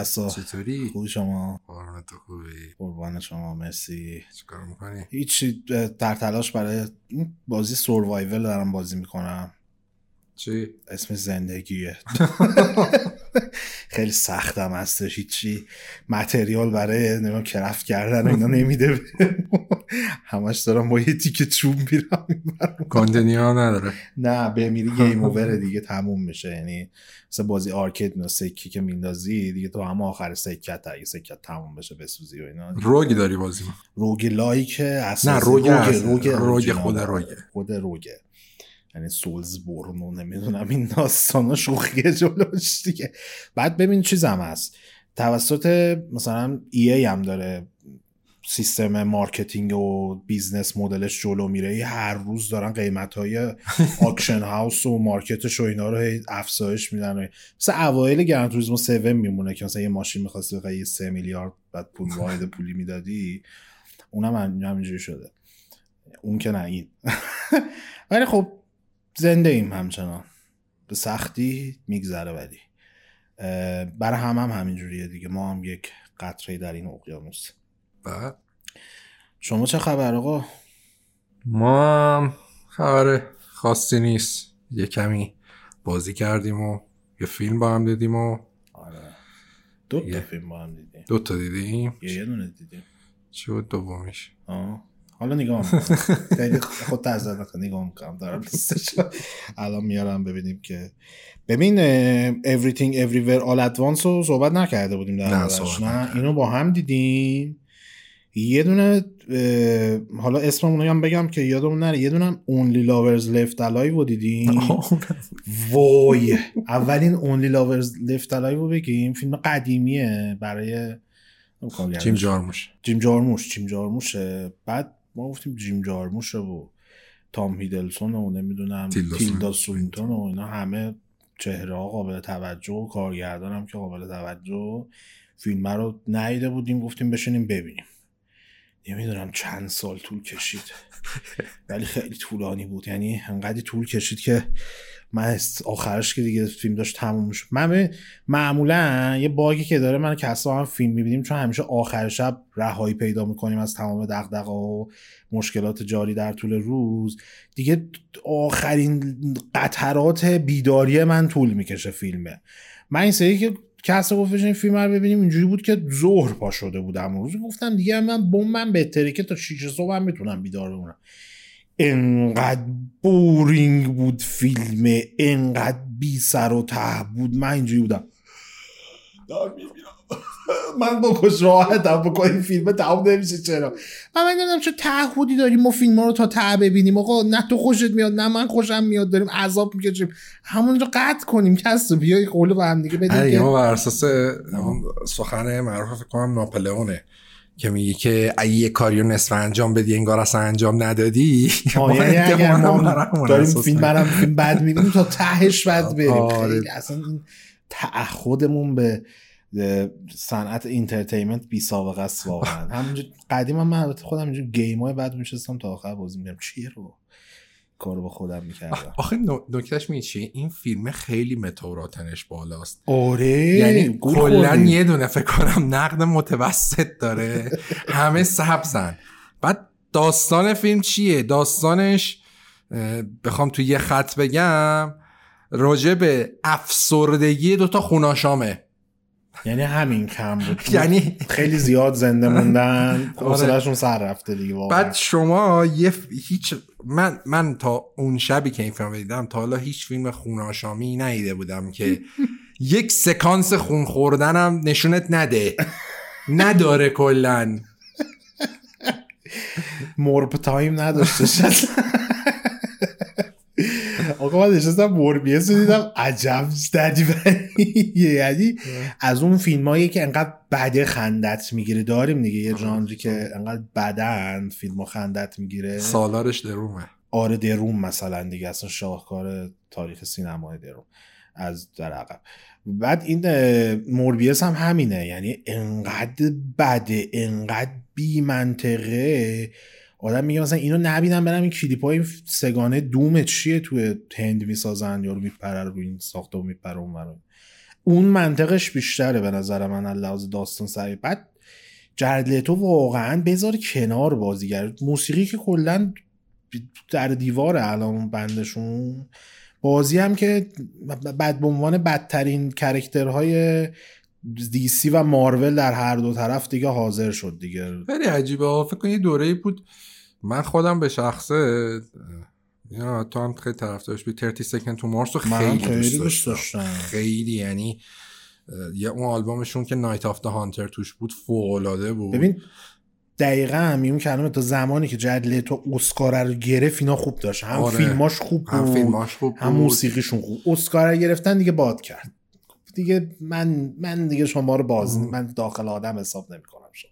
کسرا چطوری؟ خوبی شما؟ قربونت تو خوبی. قربان شما مرسی. چیکار می‌کنی؟ هیچی در تلاش برای این بازی survival دارم بازی می‌کنم. چی؟ اسم زندگیه. خیلی سختم هستش. هیچی material برای نمی‌دونم craft کردن اینا نمیده همش دارم با یه تیکه چوب میرم. continue نداره. نه بمیری game over دیگه تموم میشه. یعنی مثل بازی arcade نه سکه ای که میندازی دیگه تو همه آخر سکه ت اگه سکه ت تموم بشه بسوزی و اینا. rogue ی داری بازی؟ roguelike نه rogue rogue rogue, rogue خود rogue ه. خود rogue ه. یعنی Soulsborne و نمی‌دونم این داستانا شوخیه جلوش دیگه. بعد ببین چیزم هست. توسط مثلا EA هم داره سیستم marketing و business model ش جلو میره. هر روز دارن قیمت های auction house و market ش و اینا رو افزایش میدن. مثل اوایل گران توریسمو 7 میمونه که مثلا یه ماشین می‌خواستی یه 3 میلیارد بعد پول واحد پولی می‌دادی اونم همینجوری شده. اون که نه این. ولی خب زنده ایم همچنان. به سختی میگذره ولی. برای هم هم همینجوریه دیگه. ما هم یک قطره در این اقیانوس. بعد شما چه خبر آقا؟ ما هم خبر خاصی نیست. یه کمی بازی کردیم و یه فیلم با هم دیدیم و آره. دو تا. فیلم با هم دیدیم. دو تا دیدیم. یه یه دونه دیدیم. چی بود دومیش؟ آه. حالا نگاه می‌کنم. خیلی خود تازه نکن نگاه می‌کنم دارم لیستش الان میارم ببینیم که ببین Everything Everywhere All At Once رو صحبت نکرده بودیم در نه، صحبت نه. اینو با هم دیدیم. یه دونه حالا اسممون هم بگم که یادمون نره یه دونه Only Lovers Left Alive رو دیدیم. وای اولین Only Lovers Left Alive رو بگیم. فیلم قدیمیه برای جیم جارموش. جیم جارموش جیم جارموشه. بعد ما گفتیم جیم جارموشه و تام هیدلسون و نمی‌دونم تیلدا سوینتون. و اینا همه چهره ها قابل توجه و کارگردان هم که قابل توجه فیلم رو ندیده بودیم گفتیم بشینیم ببینیم. نمی‌دونم چند سال طول کشید. ولی خیلی طولانی بود. یعنی انقدری طول کشید که من آخرش که دیگه فیلم داشت تموم شد من معمولا یه باگی که داره من کسا هم فیلم می‌بینیم چون همیشه آخر شب رهایی پیدا می‌کنیم از تمام دغدغه و مشکلات جاری در طول روز. دیگه آخرین قطرات بیداری من طول می‌کشه فیلمه. من این سری که کسا گفت بشین فیلم رو ببینیم اینجوری بود که ظهر پا شده بودم روز گفتم دیگه من بومم بهتره که تا 6 صبح هم می‌تونم بیدار بمونم. انقدر بورینگ بود فیلم انقدر بی سر و ته بود. من اینجوری بودم. من با کش راحتم بکن این فیلم تمام نمیشه چرا. من نمی‌دونم چه تعهدی داریم ما فیلم ها رو تا ته ببینیم. آقا نه تو خوشت میاد نه من خوشم میاد. داریم عذاب می‌کشیم. همونجا قطع کنیم. کسرا بیا یه قول به هم دیگه بدیم ما بر اساس سخن معروف فکر کنم ناپلئونه. که میگه که اگه یه کاریو نصف انجام بدی انگار اصلا انجام ندادی آه، یعنی اگر ما داریم فیلم. برم فیلم بد می‌بینیم تا تهش بد بریم آره. خیلی اصلا این تعهدمون به صنعت entertainment بی سابقه است واقعا همینجور قدیم هم من البته خودم اینجور game های بعد میشستم تا آخر بازی میگم چیه رو کارو با خودم می‌کردم. آخه نکتهش می چیه این فیلم خیلی متوراتنش بالاست. آره یعنی کلا. یه دونه فکر کنم نقد متوسط داره. همه سبزن بعد داستان فیلم چیه؟ داستانش بخوام تو یه خط بگم راجع به افسردگی دوتا خوناشامه. یعنی همین کم بود. یعنی خیلی زیاد زنده موندن. آره. حوصله‌شون سر رفته دیگه واقعا. بعد شما یه ف- هیچ من من تا اون شبی که این فیلم دیدم تا حالا هیچ فیلم خوناشامی ندیده بودم که یک سکانس خون خوردنم نشونت نده. نداره کلا. مرب تایم نداشته آقا من نشستم موربیس رو دیدم عجب ددی یعنی از اون فیلم هایی که انقدر بده خندت می‌گیره داریم دیگه یه جانری که انقدر بدن فیلم ها خندت می‌گیره. سالارش درومه. آره دروم مثلا دیگه اصلا شاهکار تاریخ سینمای دروم از در عقب. بعد این موربیس هم همینه یعنی انقدر بده انقدر بی منطقه آدم میگه مثلا اینو نبینم برم این کلیپ های سگانه دوم چیه توی هند می‌سازن یا رو میپره رو این ساخته و میپره اون اون منطقش بیشتره به نظر من لحاظ داستان سری بعد جردلتو واقعا بذار کنار بازیگر. موسیقی که کلا در دیوار الان بندشون بازی هم که بعد به عنوان بدترین کرکترهای دیسی و مارول در هر دو طرف دیگه حاضر شد دیگه. خیلی عجیبه. فکر کنی دوره بود من خودم به شخصه یا تو هم خیلی طرفدارش بود 30 سکند تو مارس رو خیلی, دوست داشتم. خیلی یعنی یه اون آلبومشون که نایت آف هانتر توش بود فوق العاده بود. ببین دقیقا میون کلمه تا زمانی که جدله تو اسکار رو گرفت اینا خوب داشت. هم آره. فیلماش خوب بود هم فیلماش خوب هم موسیقیشون خوب. اسکار رو گرفتن دیگه باد کرد. دیگه من من دیگه شما رو باز من داخل آدم حساب نمی‌کنم شما.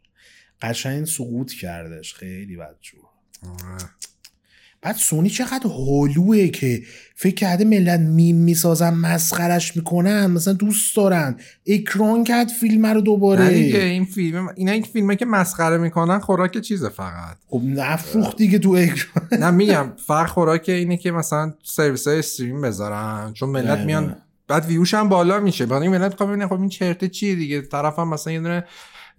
قشنگ سقوط کردش. خیلی بدجور آره. بعد سونی چقدر هلوه که فکر کرده ملت میم می‌سازن مسخرش می‌کنن مثلا دوست دارن. اکران کرد فیلم رو دوباره. نه دیگه این فیلم اینا این فیلمه که مسخره می‌کنن خوراک چیزه فقط. خب نفروخ دیگه تو اکران. نه میگم فرق خوراک اینه که مثلا سرویس های استریم بذارن. چون ملت میان بعد ویوش هم بالا میشه. بعد این ملت خب خب این چرته چیه دیگه؟ طرف هم مثلا یه دونه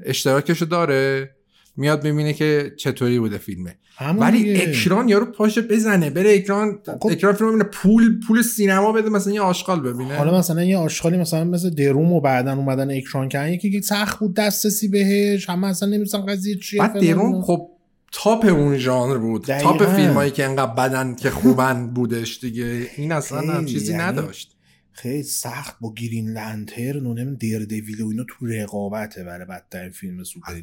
اشتراکشو داره. میاد ببینه که چطوری بوده فیلمه. ولی اکران یارو پاشه بزنه بره اکران خب. اکران فیلم ببینه پول پول سینما بده مثلا یه آشغال ببینه. حالا مثلا یه آشغالی مثلا مثل دروم و بعدا اومدن اکران کردن یکی که سخت بود دسترسی بهش همه اصلا نمی‌دونن قضیه چیه بعد دروم خب تاپ اون ژانر بود. تاپ فیلمایی که انقدر بدن که خوبن بودش دیگه. این اصلا هم چیزی یعنی نداشت. خیلی سخت با گرین لنترن و نمیم دیر دیویل و اینا تو رقابته برای بدترین فیلم سوپر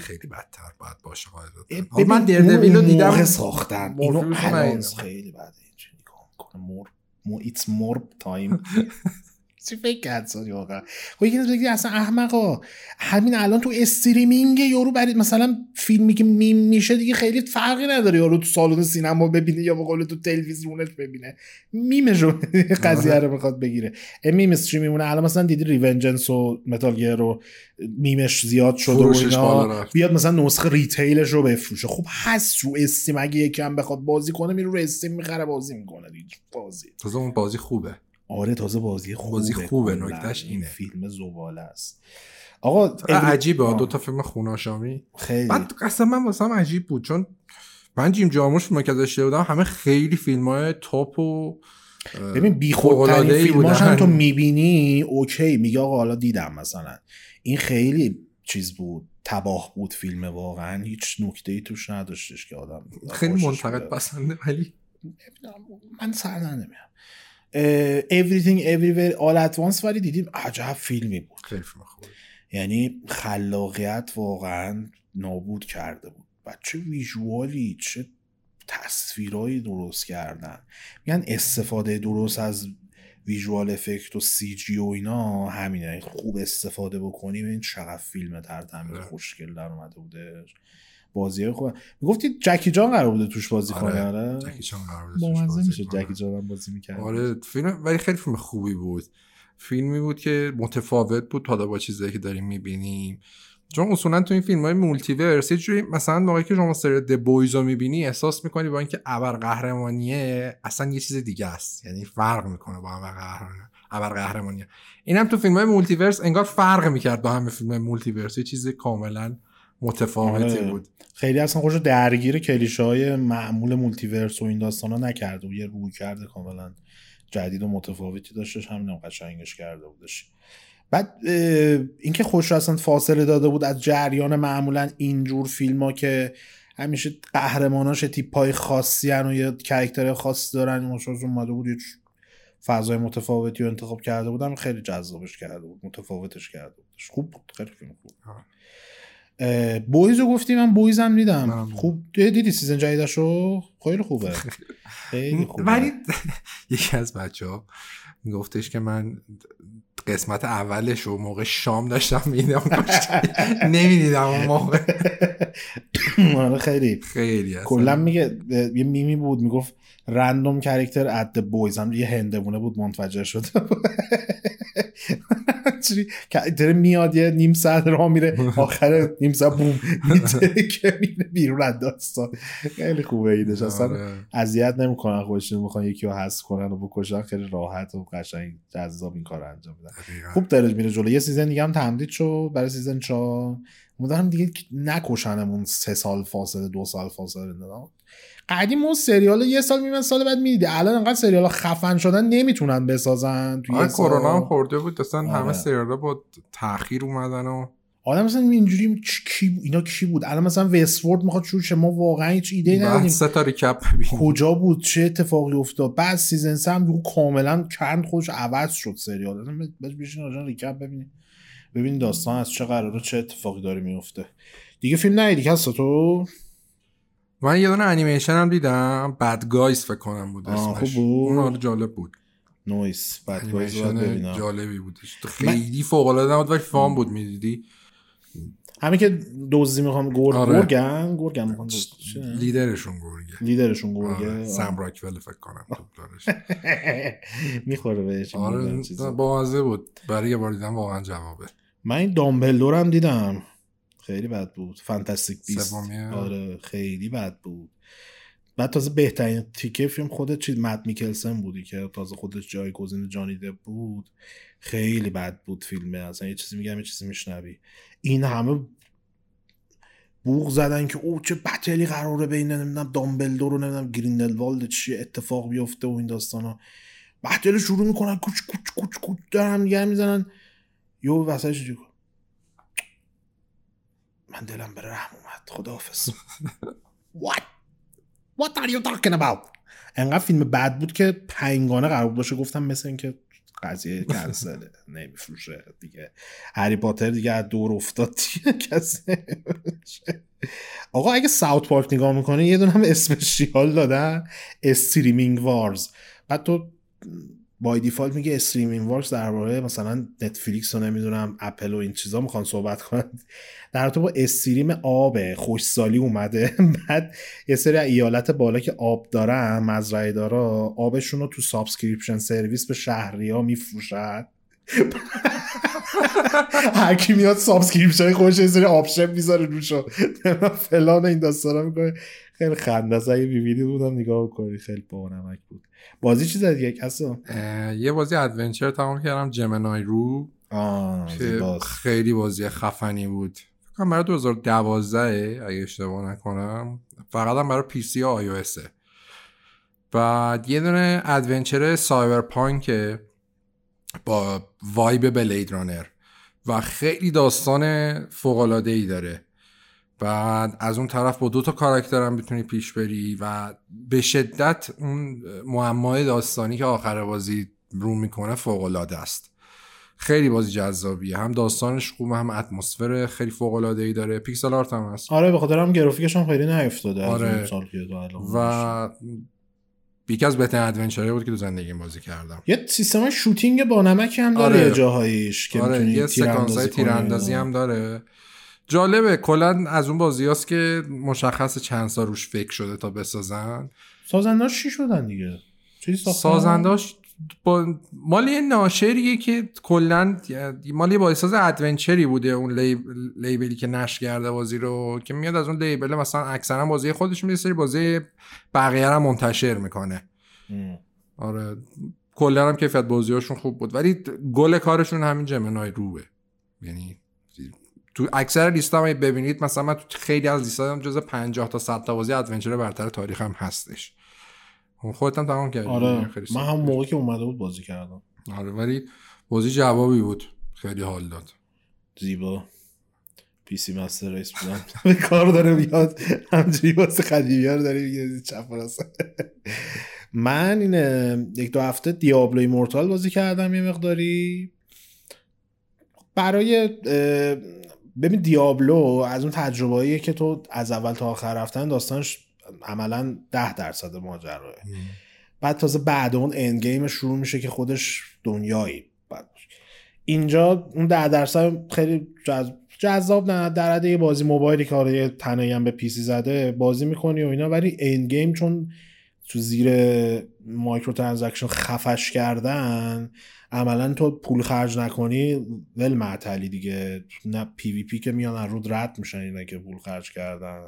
خیلی بدتر باید باشه قاعدتا من دیر دیویل رو دیدم. ساختن. اینو خیلی بده اینجوری نگاه کنه مور مور ایتس مور تایم چی فکر ساری واقعا؟ خب یکی بگی اصلا احمقا. همین الان تو streaming یارو برای مثلا فیلمی که میم میشه دیگه خیلی فرقی نداره یارو تو سالن سینما ببینه یا به قول تو تلویزیونش ببینه. میمش قضیه رو بخواد بگیره. میم استریم میمونه الان مثلا دیدی Revengeance و Metal Gear رو میمش زیاد شده و اینا؟ بیاد مثلا نسخه retail ش رو بفروشه. خب هست رو Steam اگه یکم بخواد بازی کنه میره رو Steam می‌خره بازی می‌کنه دیگه. بازی. اون بازی خوبه. آره تازه بازی خوبه. بازی خوبه نکتهش اینه. فیلم زباله است. آقا عجیبه دو تا فیلم خوناشامی. خیلی. بعد قسم من واسم عجیب بود چون من جیم جاموش فیلم که داشته بودم همه خیلی فیلم های تاپ و ببین بی خودترین فیلماش هم تو می‌بینی اوکی میگه آقا حالا دیدم مثلا. این خیلی چیز بود تباه بود فیلم واقعا هیچ نکته ای توش نداشتش که آدم خیلی منتقد پسنده ولی من سر نمیام Everything Everywhere All At Once ولی دیدیم عجب فیلمی بود. خیلی یعنی خلاقیت واقعا نابود کرده بود. و چه ویژوالی چه تصویرهایی درست کردن. میگن استفاده درست از ویژوال افکت و سی جی و اینا همینه. خوب استفاده بکنیم این چقدر فیلم تر تعمیر آره. خوشگل در اومده بودش. بازی خوب. می‌گفتی جکی جان قرار بوده توش بازی کنه آره, آره جکی جان قرار بوده توش بازی میشه جکی جان هم بازی می‌کرد. آره فیلم ولی خیلی فیلم خوبی بود. فیلمی بود که متفاوت بود حالا با چیزایی که داریم می‌بینیم. چون اصولا تو این فیلم های multiverse یه جوری مثلا موقعی که شما سری The Boys رو می‌بینی احساس می‌کنی با اینکه ابر قهرمانیه اصلا یه چیز دیگه است. یعنی فرق می‌کنه با ابر قهرمانی ابر قهرمانیه اینم تو فیلم های multiverse انگار فرق می‌کرد با همه فیلم های multiverse یه چیز کاملا متفاوتی آره. بود. خیلی اصلا خوش درگیر کلیشه های معمول multiverse و این داستان ها نکرده و یه رویکرد کاملا جدید و متفاوتی داشتش همین قشنگش کرده بودش. بعد اینکه خوش اصلا فاصله داده بود از جریان معمولا اینجور فیلم ها که همیشه قهرماناش تیپ های خاصی هن و یه character خاصی دارن. این اومده بود یه فضای متفاوتی رو انتخاب کرده بودم خیلی جذابش کرده بود متفاوتش کرده بودش. خوب بود خیلی فیلم خوب Boys رو گفتی من Boys هم دیدم. خوب دیدی season خیلی خوبه. خیلی خوبه. ولی یکی از بچه ها گفتش که من قسمت اولش رو موقع شام داشتم می‌دیدم نمی‌دیدم اون موقع. آره خیلی. خیلی کلا میگه یه میمی بود می‌گفت random character The Boys هم یه هندونه بود منفجر شده چی داره میاد یه نیم ساعت راه میره آخر نیم ساعت boom که میره بیرون از داستان. خیلی خوبه ایدش اصلا آره. اذیت نمی‌کنن خودشون می‌خوان یکی رو حذف کنن و بکشن. خیلی راحت و قشنگ جذاب این کار انجام میدن. خوب داره میره جلو. یه season دیگه هم تمدید شد برای season چهار. امیدوارم دیگه نکشنمون سه سال فاصله دو سال فاصله قدیم اون سریال یه سال میمن سال بعد می‌دیدی الان انقدر سریال خفن شدن نمی‌تونن بسازن توی آره. کرونا هم خورده بود. اصلا آره. همه سریالا با تاخیر اومدن و آدم مثلا اینجوری کی اینا کی بود؟ الان مثلا Westworld می‌خواد شروع شه. ما واقعا هیچ ایده نداریم. سه تا recap ببین کجا بود؟ چه اتفاقی افتاد؟ بعد season سه هم یهو کاملا کند خودش عوض شد سریال. بشین راجع recap ببینی ببین داستان از چه قراره چه اتفاقی داره میفته. دیگه فیلم ندیدی هست تو؟ من یه دونه انیمیشن هم دیدم. Bad Guys فکر کنم بود اسمش؟ اون آره جالب بود. نویس انیمیشن ببینم. جالبی بودش. خیلی فوق العاده بود ولی فام بود می‌دیدی؟ همین که دزدی می‌خوام گرگ آره. گرگن گرگن می‌خوام لیدرشون گرگه لیدرشون آره. گرگه سم راکول فکر کنم دوبلارش می‌خوره بهش آره می‌دونم چیزا. با مزه بود. برای یه بار دیدم واقعا جوابه. من این دامبلدور هم دیدم. خیلی بد بود. فانتاستیک بیست؟ آره خیلی بد بود. بعد تازه بهترین تیکه فیلم خودت چیز مد میکلسن بودی که تازه خودش جایگزین جانی دپ بود. خیلی بد بود فیلمه اصلا یه چیزی میگم یه چیزی میشنوی. این همه بوغ زدن که او چه بتلی قراره بین نمی‌دونم دامبلدور و نمی‌دونم گریندلوالد چی اتفاق بیفته و این داستانا. بتل شروع می‌کنن کوچ کوچ کوچ کوچ دارن دیگه می‌زنن. وسطش اینجوری کن. من دلم به رحم اومد خداحافظ What? What are you talking about? انقدر فیلم بد بود که پنجگانه قرار بود باشه گفتم مثل اینکه قضیه کنسله نمیفروشه دیگه هری پاتر دیگه از دور افتاد دیگه کسی. آقا اگه South Park نگاه می‌کنه یه دونه هم special دادن Streaming Wars بعد تو by default میگه Streaming Wars درباره مثلا Netflix و نمی‌دونم اپل و این چیزا می‌خوان صحبت کنن. در تو با stream آب خشکسالی اومده. بعد یه سری ایالت بالا که آب دارن مزرعه دارا آبشون رو تو subscription service به شهری ها میفروشن. هر کی میاد subscription خودش یه سری option می‌ذاره روشو. فلان این داستانا می‌کنه. خیلی خنده است. اگه بیبینی بودم نگاه کنی خیلی بانمک بود. بازی چیز دیگه کسا اه، یه بازی adventure تمام کردم Gemini Rue. که. خیلی بازی خفنی بود. فکر کنم برای 2012 اگه اشتباه نکنم. فقط هم برای PC و iOS ه. بعد یه دونه adventure cyberpunk با vibe Blade Runner. و خیلی داستان فوق العاده ای داره. بعد از اون طرف با دو تا character هم می‌تونی پیش بری و به شدت اون معمای داستانی که آخر بازی رو می‌کنه فوق العاده است. خیلی بازی جذابیه. هم داستانش خوبه هم اتمسفر خیلی فوق العاده ای داره. pixel art هم هست. آره به خاطر هم گرافیکش هم خیلی نیفتاده آره. سال و یکی از بهترین adventure های بود که تو زندگیم بازی کردم. یه سیستم shooting با نمک هم داره آره. جاهاییش که آره می‌تونی یه سکانس تیراندازی هم داره. جالبه کلا از اون بازی هست که مشخص چند سال روش فکر شده تا بسازن. سازنداش چی شدن دیگه؟ سازنداش با مال یه ناشریه که کلا مال یه بازیساز adventure ی بوده اون lab... label ی که نشر کرده بازی رو که میاد از اون label مثلا اکثرا بازی خودش میاد سری بازی بقیه رو منتشر می‌کنه. ام. آره کلا هم کیفیت بازیاشون خوب بود. ولی گل کارشون همین Gemini Rue ه. یعنی تو اکثر لیست هم ببینید مثلا من تو خیلی از لیست هم جز 50 تا 100 تا بازی adventure برتر تاریخ هم هستش. خودت هم تمام کردی آره. خیلی من هم بود. موقع که اومده بود بازی کردم. آره ولی بازی جوابی بود. خیلی حال داد. زیبا. پی سی مستر ریس بودم. به کار داره میاد همجوری واسه قدیمی رو داره میگه چپ من این یک دو هفته دیابلو مورتال بازی کردم یه مقداری. برای ببین دیابلو از اون تجربه که تو از اول تا آخر رفتن داستانش عملا ده درصد ماجراه بعد تازه بعد اون end game شروع میشه که خودش دنیایی. بعد اینجا اون ده درصد خیلی جذ- جذاب نه در حد یه بازی موبایلی که یه تنهایی هم به PC زده بازی می‌کنی و اینا ولی end game چون تو زیر microtransaction خفش کردن عملا تو پول خرج نکنی ول معطلی دیگه. نه PvP که میان رود رد میشن اینا که پول خرج کردن.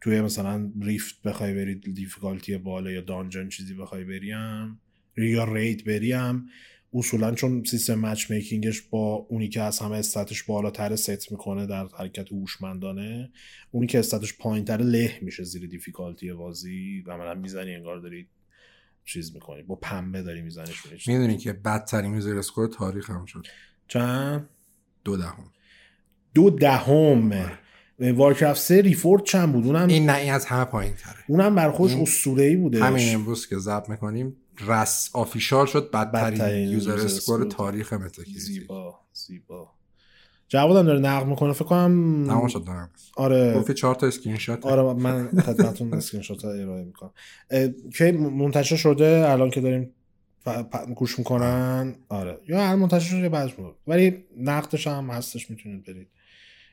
توی مثلا rift بخوای بری difficulty بالا یا dungeon چیزی بخوای بریم یا raid بریم اصولا چون سیستم matchmaking ش با اونی که از همه stat ش بالاتر ست می‌کنه در حرکت هوشمندانه اونی که stat ش پایینتر له میشه زیر difficulty بازی. و من می‌زنی انگار داری چیز می‌کنی با پنبه داری میزنیش می‌دونی که بدترین user score تاریخ هم شد. چند؟ دو دهم. دو دهم. Warcraft 3 Reforged چند بود؟ اونم این نه این از همه پایین تره اونم برخوش اسطوره ای بوده همین امروز که ضبط می‌کنیم رسما official شد بدترین user score تاریخ Metacritic زیبا زیبا. جوادم داره نقد می‌کنه فکر کنم تمام شد آره. گفت چهار تا اسکرین شات. آره من خدمتتون اسکرین شات ارائه می‌کنم. که منتشر شده؟ الان که داریم گوش می‌کنن؟ آره. یا الان منتشر شده بعدش بود. ولی نقدش هم هستش می‌تونید برید.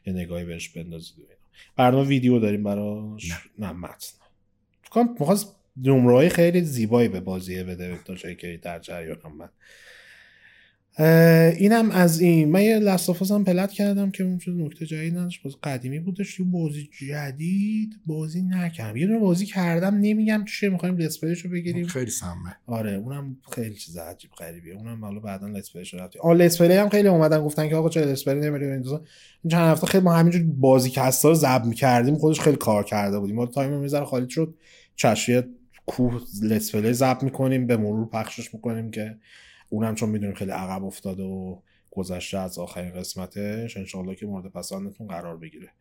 یه نگاهی بهش بندازید. برنامه ویدیو داریم براش؟ نه, نه متن. فکر کنم خیلی زیبایی به بازی بده تا جایی که در جریانم. من اینم از این. من یه لستافاز هم پلت کردم که اون نکته جدید نداشت. بازی قدیمی بودش. یه بازی جدید بازی نکردم. یه دونه بازی کردم. نمیگم چیه. می‌خوایم لسپلیش رو بگیریم. خیلی سمه آره اونم خیلی چیز عجیب غریبیه. اونم حالا بعدا لسپلیش رو رفتیم. آ لسپلی هم خیلی اومدن. گفتن که آقا چه لسپلی نمیری؟ این چند هفته خیلی ما همینجور بازی کستا رو ضبط می‌کردیم. خودش خیلی کار کرده بودیم. ما تایم می‌ذاره خالی شد. چشیه کوه لسپلی ضبط می‌کنیم. به مرور پخشش می‌کنیم که اونم چون می‌دونیم خیلی عقب افتاده و گذشته از آخرین قسمتش انشالله که مورد پسندتون قرار بگیره.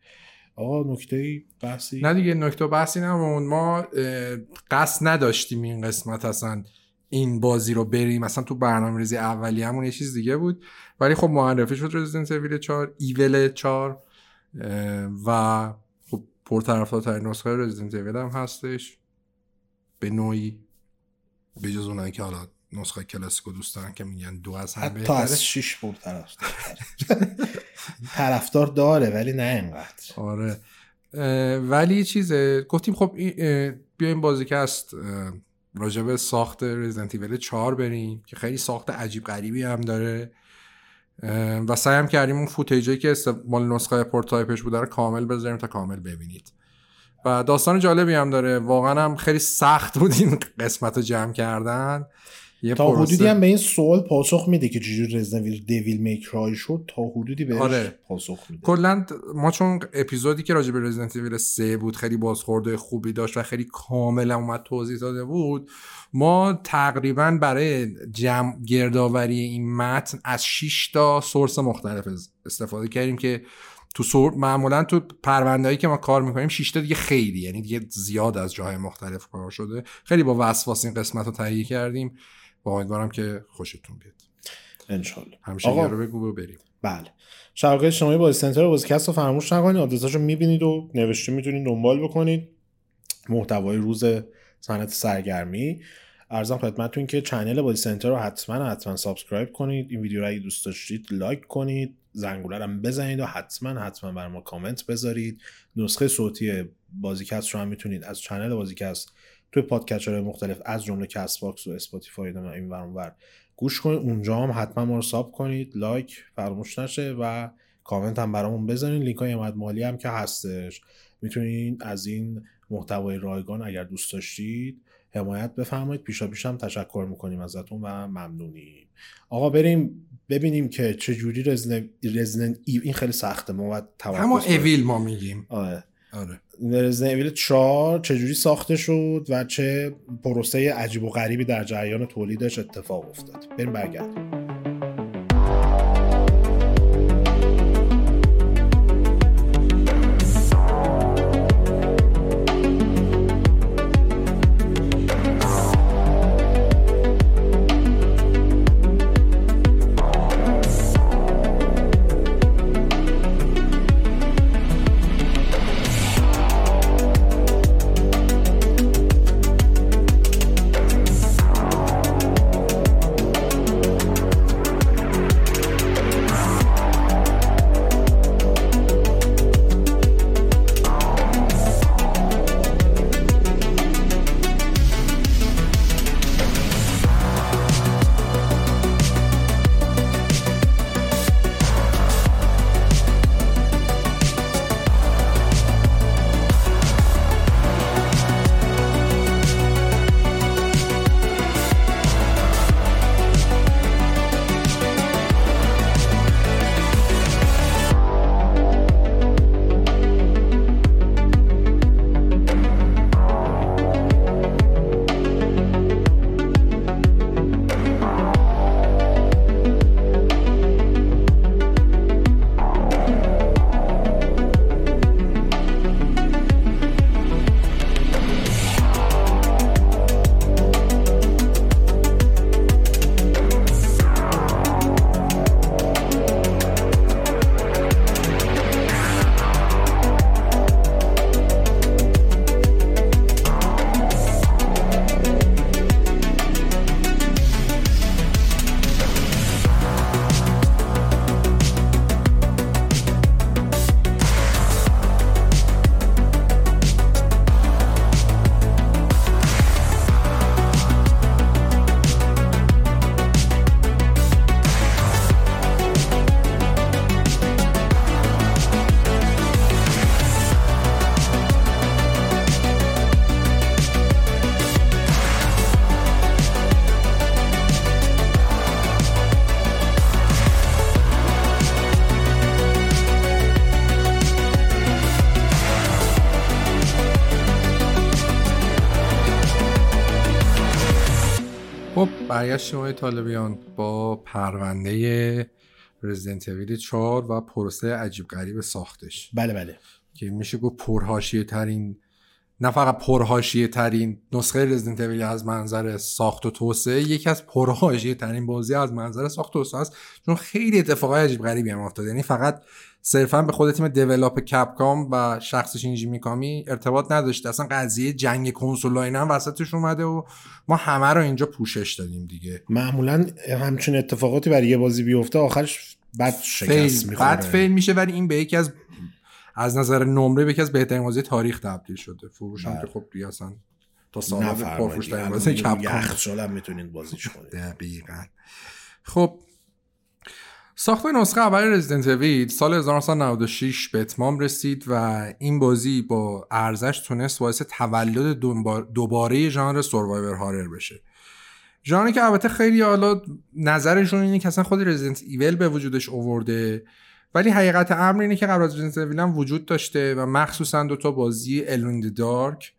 آقا نکته بحثی؟ نه دیگه نکته بحثی نمون ما قصد نداشتیم این قسمت اصلا این بازی رو بریم. مثلا تو برنامه ریزی اولی همون یه چیز دیگه بود. ولی خب معرفی شد رزیدنت اویل 4 ایول 4 و خب پرطرفدارترین نسخه رزیدنت اویل هم هستش. به نوعی به جز اونایی که حالا نسخه کلاسیکو دوست دارن که میگن دو از هم حتی از شیش بود طرفدار داره ولی نه اینقدر. آره. ولی چیزه گفتیم خب بیایم بازی که هست راجب ساخت رزیدنت ایول 4 بریم که خیلی ساخت عجیب غریبی هم داره. و سعی هم کردیم اون footage ی که مال نسخه prototype ش بوده رو کامل بذاریم تا کامل ببینید. و داستان جالبی هم داره. واقعا هم خیلی سخت بود این قسمت رو جمع کردن. یه تا حدودی هم به این سوال پاسخ میده که چجوری Resident Evil Devil May Cry شد تا حدودی بهش آره. پاسخ میده. کلا ما چون اپیزودی که راجع به رزیدنت 3 بود خیلی بازخورد خوبی داشت و خیلی کاملا اومد توضیح داده بود ما تقریبا برای جمع گردآوری این متن از 6 تا source مختلف استفاده کردیم که تو source معمولا تو پروندهایی که ما کار می‌کنیم 6 تا دیگه خیلی یعنی دیگه زیاد از جاهای مختلف کار شده. خیلی با وسواس این قسمت رو تهیه کردیم. با امیدوارم که خوشتون بیاد. انشالله. همیشه آقا. رو بگو بریم. بله. شبکه اجتماعی بازی سنتر بازی‌کست رو فراموش نکنید. آدرساشو می‌بینید و نوشته می‌تونید دنبال بکنید. محتوای روز صنعت سرگرمی. عرضم خدمتتون که channel بازی سنتر رو حتما حتما subscribe کنید. این ویدیو رو اگه دوست داشتید like کنید. زنگوله رو بزنید و حتما حتما بر ما کامنت بذارید. نسخه صوتی بازیکست رو هم می‌تونید از channel بازیکست توی podcaster مختلف از جمله Castbox و Spotify و اینور گوش کنید. اونجا هم حتما ما رو sub کنید like فراموش نشه و کامنت هم برامون بزنید لینک های حمایت مالی هم که هستش. می‌تونید از این محتوای رایگان اگر دوست داشتید حمایت بفرمایید. پیشا پیش هم تشکر می‌کنیم ازتون و ممنونیم. آقا بریم ببینیم که چه جوری رزنن این خیلی سخته ما باید اما اویل ما میگیم. آره. رزنویل 4 چجوری ساخته شد و چه پروسه عجیب و غریبی در جریان تولیدش اتفاق افتاد. بریم برگردیم. برگشتیم آقای طالبیان با پرونده رزیدنت اویل 4 و پروسه عجیب غریب ساختش. بله بله. که میشه گفت پرهاشیه ترین نه فقط پرهاشیه ترین نسخه رزیدنت اویل از منظر ساخت و توسعه یکی از پرهاشیه ترین بازی از منظر ساخت و توسعه است. چون خیلی اتفاقای عجیب غریبی هم افتاد. یعنی فقط صرفا به خود تیم دیولاپ کپکام و شخص شینجی میکامی ارتباط نداشته. اصلا قضیه جنگ کنسول اینا هم وسطش اومده و ما همه رو اینجا پوشش دادیم دیگه. معمولا همچین اتفاقاتی برای یه بازی بیفته آخرش بد شکست می‌خوره. بعد فیل میشه ولی این به یکی از از نظر نمره به یکی از بهترین بازی تاریخ تبدیل شده. فروش هم که خب دیگه اصلا تا سال پرفروش ترین بازی یخچال هم می‌تونید بازیش کنید. دقیقاً. خب ساخت نسخه اول رزیدنت اویل سال 1996 به اتمام رسید و این بازی با ارزش تونست باعث تولد دوباره ژانر سوروایور هارر بشه. ژانری که البته خیلی حالا نظرشون اینه که اصلا خود رزیدنت ایول به وجودش اوورده ولی حقیقت امر اینه که قبل از رزیدنت هم وجود داشته و مخصوصا دو تا بازی الوین دارک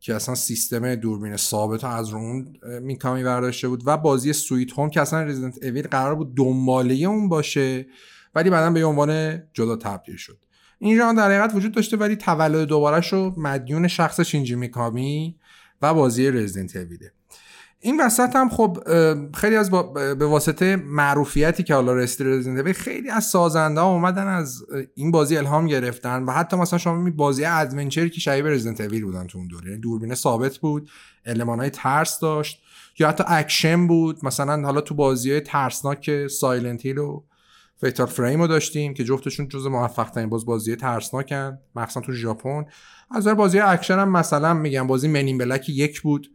که اصلا سیستم دوربین ثابت از رو اون میکامی برداشته بود و بازی سویت هوم که اصلا رزیدنت اویل قرار بود دنباله اون باشه ولی بعدا به عنوان جدا تبدیل شد. این ژانر در حقیقت وجود داشته ولی تولد دوبارهش رو مدیون شخص شینجی میکامی و بازی Resident Evil ه این وسط هم خب خیلی از به واسطه معروفیتی که حالا رسید رزیدنت خیلی از سازنده ها اومدن از این بازی الهام گرفتن و حتی مثلا شما می بازی adventure که شبیه Resident Evil بودن تو اون دوره. یعنی دوربین ثابت بود های ترس داشت یا حتی اکشن بود. مثلا حالا تو بازی های ترسناک Silent Hill و Fatal Frame رو داشتیم که جفتشون جز موفق ترین باز بازی ترسناکن مخصوصا تو ژاپن. از بازی اکشن هم مثلا میگم بازی Men in Black یک بود.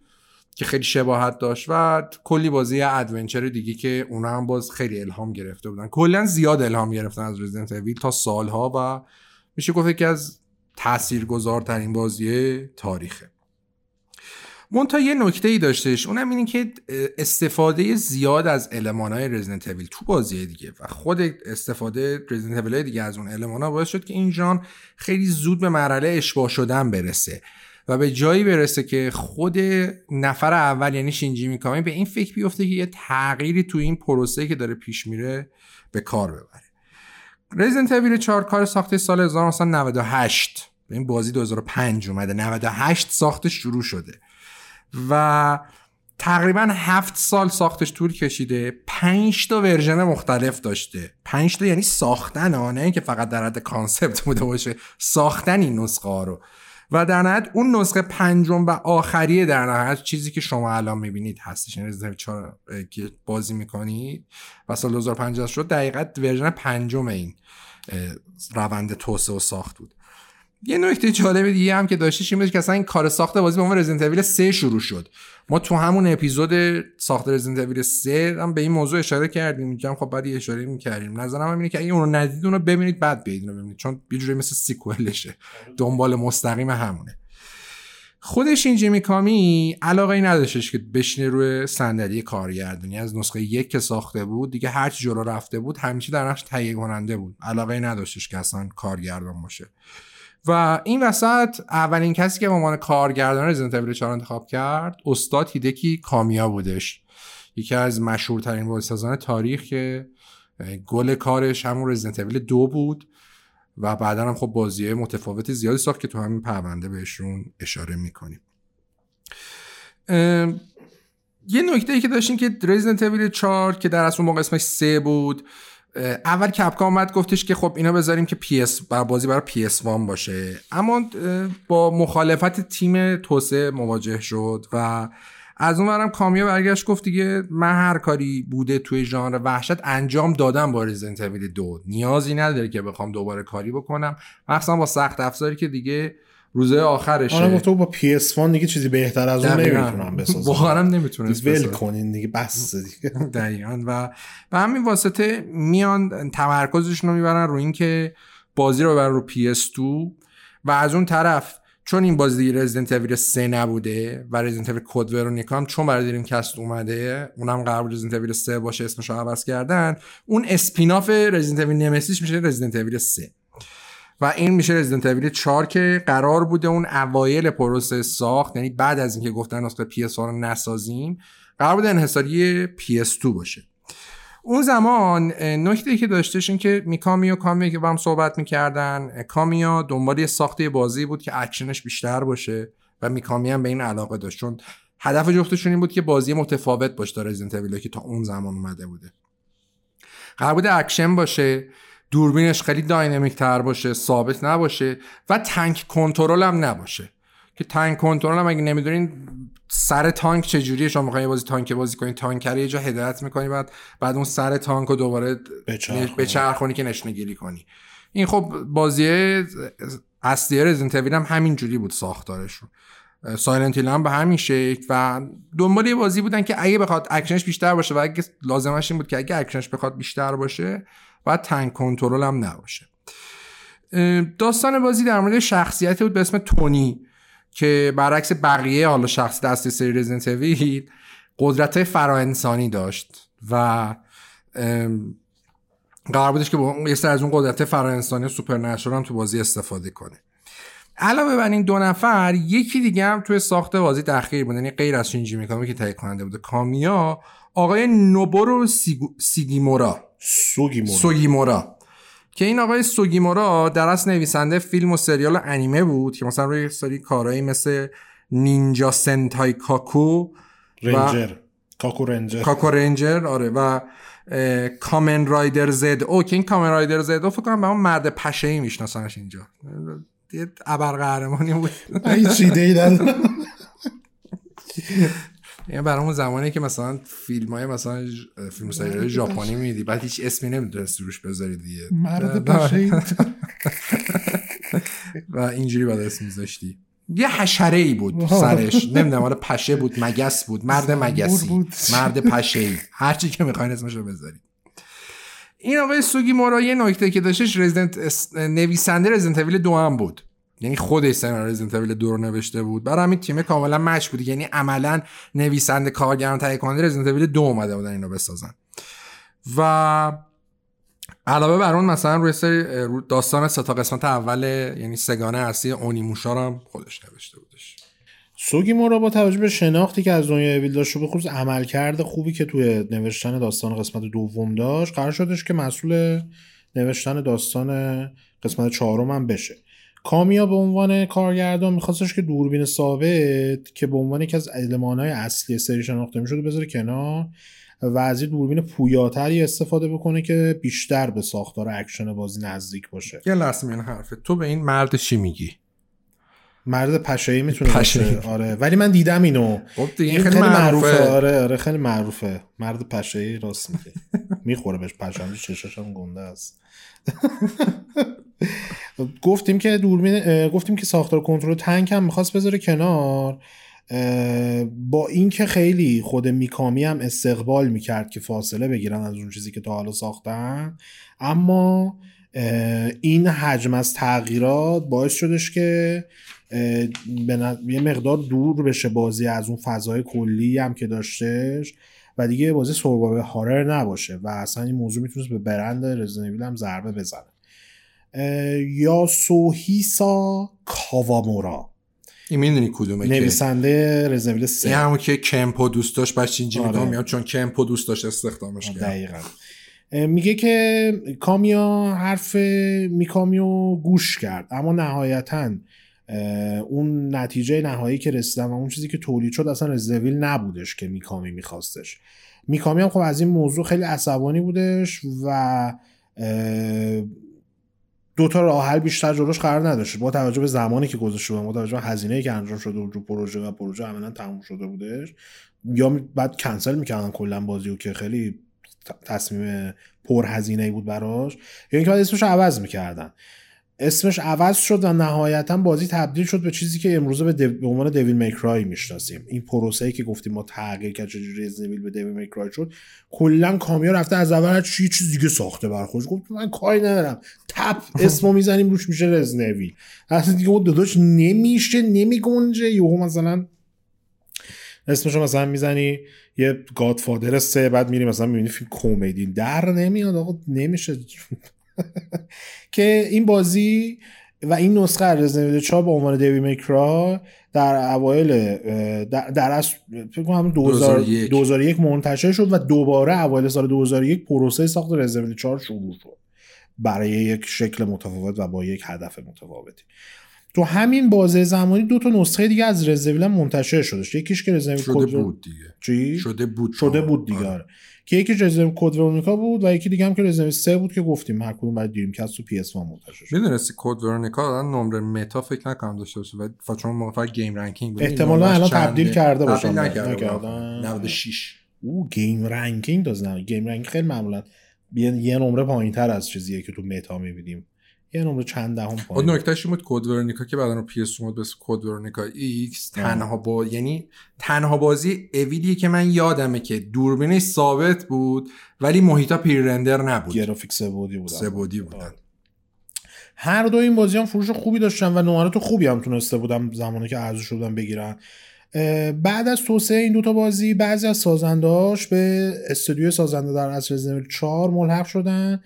که خیلی شباهت داشت و کلی بازی adventure دیگه که اونا هم باز خیلی الهام گرفته بودن. کلا زیاد الهام گرفتن از Resident Evil تا سالها و میشه گفت که از تاثیرگذارترین بازی تاریخه. منتها یه نکته ای داشتش اونم اینه که استفاده زیاد از علمان های رزیدنت اویل تو بازی دیگه و خود استفاده رزیدنت اویل دیگه از اون علمان ها باعث شد که این ژان خیلی زود به مرحله اشباه شدن برسه. و به جایی برسه که خود نفر اول یعنی شینجی میکامی به این فکر بیفته که یه تغییری تو این پروسه که داره پیش میره به کار ببره. رزیدنت اویل 4 کار ساخته سال 1998 این بازی 2005 اومده. 98 ساختش شروع شده. و تقریبا هفت سال ساختش طول کشیده. پنج تا version مختلف داشته. پنج تا یعنی ساختن آنه که فقط در حد concept بوده باشه. ساختن این نسخه ها رو. و در نهایت اون نسخه پنجم و آخریه در نهایت چیزی که شما الان می‌بینید هستش. یعنی که بازی می‌کنید و سال 2050 شد دقیقت version پنجم این روند توسعه و ساخت بود. یه نکته جالب دیگه هم که داشتش این که اصلا این کار ساخت بازی به عنوان رزیدنت اویل 3 شروع شد. ما تو همون اپیزود ساخت رزیدنت اویل 3 هم به این موضوع اشاره کردیم. میگم خب بعد اشاره می‌کردیم. نظرم هم اینه که اگه اون رو ندید اون رو ببینید بعد بیاید ببینید. چون یه جوری مثل سیکوئلشه. دنبال مستقیم همونه. خودش این جیمی کامی علاقه ای نداشتش که بشینه روی صندلی کارگردانی. از نسخه یک که ساخته بود دیگه هر چی جلو رفته بود همیشه در نقش تهیه کننده بود. علاقه ای نداشتش که اصلا کارگردان باشه. و این وسط اولین کسی که به عنوان کارگردان رزیدنت اویل 4 انتخاب کرد استاد هیدکی کامیا بودش. یکی از مشهورترین بازیسازان تاریخ که گل کارش همون رزیدنت اویل دو بود و بعدا هم خب بازی متفاوتی زیادی ساخت که تو همین پرونده بهشون اشاره می‌کنیم. یه نکته ای که داشتیم که رزیدنت اویل 4 که در اصل موقع اسمش 3 بود اول Capcom اومد گفتش که خب اینا بذاریم که پی اس بر بازی برای PS One باشه. اما با مخالفت تیم توسعه مواجه شد و از اون ورم کامیا برگشت گفت دیگه من هر کاری بوده توی ژانر وحشت انجام دادم با رزیدنت دو. نیازی نداره که بخوام دوباره کاری بکنم. مخصوصا با سخت افزاری که دیگه روزه آخرشه. آره گفت با PS دیگه چیزی بهتر از اون نمی‌تونم بسازم. واقعا نمی‌تونه ول کنین دیگه بس دیگه. دقیقاً. و به همین واسطه میان تمرکزشون رو می‌برن رو اینکه بازی رو ببرن رو PS 2 و از اون طرف چون این بازی دیگه Resident Evil 3 نبوده و Resident Evil Code Veronica هم چون برای Dreamcast اومده اونم قرار بود Resident Evil 3 باشه اسمش رو عوض کردن. اون spin-off Resident Evil Nemesis میشه Resident Evil 3 و این میشه Resident Evil 4 که قرار بوده اون اوایل پروسه ساخت یعنی بعد از اینکه گفتن نسخه PS4 رو نسازیم قرار بود انحصاری PS2 باشه. اون زمان نکته که داشتش این که میکامی و کامیا که با هم صحبت می‌کردن کامیا دنبال یه ساخت بازی بود که اکشنش بیشتر باشه و میکامی هم به این علاقه داشت. چون هدف جفتشون این بود که بازی متفاوت باشه تا رزیدنت که تا اون زمان اومده بوده. قرار بود اکشن باشه. دوربینش خیلی dynamic تر باشه ثابت نباشه و tank control هم نباشه. که tank control هم اگه نمی‌دونین سر تانک چجوریه؟ شما می‌خواین بازی تانک بازی کنین تانکو یه جا هدایت می‌کنی بعد بعد اون سر تانک رو دوباره بچرخونی. که نشونه گیری کنی. این خب بازی اصلی رزیدنت هم همین جوری بود ساختارشون. Silent هم به همین شکل و دنبال یه بازی بودن که اگه بخواد اکشنش بیشتر باشه و اگه لازمش این بود که اگه اکشنش بخواد بیشتر باشه و tank control هم نباشه. داستان بازی در مورد شخصیتی بود به اسم تونی که برعکس بقیه حالا شخص دست سری رزیدنت اویل قدرت فراانسانی داشت و قرار بودش که یه سر از اون قدرت فراانسانی سوپر هم تو بازی استفاده کنه. علاوه بر این دو نفر یکی دیگه هم توی ساخت بازی تأخیر بود یعنی غیر از شینجی میکامی که تهیه کننده بوده کامیا آقای نوبورو سیگیمورا. سوگیمورا. سوگیمورا. که این آقای سوگیمورا در اصل نویسنده فیلم و سریال و انیمه بود که مثلا روی سری کارهایی مثل نینجا سنتای کاکو رنجر. کاکو رنجر. کاکو رنجر آره و کامن رایدر زد او. که این کامن رایدر زد او فکر کنم به اون مرد پشه ای میشناسنش اینجا. یه ابر قهرمانی بود هیچ ایده یعنی برای اون زمانی که مثلا فیلم های مثلا فیلم سریال ژاپنی میدی بعد هیچ اسمی نمی‌تونستی روش بذاری دیگه. مرد و اینجوری بعد اسم میذاشتی. یه حشره ای بود سرش. نمی‌دونم حالا پشه بود مگس بود مرد مگسی. مرد پشه ای هر چی که می‌خواین اسمش رو بذاری این آقای سوگی مورا یه نکته که داشتش رزیدنت نویسنده رزیدنت اویل دو هم بود. یعنی خودش سناریو رزیدنت اویل دو رو نوشته بود. برای همین تیم کاملا مچ بود. یعنی عملا نویسنده کارگران تهیه کننده رزیدنت اویل دو اومده بودن اینو بسازن. و علاوه بر اون مثلا روی داستان سه تا قسمت اول یعنی سگانه اصلی اونیموشا هم خودش نوشته بودش. سوگی مورا با توجه به شناختی که از دنیای اویل داشت و به خصوص عملکرد خوبی که توی نوشتن داستان قسمت دوم داشت قرار شدش که مسئول نوشتن داستان قسمت چهارم هم بشه. کامیا به عنوان کارگردان میخواستش که دوربین ثابت که به عنوان یکی از های اصلی سری شناخته می‌شده بذاره کنار و از دوربین پویاتری استفاده بکنه که بیشتر به ساختار اکشن بازی نزدیک باشه. یه لحظه این حرفه. تو به این مرد چی میگی؟ مرد پشه می‌تونه باشه. آره. ولی من دیدم اینو. خب دیگه خیلی, خیلی معروفه. آره آره خیلی معروفه. مرد پشه راست میگه. می‌خوره بهش پشه چشاش هم گنده است. گفتیم که دوربین گفتیم که ساختار کنترل tank هم می‌خواست بذاره کنار. با اینکه خیلی خود میکامی هم استقبال می‌کرد که فاصله بگیرن از اون چیزی که تا حالا ساختن. اما این حجم از تغییرات باعث شدش که یه مقدار دور بشه بازی از اون فضای کلی هم که داشتش و دیگه بازی سوربابه هارر نباشه و اصلا این موضوع می‌تونست به برند رزنویل هم ضربه بزنه. یا سوهیسا کاوامورا. این می‌دونی کدومه نویسنده رزنویل سه. این همون که کمپو دوست داشت بعد چینجی آره. میاد چون کمپو دوست داشت استخدامش کرد. دقیقا. میگه که کامیا حرف میکامیو گوش کرد اما نهایتا اون نتیجه نهایی که رسیدن و اون چیزی که تولید شد اصلا رزویل نبودش که میکامی میخواستش. میکامی هم خب از این موضوع خیلی عصبانی بودش و دو تا راه حل بیشتر جلوش قرار نداشت. با توجه به زمانی که گذاشته بود با توجه به هزینه‌ای که انجام شده بود رو پروژه و پروژه عملا تموم شده بودش. یا بعد کنسل می‌کردن کلا بازی و که خیلی تصمیم پرهزینه‌ای بود براش. یا اینکه بعد اسمش عوض می‌کردن. اسمش عوض شد و نهایتا بازی تبدیل شد به چیزی که امروزه به, به عنوان دیویل میکرای می‌شناسیم. این پروسه که گفتیم ما تغییر کرد چجوری رزنویل به دیویل میکرای شد کلا کامیا رفته از اول هر چی چیز دیگه ساخته بر خودش گفت من کاری ندارم. تپ اسمو می‌زنیم روش میشه رزنویل اصلا دیگه اون داداش نمیشه نمیگنجه. یهو مثلا اسمشو مثلا می‌زنی یه گادفادر سه بعد میری مثلا می‌بینی فیلم کمدی. در نمیاد آقا نمیشه. که این بازی و این نسخه رزنویل 4 به عنوان دیوی میکرا در اوایل در, در اصل فکر کنم 2000 2001. 2001 منتشر شد و دوباره اوایل سال 2001 پروسه ساخت رزیدنت 4 شروع شد. برای یک شکل متفاوت و با یک هدف متفاوتی. تو همین بازه زمانی دو تا نسخه دیگه از رزیدنت منتشر شدش. یکیش که رزیدنت شده بود دیگه. چی؟ شده بود شده بود دیگه آره. که یکی Resident Code Veronica بود و یکی دیگه هم که رزیدنت 3 بود که گفتیم هر کدوم برای Dreamcast و PS منتشر شد می‌دونستی Code Veronica دادن نمره Meta فکر نکنم داشته باشه اون موقع فقط GameRankings بود احتمالاً الان؟ تبدیل کرده باشن. نکردن. بودن. 96 او GameRankings داز نه GameRankings خیلی معمولا یه, نمره پایین تر از چیزیه که تو Meta می‌بینیم یه نمره چند دهم پایین. نکتهش این بود Code Veronica که بعدا رو PS اومد به اسم Code Veronica X. تنها با یعنی تنها بازی Evil یه که من یادمه که دوربینش ثابت بود ولی محیطا pre-render نبود. گرافیک سه‌بعدی بود سه‌بعدی بودن. هر دو این بازی هم فروش خوبی داشتن و نمرات خوبی هم تونسته بودن زمانی که عرضه شدن بگیرن. بعد از توسعه این دوتا بازی بعضی از سازنداش به استودیو سازنده در اصل رزیدنت 4 ملحق شدن.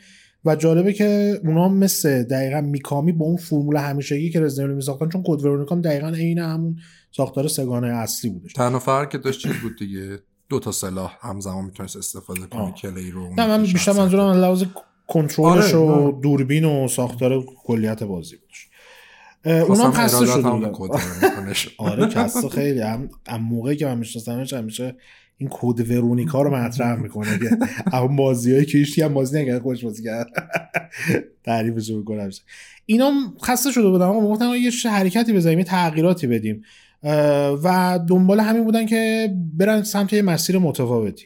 و جالبه که اونا مثل دقیقا میکامی با اون فرمول همیشگی که رزیدنت میساختن چون کد ورونیکا هم دقیقا عین همون ساختار سگانه اصلی بودش تنها فرق که داشت چیز بود دیگه دو تا سلاح همزمان می‌تونست استفاده کنی آه. کلی رو نه من بیشتر منظورم از لحاظ کنترلش آره، و نه. دوربین و ساختار کلیت بازی بودش هم خسته شده. آره کسا خیلی هم, هم موقعی که من میشناسمش همیشه این کد ورونیکا رو مطرح می‌کنه که اما بازیایی که هیچ هم بازی نکرد خوش بازی کرد. تعریفش رو می‌کنه همیشه اینا خسته شده بودن اما آقا یه حرکتی بزنیم یه تغییراتی بدیم. و دنبال همین بودن که برن سمت یه مسیر متفاوتی.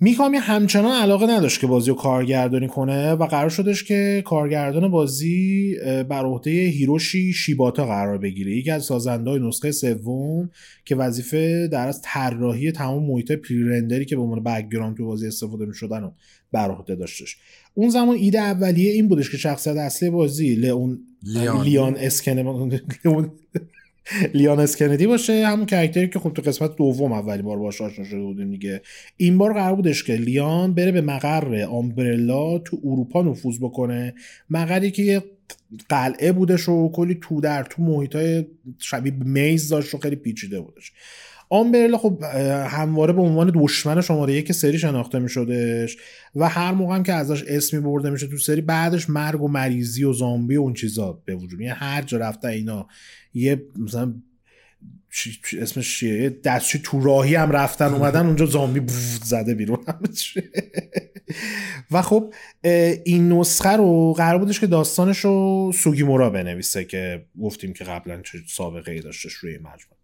میکامی همچنان علاقه نداشت که بازی رو کارگردانی کنه و قرار شدش که کارگردان بازی بر عهده هیروشی شیباتا قرار بگیره یکی از سازنده نسخه سوم که وظیفه طراحی تمام محیط pre-render ی که به عنوان background تو بازی استفاده می‌شدن رو بر عهده داشتش اون زمان ایده اولیه این بودش که شخصیت اصلی بازی لئون لیان. لیان اسکن لیان اس کندی باشه همون character ی که خب تو قسمت دوم اولین بار باهاش آشنا شده بودیم دیگه. این بار قرار بودش که لیان بره به مقر Umbrella تو اروپا نفوذ بکنه. مقری که یه قلعه بودش و کلی تو در تو محیط های شبیه میز داشت و خیلی پیچیده بودش. آمبرلا خب همواره به عنوان دشمن شماره یک سری شناخته می شدش و هر موقع هم که ازش اسمی برده میشه تو سری بعدش مرگ و مریضی و زامبی و اون چیزا به وجود یعنی هر جا رفته اینا یه مثلا اسمش چیه؟ یه دستشوی تو راهی هم رفتن اومدن اونجا زامبی زده بیرون. و خب این نسخه رو قرار بودش که داستانش رو سوگیمورا بنویسه که گفتیم که قبلا چه سابقه ای داشتش روی این مجموعه.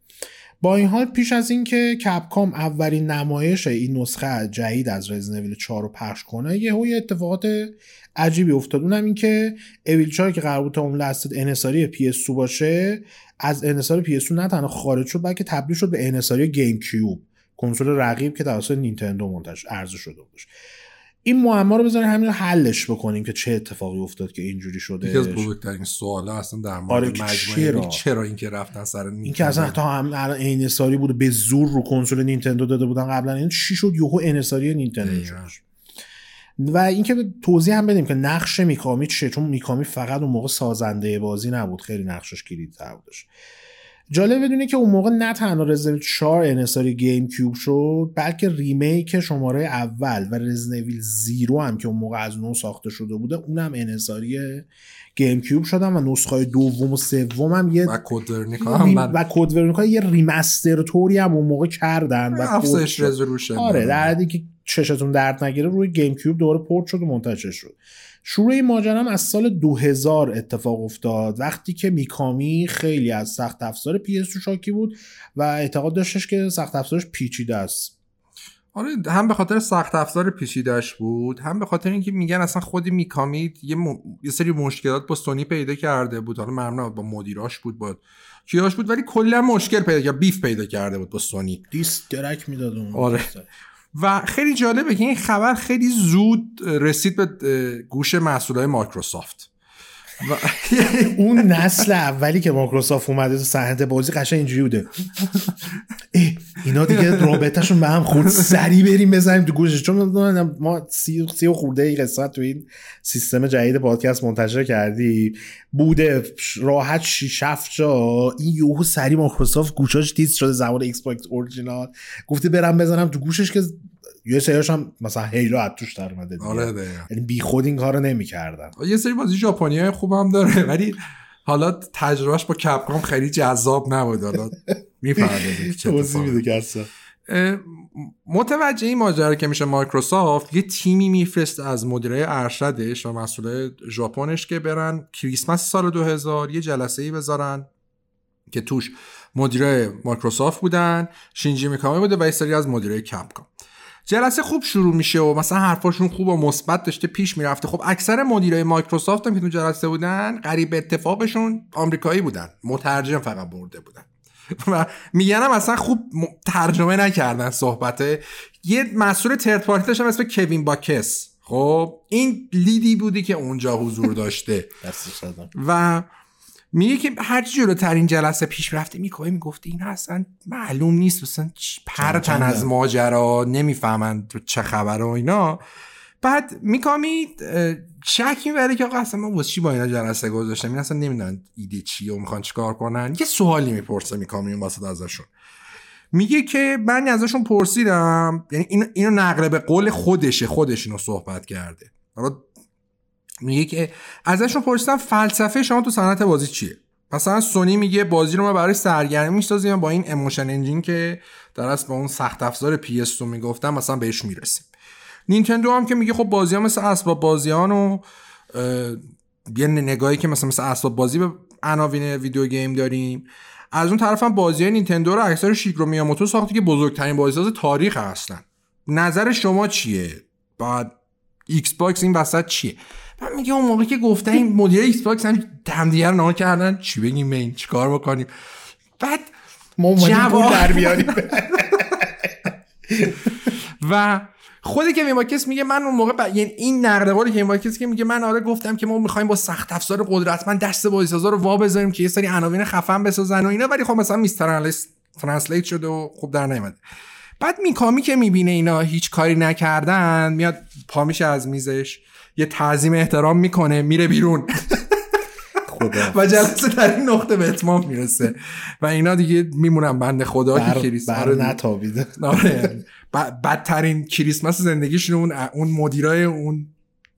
با این حال پیش از اینکه Capcom اولین نمایش این نسخه جدید از Resident Evil 4 رو پخش کنه یه یه اتفاقات عجیبی افتاد. اونم این که Evil 4 که قرار بود تا اون لحظه انحصاری PS باشه از انحصار PS نه تنها خارج شد بلکه تبدیل شد به انحصاری GameCube کنسول رقیب که توسط نینتندو منتشر عرضه شده بودش این معما رو بذارین همین حلش بکنیم که چه اتفاقی افتاد که اینجوری شده. یکی از بزرگترین سوالا اصلا در مورد آره، مجموعه چرا؟ چرا چرا اینکه رفتن سر این که اصلا تا هم الان انحصاری بوده به زور رو کنسول نینتندو داده بودن قبلا این چی شد؟ یهو انحصاری نینتندو. شد. و اینکه توضیح هم بدیم که نقش میکامی چیه چون میکامی فقط اون موقع سازنده بازی نبود خیلی نقشش کلیدتر بودش. جالب بدونی که اون موقع نه تنها رزیدنت 4 انحصاری GameCube شد بلکه remake شماره اول و Resident Evil Zero هم که اون موقع از نو ساخته شده بوده اونم انحصاری GameCube شدن و نسخه دوم و سوم هم یه و Code Veronica هم و یه remaster طوری هم اون موقع کردن و افزایش. resolution آره در حدی که چشتون درد نگیره روی GameCube دوباره پورت شد و منتشر شد. شروع این ماجرا هم از سال 2000 اتفاق افتاد. وقتی که میکامی خیلی از سخت افزار PS شاکی بود و اعتقاد داشتش که سخت افزارش پیچیده است. آره هم به خاطر سخت افزار پیچیدش بود هم به خاطر اینکه میگن اصلا خودی میکامی یه, م... یه سری مشکلات با سونی پیدا کرده بود. حالا ممنون با مدیراش بود با کیاش بود ولی کلا مشکل پیدا کرد بیف پیدا کرده بود با سونی. دیس درک می‌داد اون آره. و خیلی جالبه که این خبر خیلی زود رسید به گوش مسئولای مایکروسافت. اون نسل اولی که مایکروسافت اومده تو صحنه بازی قشنگ اینجوری بوده. اه اینا دیگه رابطهشون به هم خود سری بریم بزنیم تو گوشش. چون ما سی, سی خورده ای قسمت تو این سیستم جدید پادکست منتشر کردی. بوده راحت شیش هفت جا این یوهو سری مایکروسافت گوشاش تیز شده زمان ایکس باکس اورجینال گفته برم بزنم تو گوشش که یه سریاش هم مثلا هیلو از توش در اومده آره یعنی بی خود این کارو نمی‌کردن. یه سری بازی ژاپنی خوب هم داره ولی حالا تجربهش با کپکام خیلی جذاب نبود. حالا می‌فهمید متوجه این ماجرا که میشه مایکروسافت یه تیمی میفرسته از مدیرای ارشدش و مسئول ژاپنش که برن کریسمس سال 2000 یه جلسه ای بذارن که توش مدیرای مایکروسافت بودن شینجی میکامی بوده و یه سری از مدیرای کپکام. جلسه خوب شروع میشه و مثلا حرفاشون خوب و مثبت داشته پیش می‌رفته. خب اکثر مدیرای مایکروسافت هم که تو جلسه بودن قریب به اتفاقشون آمریکایی بودن. مترجم فقط برده بودن. و میگن اصلا خوب ترجمه نکردن صحبته یه مسئول third party داشتم اسم کوین باکس. خب این lead ی بودی که اونجا حضور داشته. و میگه که هر جلوتر این جلسه پیش رفته می‌کنه می‌گفته این اصلا معلوم نیست. اصلا پرتن از ماجرا نمی‌فهمن چه خبر و اینا. بعد میکامی شک می‌بره که آقا اصلا ما چی با اینا جلسه گذاشتم؟ این اصلا نمی‌دونن ایده چی و می‌خوان چیکار کنن. یه سوالی می‌پرسه میکامی اون واسه ازشون. میگه که من ازشون پرسیدم یعنی اینو نقل به قول خودشه خودش اینو صحبت کرده. حالا میگه که ازشون پرسیدم فلسفه شما تو صنعت بازی چیه؟ مثلا سونی میگه بازی رو ما برای سرگرمی می‌سازیم با این Emotion Engine که در اصل با اون سخت افزار PS می‌گفتم مثلا بهش می‌رسیم. نینتندو هم که میگه خب بازی ها مثل اسباب بازیان و یه نگاهی که مثلا مثل اسباب بازی به عناوین video game داریم. از اون طرف هم بازی نینتندو رو اکثر شیگرو میاموتو ساخته که بزرگترین بازیساز تاریخ هستن. نظر شما چیه؟ بعد ایکس باکس این وسط چیه؟ من میگه اون موقع که گفته این مدیر ایکس باکس هم همدیگه رو کردن چی بگیم این؟ چیکار بکنیم؟ بعد ما جواب در بیاریم. و خودی که میماکس میگه من اون موقع ب... یعنی این نقد که میماکس که میگه من آره گفتم که ما می‌خوایم با سخت افزار قدرتمند دست بازیسازا رو وا بذاریم که یه سری عناوین خفن بسازن و اینا ولی خب مثلا میستر ترنسلیت شده و خوب در نیومد بعد میکامی که می‌بینه اینا هیچ کاری نکردن میاد پا میشه از میزش. یه تعظیم احترام می‌کنه میره بیرون. و جلسه در این نقطه به اتمام می‌رسه. و اینا دیگه میمونن بند خدا که کریسمس بر نتابیده. آره. بدترین کریسمس زندگیشون اون اون مدیرای اون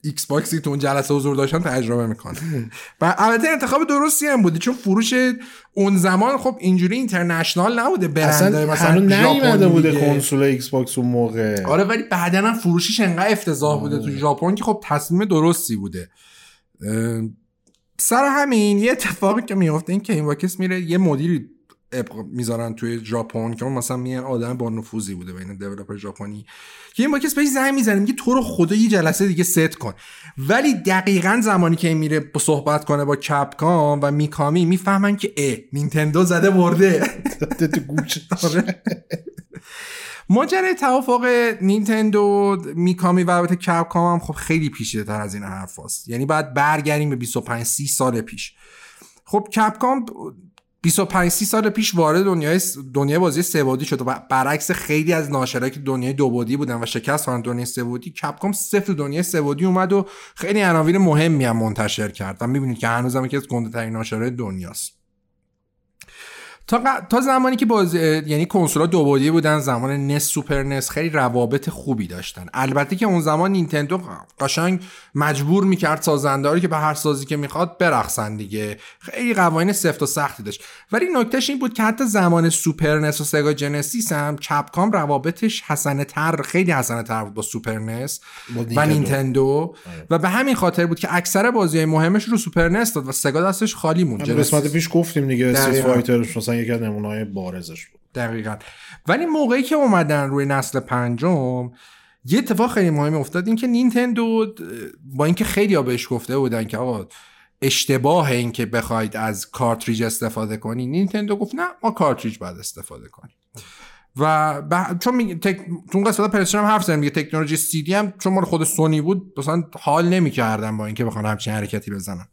ایکس باکسی تو اون جلسه حضور داشتن تجربه می‌کنه. و البته انتخاب درستی هم بوده چون فروش اون زمان خب اینجوری international نبوده برند مثلا نیومده بوده کنسول ایکس باکس اون موقع. آره ولی بعدا هم فروشش انقدر افتضاح بوده تو ژاپن که خب تصمیم درستی بوده. سر همین یه اتفاقی که میفته این که این باکس میره یه مدیری می‌ذارن توی ژاپن که اون مثلا یه آدم با نفوذی بوده بین developer ژاپنی. که این باکس بهش زنگ می‌زنه میگه تو رو خدا یه جلسه دیگه ست کن. ولی دقیقا زمانی که این میره با صحبت کنه با کپکام و میکامی می‌فهمن که اه نینتندو زده برده. تو گوش ماجرای توافق نینتندو میکامی و البته کپکام هم خب خیلی پیچیده تر از این حرف هست. یعنی باید برگردیم به 25 30 سال پیش. خب کپکام 25 30 سال پیش وارد دنیای دنیای بازی سه‌بعدی شد و برعکس خیلی از ناشرایی که دنیای دو بودن و شکست خوردن دنیای سه‌بعدی کپکام صفر دنیای سه‌بعدی اومد و خیلی عناوین مهمی هم منتشر کرد. و می‌بینید که هنوزم یکی از گنده‌ترین ناشرای دنیاست. تا, تا زمانی که باز یعنی کنسولا دو بعدی بودن زمان نس سوپر نس خیلی روابط خوبی داشتن. البته که اون زمان نینتندو قشنگ مجبور می‌کرد سازنده که به هر سازی که می‌خواد برقصن دیگه. خیلی قوانین سفت و سختی داشت. ولی نکتهش این بود که حتی زمان سوپر نس و سگا جنسیس هم کپکام روابطش حسنه تر خیلی حسنه تر بود با سوپر نس و نینتندو. آره. و به همین خاطر بود که اکثر بازی مهمش رو سوپر نس داد و سگا دستش خالی موند. قسمت پیش گفتیم دیگه یکی از نمونه‌های بارزش بود. دقیقا. ولی موقعی که اومدن روی نسل پنجم یه اتفاق خیلی مهمی افتاد این که نینتندو با اینکه خیلی ها بهش گفته بودن که آقا اشتباه این که بخواید از کارتریج استفاده کنی نینتندو گفت نه ما کارتریج باید استفاده کنیم. و ب... چون می... تک... تو قسمت پرسیشن هم حرف میگه تکنولوژی سی دی هم چون مال خود سونی بود مثلا حال نمی‌کردن با اینکه بخوان همچین حرکتی بزنن.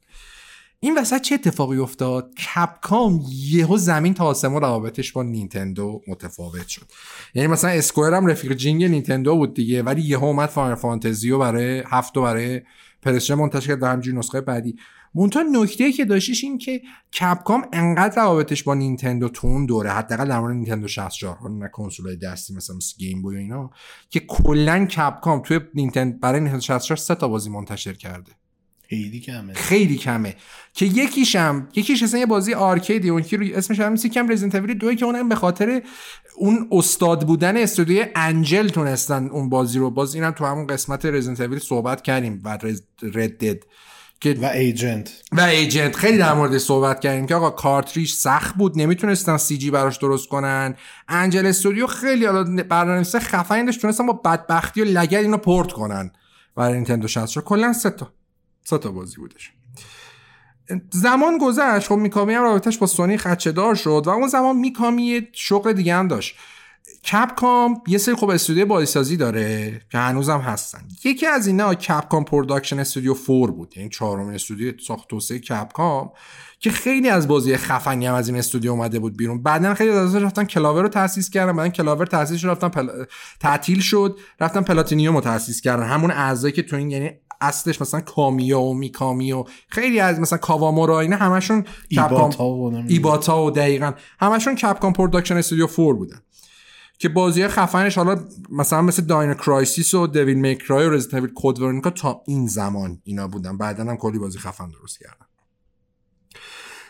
این وسط چه اتفاقی افتاد؟ کپکام یهو زمین تا آسمون روابطش با نینتندو متفاوت شد. یعنی مثلا اسکوئر هم رفیق جینگ نینتندو بود دیگه ولی یهو اومد فاینال فانتزی رو برای هفت برای پرسشه منتشر کرد همینجوری نسخه بعدی. منتها نکته که داشتیش این که کپکام انقدر روابطش با نینتندو تو اون دوره حداقل در مورد نینتندو 64 نه کنسول دستی مثلا مثل گیم بوی و اینا که کلا کپکام توی نینتندو برای نینتندو 64 سه تا بازی منتشر کرده. خیلی کمه. خیلی کمه. که یکیشم یکیش اصلا یه بازی آرکیدی اون که روی اسمش هم کم رزیدنت اویل 2 که اونم به خاطر اون استاد بودن استودیوی انجل تونستن اون بازی رو. باز اینم تو همون قسمت رزیدنت اویل صحبت کردیم و رد دد که و ایجنت و ایجنت خیلی در مورد صحبت کردیم که آقا کارتریج سخت بود نمی‌تونستن سی جی براش درست کنن. انجل استودیو خیلی حالا برنامه‌نویس خفنی داشت تونستن با بدبختی و لگد اینو پورت کنن. برای نینتندو 64 کلا سه تا. سه تا بازی بودش. زمان گذشت خب میکامی هم رابطش با سونی خدشه شد و اون زمان میکامی شغل دیگه هم داشت. کپکام یه سری خب استودیو بازیسازی داره که هنوزم هستن. یکی از اینا کپکام Production Studio 4 بود. یعنی چهارمین استودیو ساخت توسعه کپکام. که خیلی از بازی خفنی هم از این استودیو اومده بود بیرون. بعدا خیلی از رفتن کلاور رو تاسیس کردن بعدن کلاور تاسیس شد رفتن پل... تعطیل شد رفتن پلاتینیوم رو تاسیس کردن. همون اعضایی که تو این یعنی اصلش مثلا کامیا و میکامی و خیلی از مثلا کاوامورا اینا همشون کپکام ایباتا و دقیقا. همشون کپکام Production Studio 4 بودن. که بازی خفنش حالا مثلا مثل داین کرایسیس و دویل می کرای و رزیدنت کد تا این زمان اینا بودن. بعدا هم کلی بازی خفن درست کردن.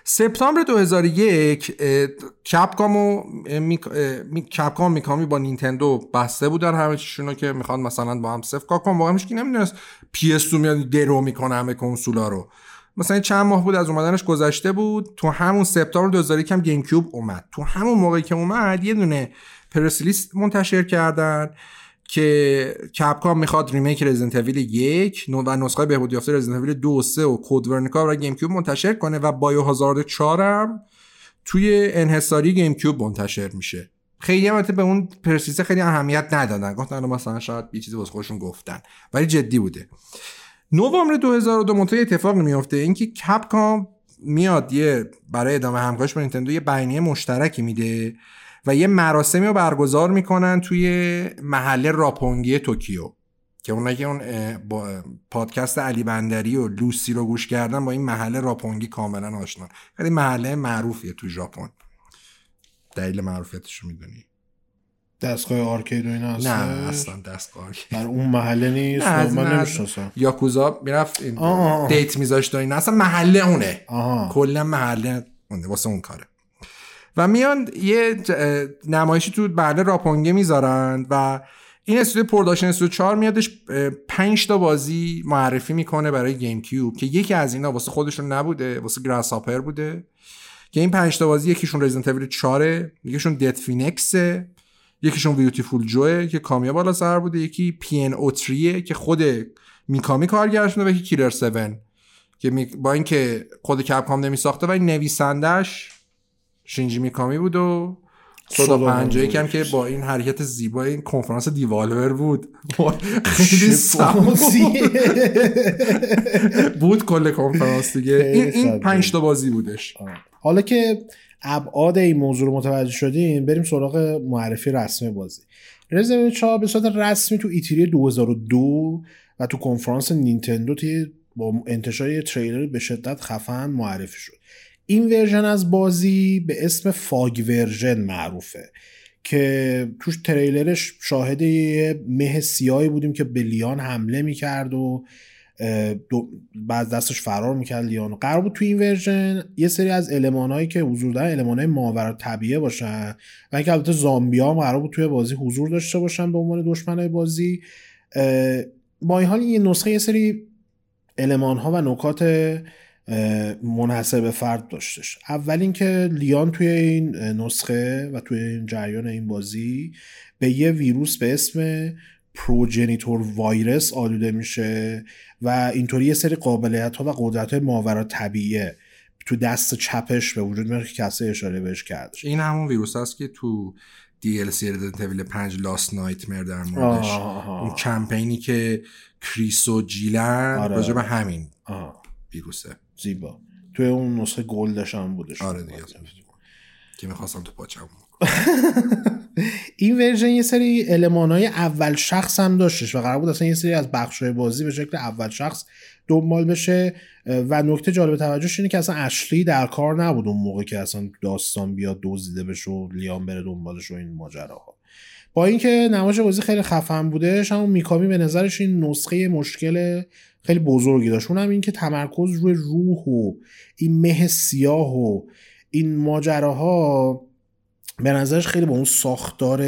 سپتامبر 2001 کپکام و کپکام میکامی با نینتندو بسته بودن همه چیشونو که می‌خوان مثلا با هم صرفا کار کنن. واقعا که نمی‌دونست PS میاد درو می‌کنه همه کنسولا رو. مثلا چند ماه بود از اومدنش گذشته بود. تو همون سپتامبر 2001 هم گیم کیوب اومد. تو همون موقعی که اومد یه دونه press release منتشر کردن. که کپکام می‌خواد remake رزیدنت اویل یک و نسخه بهبود یافته رزیدنت اویل دو و سه و کد ورنیکا و گیم کیوب منتشر کنه و بایو هازارد 4 هم توی انحصاری گیم کیوب منتشر میشه. خیلی هم به اون press release ه خیلی اهمیت ندادن. گفتن مثلا شاید یه چیزی واسه خودشون گفتن. ولی جدی بوده. نوامبر 2002 منتهی اتفاق میفته اینکه کپکام میاد یه برای ادامه همکاریش با نینتندو یه بیانیه مشترکی میده. و یه مراسمی رو برگزار می‌کنن توی محله راپونگی توکیو که اون که اون با پادکست علی بندری و لوسی رو گوش کردن با این محله راپونگی کاملا آشنا. خیلی محله معروفیه تو ژاپن. دلیل معروفیتش رو می‌دونی. دستگاه arcade و اینا نه اصلا دستگاه arcade. در اون محله نیست؟ نه من نمی‌شناسم. یاکوزا می‌رفت این date میذاشت و اینا. اصلا محله اونه. کلا محله اونه. واسه اون کاره. و میان یه نمایشی تو بعد راپونگی می‌ذارن و این استودیو Production Studio 4 میادش 5 تا بازی معرفی می‌کنه برای GameCube که یکی از اینا واسه خودشون نبوده واسه Grasshopper بوده. که این 5 تا بازی یکیشون Resident Evil 4 یکیشون Dead Phoenix یکیشون Viewtiful Joe ه که کامیا بالا سر بوده یکی P.N.03 که خود میکامی کارگرش و یکی Killer 7 که با اینکه خود Capcom نمیساخته ولی نویسندش شینجی میکامی بود و سودا پنجاه و یکم که با این حرکت زیبا این کنفرانس Devolver بود. خیلی بود کل کنفرانس دیگه. این, این پنج تا بازی بودش. حالا که ابعاد این موضوع رو متوجه شدیم بریم سراغ معرفی رسمی بازی. رزیدنت چا به صورت رسمی تو E3 2002 و تو کنفرانس نینتندو با انتشار تریلر به شدت خفن معرفی شد. این version از بازی به اسم Fog Version معروفه که توش تریلرش شاهد یه مه سیاهی بودیم که به لیان حمله می‌کرد و بعد دستش فرار می‌کرد لیان قرار بود تو این ورژن یه سری از هایی که حضور دارن المانهای ماورا طبیعه باشن و اینکه البته زامبی ها قرار بود توی بازی حضور داشته باشن به عنوان دشمنای بازی. با این حال این نسخه یه سری علمان ها و نکات منحصر به فرد داشتش اول اینکه لیان توی این نسخه و توی این جریان این بازی به یه ویروس به اسم Progenitor virus آلوده میشه و اینطوری یه سری قابلیت ها و قدرت های ماورا طبیعیه تو دست چپش به وجود میاد که کسی اشاره بهش کردش این همون ویروس هست که تو DLC Resident Evil 5 Lost in Nightmares در موردش. اون کمپینی که کریس و جیلن آره. به همین ویروسه. زیبا. توی اون نسخه Gold ش هم بودش. آره دیگه که می‌خواستم تو پاچم این ورژن یه سری علمان های اول شخص هم داشتش و قرار بود اصلا یه سری از بخش بازی به شکل اول شخص دنبال بشه. و نکته جالب توجهش اینه که اصلا اشلی در کار نبود اون موقع که اصلا داستان بیاد دزدیده بشه و لیام بره دنبالش و این ماجراها. با اینکه نمایش بازی خیلی خفن بوده اما میکامی به نظرش این نسخه مشکل خیلی بزرگی داشت. اونم این که تمرکز روی روح و این مه سیاه و این ماجراها به نظرش خیلی با اون ساختار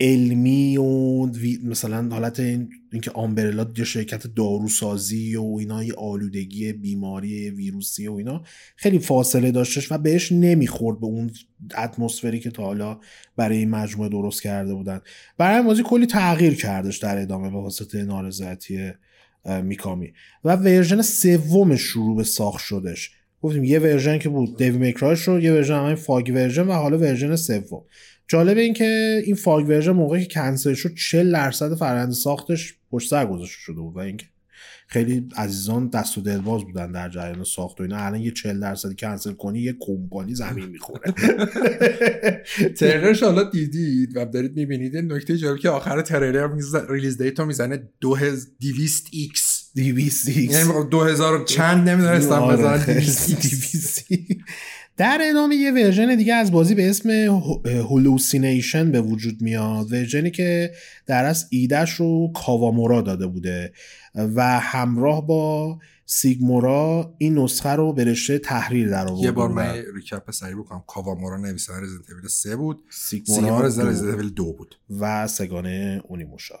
علمی و مثلا حالت این اینکه آمبرلا یه شرکت داروسازی و اینا یه آلودگی بیماری ویروسی و اینا خیلی فاصله داشتش و بهش نمی‌خورد به اون اتمسفری که تا حالا برای این مجموعه درست کرده بودن. برای بازی کلی تغییر کردش در ادامه به واسطه نارضایتی میکامی. و version سوم شروع به ساخت شدش. گفتیم یه version که بود Devil May Cry ش رو یه version همین Fog Version و حالا version سوم. جالب این که این Fog Version موقعی که کنسل شد 40 درصد فرآیند ساختش پشت سر گذاشته شده بود و اینکه خیلی عزیزان دست و دلباز بودن در جریان ساخت و اینا. الان یه 40 درصد کنسل کنی یه کمپانی زمین می‌خوره. تریلرش حالا دیدید و دارید می‌بینید. نکته جالب که آخر تریلر ریلیز دیتا می‌زنه 2200 x 200 x یعنی 2000 چند نمی‌دونستم آره، بزنن در ادامه یه ورژن دیگه از بازی به اسم هولوسینیشن به وجود میاد. ورژنی که در از ایدهش رو کاوامورا داده بوده و همراه با سیگمورا این نسخه رو به رشته تحریر در آورده یه بار من ریکپ سریع بکنم. کاوامورا نویسنده رزیدنت اول 3 بود. سیگمورا رزیدنت اول 2 بود. و سگانه Onimusha.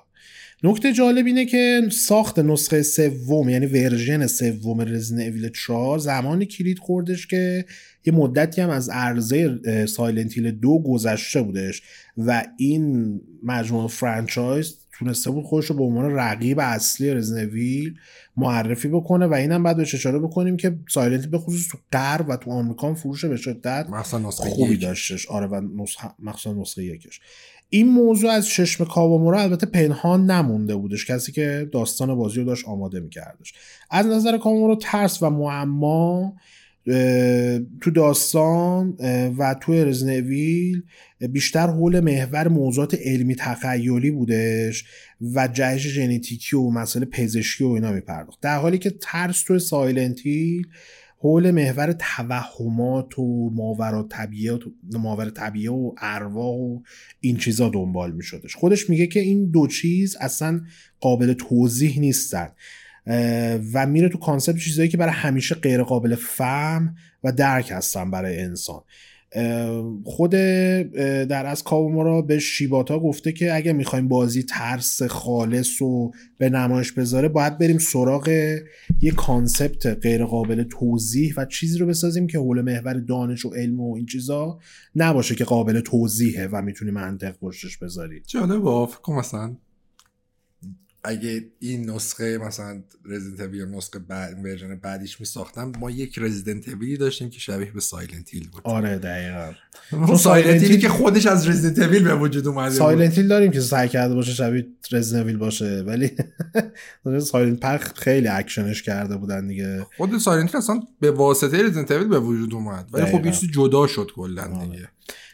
نکته جالب اینه که ساخت نسخه سوم یعنی version سوم Resident Evil 4 زمانی کلید خوردش که یه مدتی هم از عرضه Silent Hill دو گذشته بودش و این مجموعه franchise تونسته بود خودش رو به عنوان رقیب اصلی Resident Evil معرفی بکنه و اینم بعد بهش اشاره بکنیم که Silent به خصوص تو غرب و تو آمریکا فروش به شدت خوبی داشتش. آره و نسخه مخصوصا نسخه یکش. این موضوع از چشم کاوامورا البته پنهان نمونده بودش. کسی که داستان بازی رو داشت آماده میکردش. از نظر کاوامورا ترس و معما تو داستان و تو رزنویل بیشتر حول محور موضوعات علمی تخیلی بودش و جهش ژنتیکی و مسئله پزشکی و اینا میپرداخت. در حالی که ترس تو سایلنتیل حول محور توهمات و ماورا طبیعه ماورا طبیعه و ارواح و این چیزا دنبال می شدش خودش میگه که این دو چیز اصلا قابل توضیح نیستن. و میره تو concept چیزهایی که برای همیشه غیر قابل فهم و درک هستن برای انسان. خود در از کاوامورا به شیباتا گفته که اگه می‌خوایم بازی ترس خالص و به نمایش بذاره باید بریم سراغ یه concept غیر قابل توضیح و چیزی رو بسازیم که حول محور دانش و علم و این چیزا نباشه که قابل توضیحه و می‌تونی منطق پشتش بذاری جالبه فکر مثلا اگه این نسخه مثلا Resident Evil نسخه بعد version بعدیش می ساختم ما یک Resident Evil ی داشتیم که شبیه به Silent Hill بود. آره دقیقاً. اون Silent Hill ی که خودش از Resident Evil به وجود اومده Silent Hill داریم که سعی کرده باشه شبیه Resident Evil باشه ولی Silent پخ خیلی اکشنش کرده بودن دیگه. خود Silent اصلا به واسطه Resident Evil به وجود اومد. ولی خب یه جدا شد کلا دیگه.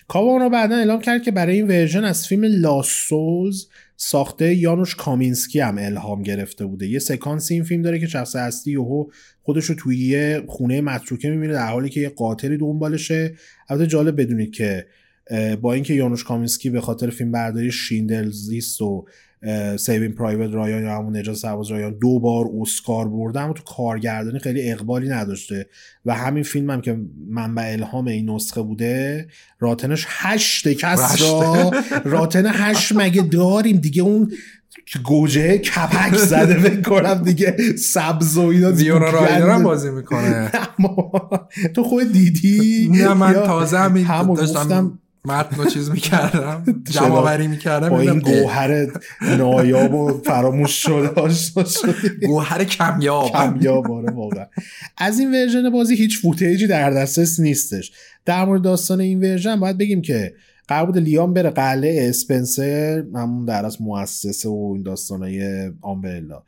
کاوامورا بعدا اعلام کرد که برای این version از فیلم Lost Souls ساخته یانوش کامینسکی هم الهام گرفته بوده. یه سکانس این فیلم داره که شخص اصلی یهو خودش رو توی یه خونه متروکه می‌بینه در حالی که یه قاتلی دنبالشه. البته جالب بدونید که با اینکه یانوش کامینسکی به خاطر فیلم برداری Schindler's List و Saving Private Ryan یا همون نجات سرباز رایان دو بار اسکار برده اما تو کارگردانی خیلی اقبالی نداشته. و همین فیلم هم که منبع الهام این نسخه بوده راتنش هشت کس را راتن هشت مگه داریم؟ دیگه اون گوجه کپک زده بکنم دیگه سبز و اینا دیورا رایدر بازی می‌کنه. تو خود دیدی؟ نه من تازه همین داشتم متن و چیز می‌کردم جمع بری می‌کردم با این گوهر نایاب و فراموش شده گوهر کمیاب. کمیاب آره واقعا. از این ورژن بازی هیچ فوتیجی در دسترس نیستش. در مورد داستان این ورژن باید بگیم که قرار بود لیام بره قلعه اسپنسر همون در از مؤسسه و این داستانای آمبرلا.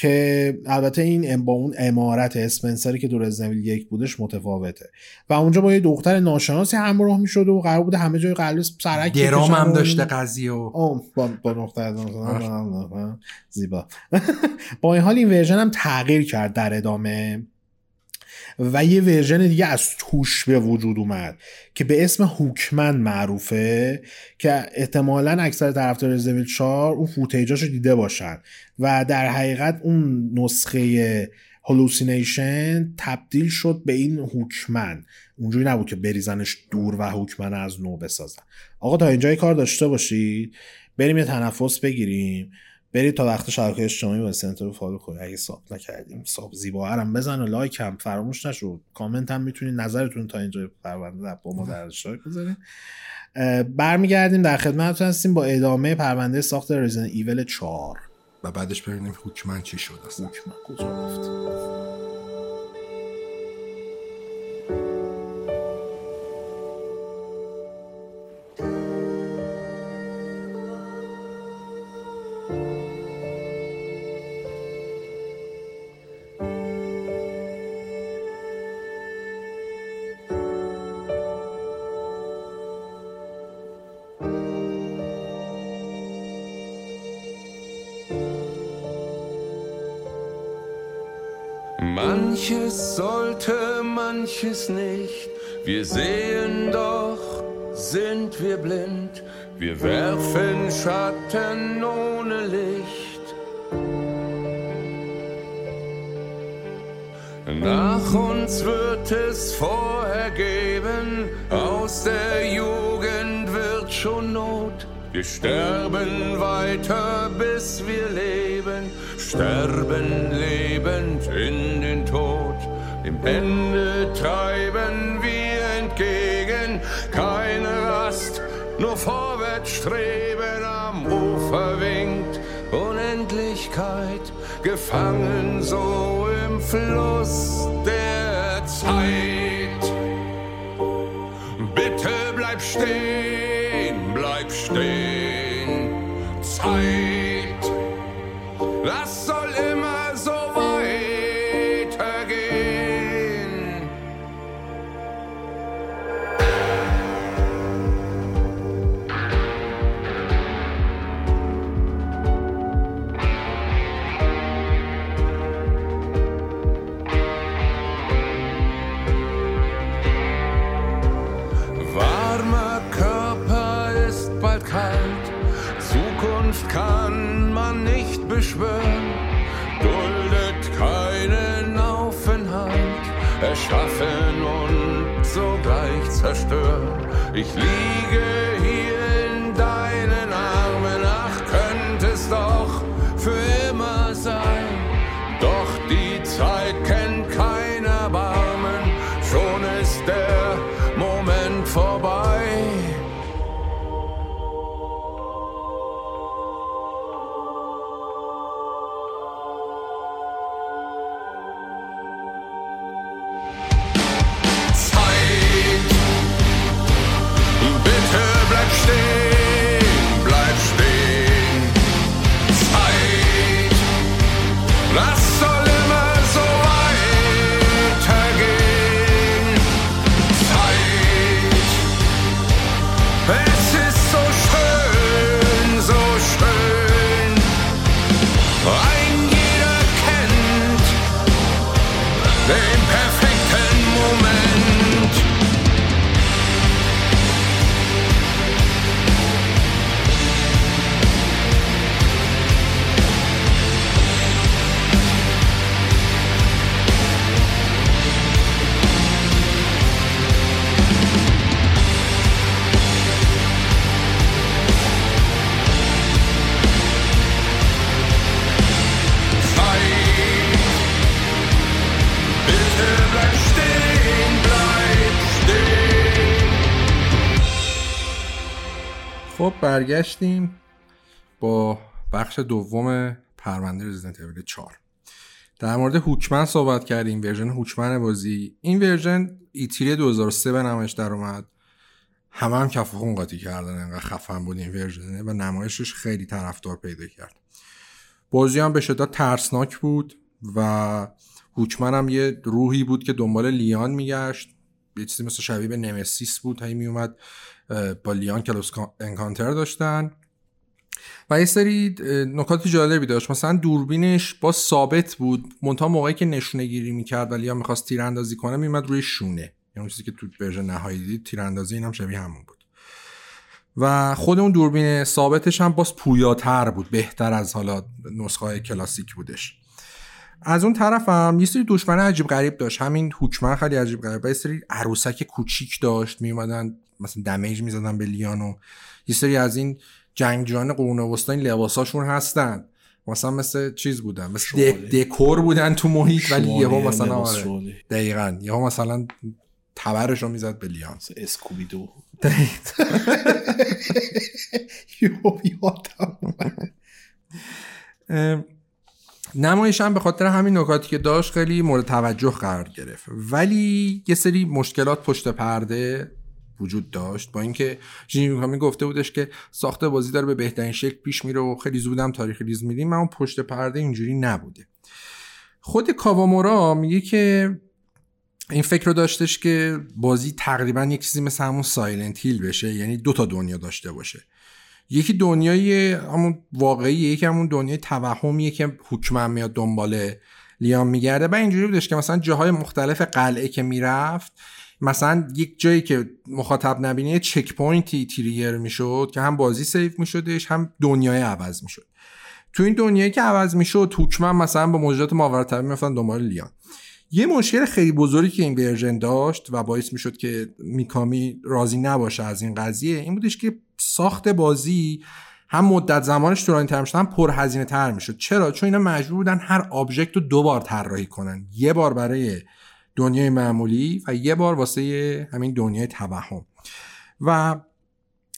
که البته این با اون امارت اسپنسری که دور رزنویل یک بودش متفاوته. و اونجا با یه دختر ناشناسی همراه می‌شد و قرار بود همه جای قلعه سرک درام هم داشته قضیه و با, با زیبا. با این حال این version هم تغییر کرد در ادامه. و یه version دیگه از توش به وجود اومد که به اسم Hookman معروفه که احتمالا اکثر طرفدار رزیدنت 4 اون footage اشو دیده باشن و در حقیقت اون نسخه Hallucination تبدیل شد به این Hookman. اونجوری نبود که بریزنش دور و Hookman از نو بسازن. آقا تا اینجای کار داشته باشید بریم یه تنفس بگیریم. برید تا وقت شبکه اجتماعی و سنتر رو follow کنید. اگه sub نکردیم sub زیبا هم بزن و like هم فراموش نشد کامنت هم می‌تونید نظرتون تا اینجا پرونده با ما در اشتراک بذارید. برمیگردیم در خدمت هستیم با ادامه پرونده ساخت Resident Evil 4 و بعدش ببینیم Hookman چی شد اصلا Hookman کجا رفت؟ Manches nicht. Wir sehen doch, sind wir blind. Wir werfen Schatten ohne Licht. Nach uns wird es vorher geben, aus der Jugend wird schon Not. Wir sterben weiter, bis wir leben, sterben lebend in den Tod. Dem Ende treiben wir entgegen, keine Rast, nur vorwärts streben. Am Ufer winkt Unendlichkeit, gefangen so im Fluss der Zeit. Bitte bleib stehen, bleib stehen, sleep. خب برگشتیم با بخش دوم پرونده Resident Evil 4 در مورد Hookman صحبت کردیم version Hookman بازی. این version E3 2003 به نمایش در اومد. همه هم کف خون قاطی کردن انقدر خفن بود این version ه و نمایشش خیلی طرفدار پیدا کرد. بازی هم به شدت ترسناک بود و Hookman هم یه روحی بود که دنبال Leon میگشت. یه چیزی مثل شبیه به Nemesis بود هی میومد با Leon close encounter داشتن. و یه سری نکات جالبی داشت. مثلا دوربینش با ثابت بود. منتها موقعی که نشونه گیری می‌کرد و Leon می‌خواست تیراندازی کنه میومد روی شونه. یعنی چیزی که تو version نهایی دید تیراندازی اینم شبیه همون بود. و خود اون دوربین ثابتش هم باز پویاتر بود. بهتر از حالا نسخه کلاسیک بودش. از اون طرف هم یه سری دشمن عجیب غریب داشت. همین هوکمن خیلی عجیب غریب. یه سری عروسک کوچیک داشت. میومدن مثلا دمیج می‌زدن به لیانو. یه سری از این جنگجویان قرون وسطا این لباساشون هستن. مثلا مثل چیز بودن مثل دکور بودن تو محیط ولی یهو مثلا آره. دقیقا. یهو مثلا تبرش رو می‌زد به لیان. اسکوبیدو. نمایش هم به خاطر همین نکاتی که داشت خیلی مورد توجه قرار گرفت. ولی یه سری مشکلات پشت پرده وجود داشت با اینکه شینجی میکامی گفته بودش که ساخت بازی داره به بهترین شکل پیش میره و خیلی زودم تاریخ release میدیم اما پشت پرده اینجوری نبوده. خود کاوامورا میگه که این فکر رو داشتش که بازی تقریبا یک چیزی مثل همون Silent Hill بشه یعنی دو تا دنیا داشته باشه. یکی دنیای همون واقعی یکی همون دنیای توهمیه که Hookman میاد دنبال Leon میگرده. و اینجوری بودش که مثلا جاهای مختلف قلعه که می‌رفت مثلا یک جایی که مخاطب نبینه یه checkpoint ی trigger می‌شد که هم بازی save میشدش هم دنیای عوض می‌شد. تو این دنیایی که عوض می‌شد Hookman مثلا با موجودات ماورا طبیعی می‌رفتن دنبال Leon. یه مشکل خیلی بزرگی که این version داشت و باعث می‌شد که میکامی راضی نباشه از این قضیه این بودش که ساخت بازی هم مدت زمانش طولانی تر می‌شد هم پرهزینه تر می‌شد. چرا؟ چون اینا مجبور بودن هر object رو دو بار طراحی کنن. یه بار برای دنیای معمولی و یه بار واسه همین دنیای توهم. و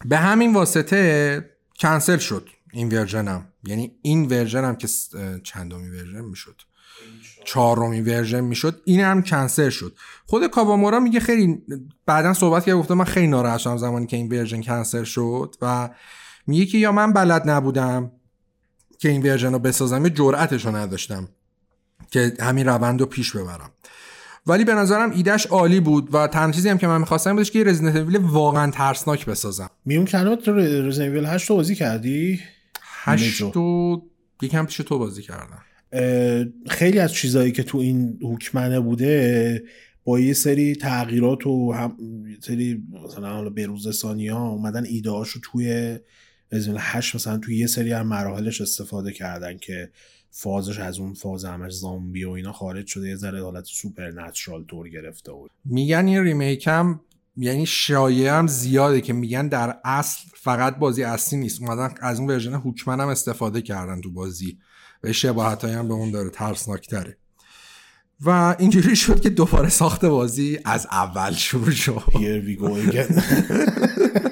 به همین واسطه کنسل شد این version م یعنی این version م که چندمی version می‌شد؟ چهارمی version می‌شد. این هم کنسل شد. خود کاوامورا میگه خیلی بعدا صحبت کرد گفته من خیلی ناراحت شدم زمانی که این version کنسل شد و میگه که یا من بلد نبودم که این ورژن رو بسازم یا جرأتش رو نداشتم که همین روند رو پیش ببرم. ولی به نظرم ایدهش عالی بود و تنها چیزی هم که من می‌خواستم بودش که یه رزیدنت اویل واقعا ترسناک بسازم. میون کلمه تو رزنویل 8 رو بازی کردی؟ هشت جو. و یکم پیش تو بازی کردم. خیلی از چیزهایی که تو این حکمنه بوده با یه سری تغییرات و هم سری مثلا حالا ثانی ها اومدن ایده هاشو توی رزیدنت 8 مثلا توی یه سری از مراحلش استفاده کردن که فازش از اون فاز همش زامبی و اینا خارج شده یه ذره حالت supernatural طور گرفته بود. میگن این remake هم یعنی شایعه هم زیاده که میگن در اصل فقط بازی اصلی نیست. اومدن از اون version Hookman هم استفاده کردن تو بازی. و شباهت هم به اون داره ترسناکتره. و اینجوری شد که دوباره ساخت بازی از اول شروع شد. Here we go again.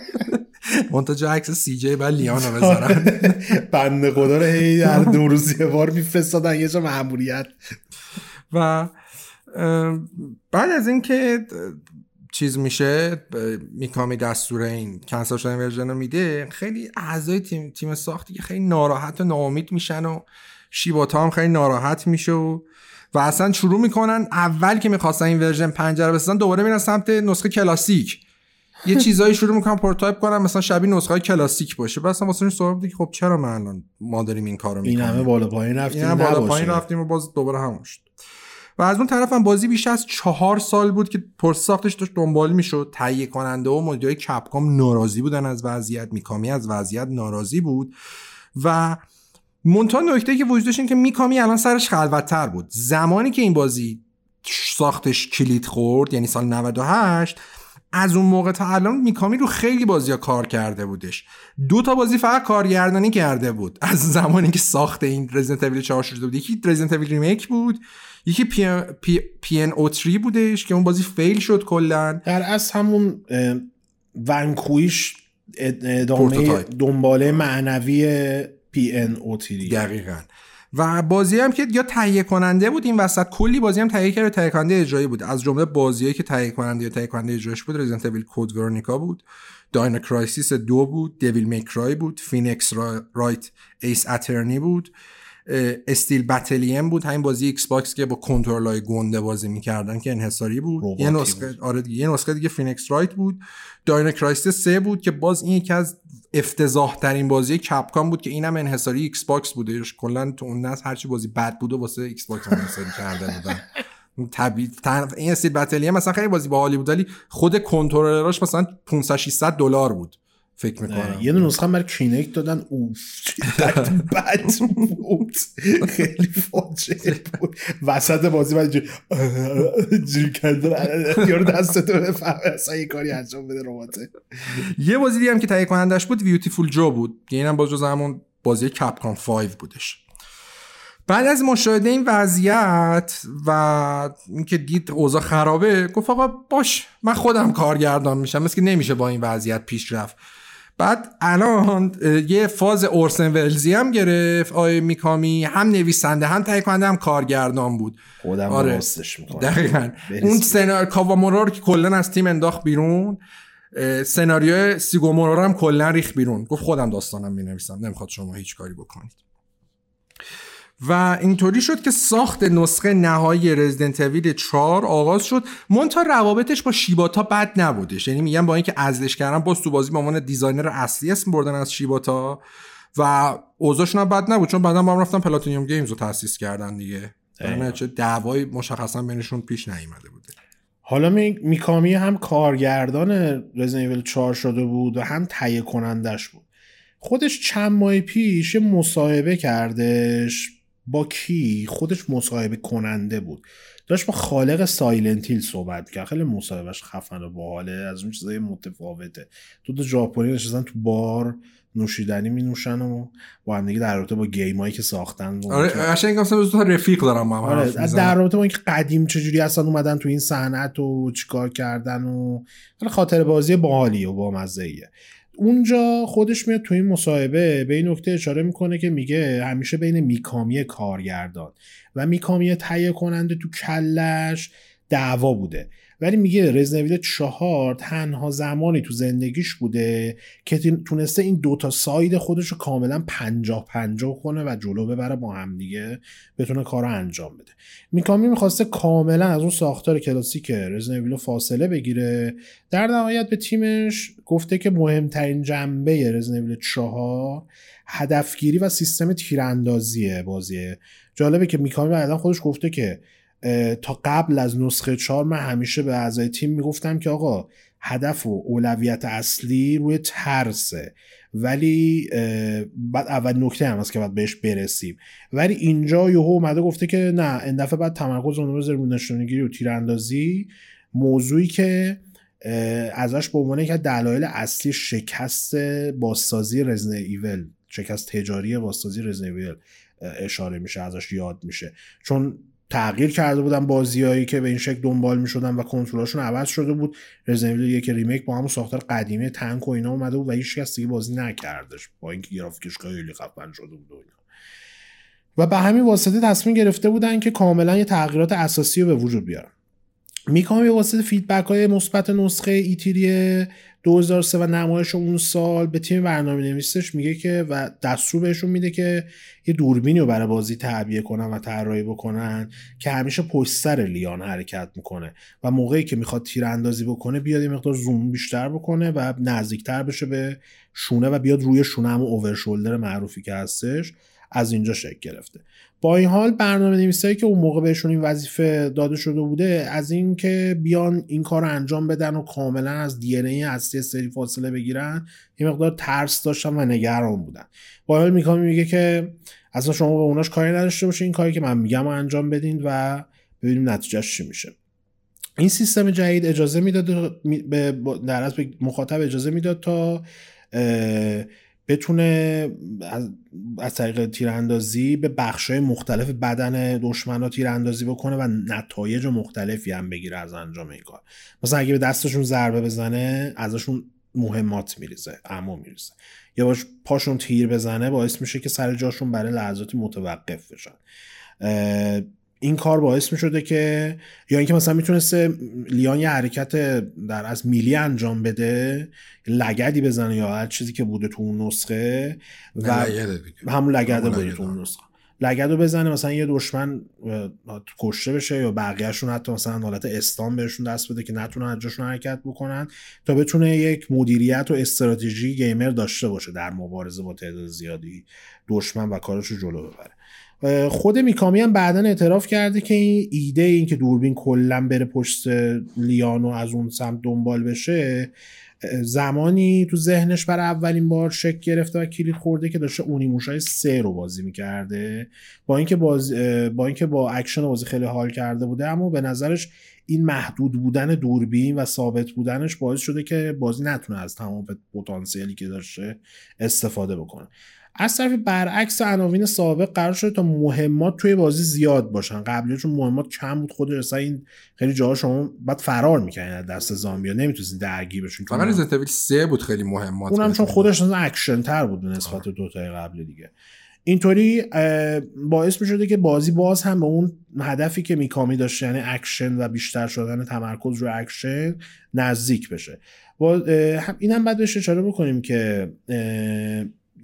منتها عکس سی جی و لیان رو بذارن. بنده خدا رو هی هر دو روز یه بار میفرستادن یه جا مأموریت. و بعد از اینکه چیز میشه میکامی دستور این کنسل شدن ورژن رو میده خیلی اعضای تیم تیم ساختی که خیلی ناراحت و ناامید میشن و شیباتا هم خیلی ناراحت میشه و و اصلا شروع می‌کنن اول که می‌خواستن این version پنجم رو بسازن دوباره میرن سمت نسخه کلاسیک. یه چیزایی شروع می‌کنن prototype کنن مثلا شبیه نسخه های کلاسیک باشه. بس واسه سوال که خب چرا من الان ما داریم این کارو این می‌کنیم همه بالا پایین رفتیم این هم بالا. پایین رفتیم و باز دوباره همون شد. و از اون طرف هم بازی بیش از چهار سال بود که پروسه ساختش داشت دنبال می‌شد. تهیه کننده و مدیرای Capcom ناراضی بودن از وضعیت. میکامی از وضعیت ناراضی بود. و منتها نکته که وجود داشت این که میکامی الان سرش خلوتتر بود. زمانی که این بازی ساختش کلید خورد یعنی سال 98 از اون موقع تا الان میکامی رو خیلی بازی ها کار کرده بودش. دو تا بازی فقط کارگردانی کرده بود. از زمانی که ساخت این Resident Evil 4 شده بود. یکی Resident Evil remake بود. یکی P, P, P N.03 بودش که اون بازی fail شد کلا. در اصل همون Vanquish اد- ادامه. دنباله معنوی P.N.03 دیگه. دقیقا. و بازی هم که یا تهیه کننده بود این وسط کلی بازی هم تهیه کرده تهیه کننده اجرایی بود. از جمله بازیایی که تهیه کننده یا تهیه کننده اجرایش بود Resident Evil Code Veronica بود Dino Crisis دو بود Devil May Cry بود Phoenix Wri... Wright Ace Attorney بود. Steel Battalion بود. همین بازی Xbox که با کنترلای گنده بازی می‌کردن که انحصاری بود. یه نسخه بود. آره دیگه یه نسخه دیگه Phoenix Wright بود. Dino Crisis 3 بود که باز این یکی از افتضاح ترین بازی Capcom بود که اینم انحصاری Xbox بودش کلا تو اون نسل هرچی بازی بد بود و واسه Xbox انحصاری کرده بودن. طبیعی. این Steel Battalion مثلا خیلی بازی باحالی بود ولی خود کنترلراش مثلا 500 600 دلار بود. فکر می‌کنم. یه دونه نسخه برای Kinect دادن اوف. بد بود. خیلی فاجعه بود. وسط بازی من جوری کردن یارو دستتو بفهمه اصلا یه کاری انجام بده رباته یه بازی دیگه هم که تهیه کنندش بود بیوتیفول جو بود. که اینم باز جز همون بازی کپکام 5 بودش. بعد از مشاهده این وضعیت و اینکه دید اوضاع خرابه گفت آقا باش من خودم کارگردان میشم. مثل که نمیشه با این وضعیت پیش رفت. بعد الان یه فاز اورسن ولزی هم گرفت آیه میکامی. هم نویسنده هم تهیه کننده هم کارگردان بود. خودم آره. راستش می‌کنم. دقیقا. اون سناریو کاوامورا رو که کلا از تیم انداخت بیرون سناریو سوگیمورا رو هم کلا ریخت بیرون. گفت خودم داستانم می‌نویسم. نمی‌خواد شما هیچ کاری بکنید. و اینطوری شد که ساخت نسخه نهایی Resident Evil 4 آغاز شد. منتها روابطش با شیباتا بد نبودش. یعنی میگم با اینکه عزلش کردن باز تو بازی به عنوان designer اصلی اسم بردن از شیباتا و اوضاعشون هم بد نبود چون بعدا با هم رفتن Platinum Games رو تأسیس کردن دیگه. چه دعوای مشخصا بینشون پیش نیامده بوده. حالا می- میکامی هم کارگردان رزن ایول 4 شده بود و هم تهیه کنندش بود. خودش چند ماه پیش یه مصاحبه کردش. با کی؟ خودش مصاحبه کننده بود. داشت با خالق سایلنتیل صحبت کرد خیلی مصاحبهش خفن و باحاله از اون چیزای متفاوته. دو تا ژاپنی نشستن تو بار نوشیدنی می نوشن و با هم دیگه در رابطه با گیمایی که ساختن و آره قشنگ مثلا دو تا رفیق دارم با هم آره. در رابطه با اینکه قدیم چجوری اصلا اومدن تو این صنعت و چیکار کردن و خاطر بازی باحالی و با مزه‌ایه اونجا خودش میاد تو این مصاحبه به این نکته اشاره می‌کنه که میگه همیشه بین میکامی کارگردان و میکامی تهیه کننده تو کلش دعوا بوده. ولی میگه رزنویل چهار تنها زمانی تو زندگیش بوده که تون- تونسته این دوتا ساید خودش رو کاملا پنجاه پنجاه کنه و جلو ببره با همدیگه بتونه کار رو انجام بده. میکامی می‌خواسته کاملا از اون ساختار کلاسیک رزنویل فاصله بگیره. در نهایت به تیمش گفته که مهمترین جنبه رزنویل چهار هدفگیری و سیستم تیراندازیه بازیه. جالبه که میکامی بعدا خودش گفته که تا قبل از نسخه چهار من همیشه به اعضای تیم می‌گفتم که آقا هدف و اولویت اصلی روی ترسه. ولی بعد اول نکته هم هست که باید بهش برسیم. ولی اینجا یهو اومده گفته که نه این دفعه بعد تمرکز بذاریم رو نشونگیری و تیراندازی. موضوعی که ازش به عنوان از دلایل اصلی شکست بازسازی رزن ایول شکست تجاری بازسازی رزن ایول اشاره میشه ازش یاد میشه. چون تغییر کرده بودن بازیایی که به این شکل دنبال می‌شدن و کنترلشون عوض شده بود. Resident Evil یک remake با همون ساختار قدیمی tank و اینا اومده بود و هیچ کس دیگه بازی نکردش با اینکه گرافیکش خیلی خفن شده بود و اینا. و به همین واسطه تصمیم گرفته بودن که کاملا یه تغییرات اساسی رو به وجود بیارن. میکامی به واسطه feedback های مثبت نسخه E3 2003 و نمایش اون سال به تیم برنامه نویسش میگه که و دستور بهشون میده که یه دوربینی رو برای بازی تعبیه کنن و طراحی بکنن که همیشه پشت سر لیان حرکت می‌کنه و موقعی که می‌خواد تیر اندازی بکنه بیاد یه مقدار زوم بیشتر بکنه و نزدیکتر بشه به شونه و بیاد روی شونه همون اوور شولدر معروفی که هستش از اینجا شکل گرفته. با این حال برنامه نویسایی که اون موقع بهشون این وظیفه داده شده بوده از اینکه بیان این کار رو انجام بدن و کاملا از دی ای اصلی سری فاصله بگیرن یه مقدار ترس داشتن و نگران بودن. با این حال میکامی میگه که اصلا شما به اوناش کاری نداشته باشین این کاری که من میگم رو انجام بدین و ببینیم نتیجهش چی میشه. این سیستم جدید اجازه می‌داد در به مخاطب اجازه می‌داد تا بتونه از, از طریق تیراندازی به بخشای مختلف بدن دشمن تیراندازی بکنه و نتایج مختلفی هم بگیره از انجام این کار. مثلا اگه به دستشون ضربه بزنه ازشون مهمات میریزه اما میریزه. یا باش پاشون تیر بزنه باعث میشه که سر جاشون برای لحظاتی متوقف بشن. این کار باعث می شده که یا اینکه مثلا می‌تونسته لیان یه حرکت در از میلی انجام بده لگدی بزنه یا هر چیزی که بوده تو اون نسخه و. همون لگده بوده. تو اون نسخه لگد رو بزنه مثلا یه دشمن کشته بشه یا بقیهشون حتی مثلا حالت استان بهشون دست بده که نتونن از جاشون حرکت بکنن تا بتونه یک مدیریت و استراتژی gamer داشته باشه در مبارزه با تعداد زیادی دشمن و کارش رو جلو ببره خود میکامی هم بعدا اعتراف کرده که این ایده این که دوربین کلا بره پشت لیانو از اون سمت دنبال بشه زمانی تو ذهنش برای اولین بار شکل گرفته و کلید خورده که داشته Onimusha ی سه رو بازی می‌کرده. با اینکه باز با اینکه با اکشن بازی خیلی حال کرده بوده اما به نظرش این محدود بودن دوربین و ثابت بودنش باعث شده که بازی نتونه از تمام پتانسیلی که داشته استفاده بکنه. از طرف برعکس عناوین سابق قرار شده تا مهمات توی بازی زیاد باشن. قبلی چون مهمات کم بود خود اصلا این خیلی جاها شما بعد فرار می‌کنین از دست زامبیا. نمی‌تونستین درگیر بشین فقط Resident Evil 3 بود خیلی مهمات اونم چون. خودش اکشن تر بود به نسبت دو تای قبل دیگه. اینطوری باعث می شده که بازی باز هم به اون هدفی که میکامی داشته یعنی اکشن و بیشتر شدن تمرکز رو اکشن نزدیک بشه. اه، هم- بعد بهش اشاره بکنیم که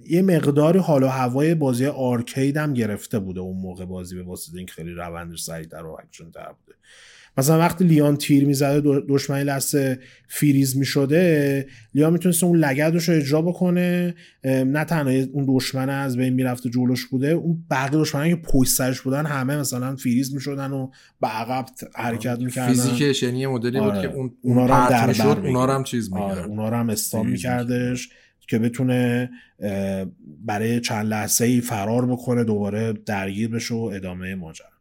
یه مقداری حال و هوای بازی arcade هم گرفته بوده اون موقع بازی به واسطه اینکه خیلی روندش سریعتر و اکشن تر بوده. مثلا وقتی لیان تیر می‌زده دشمنی لحظه فریز می‌شده لیان می‌تونست اون لگدش رو اجرا بکنه. نه تنها اون دشمن از بین می‌رفته جلوش بوده اون بقیه دشمنان که پشت سرش بودن همه مثلا فریز می‌شدن و به عقب حرکت می‌کردن. فیزیکش یعنی یه مدلی بود آره. که اون اونا اون رو هم در بر اونا. رو هم چیز آره می‌کرد. اونا رو هم استام میکردش که بتونه برای چند لحظه ای فرار بکنه دوباره درگیر بشه و ادامه ماجرا.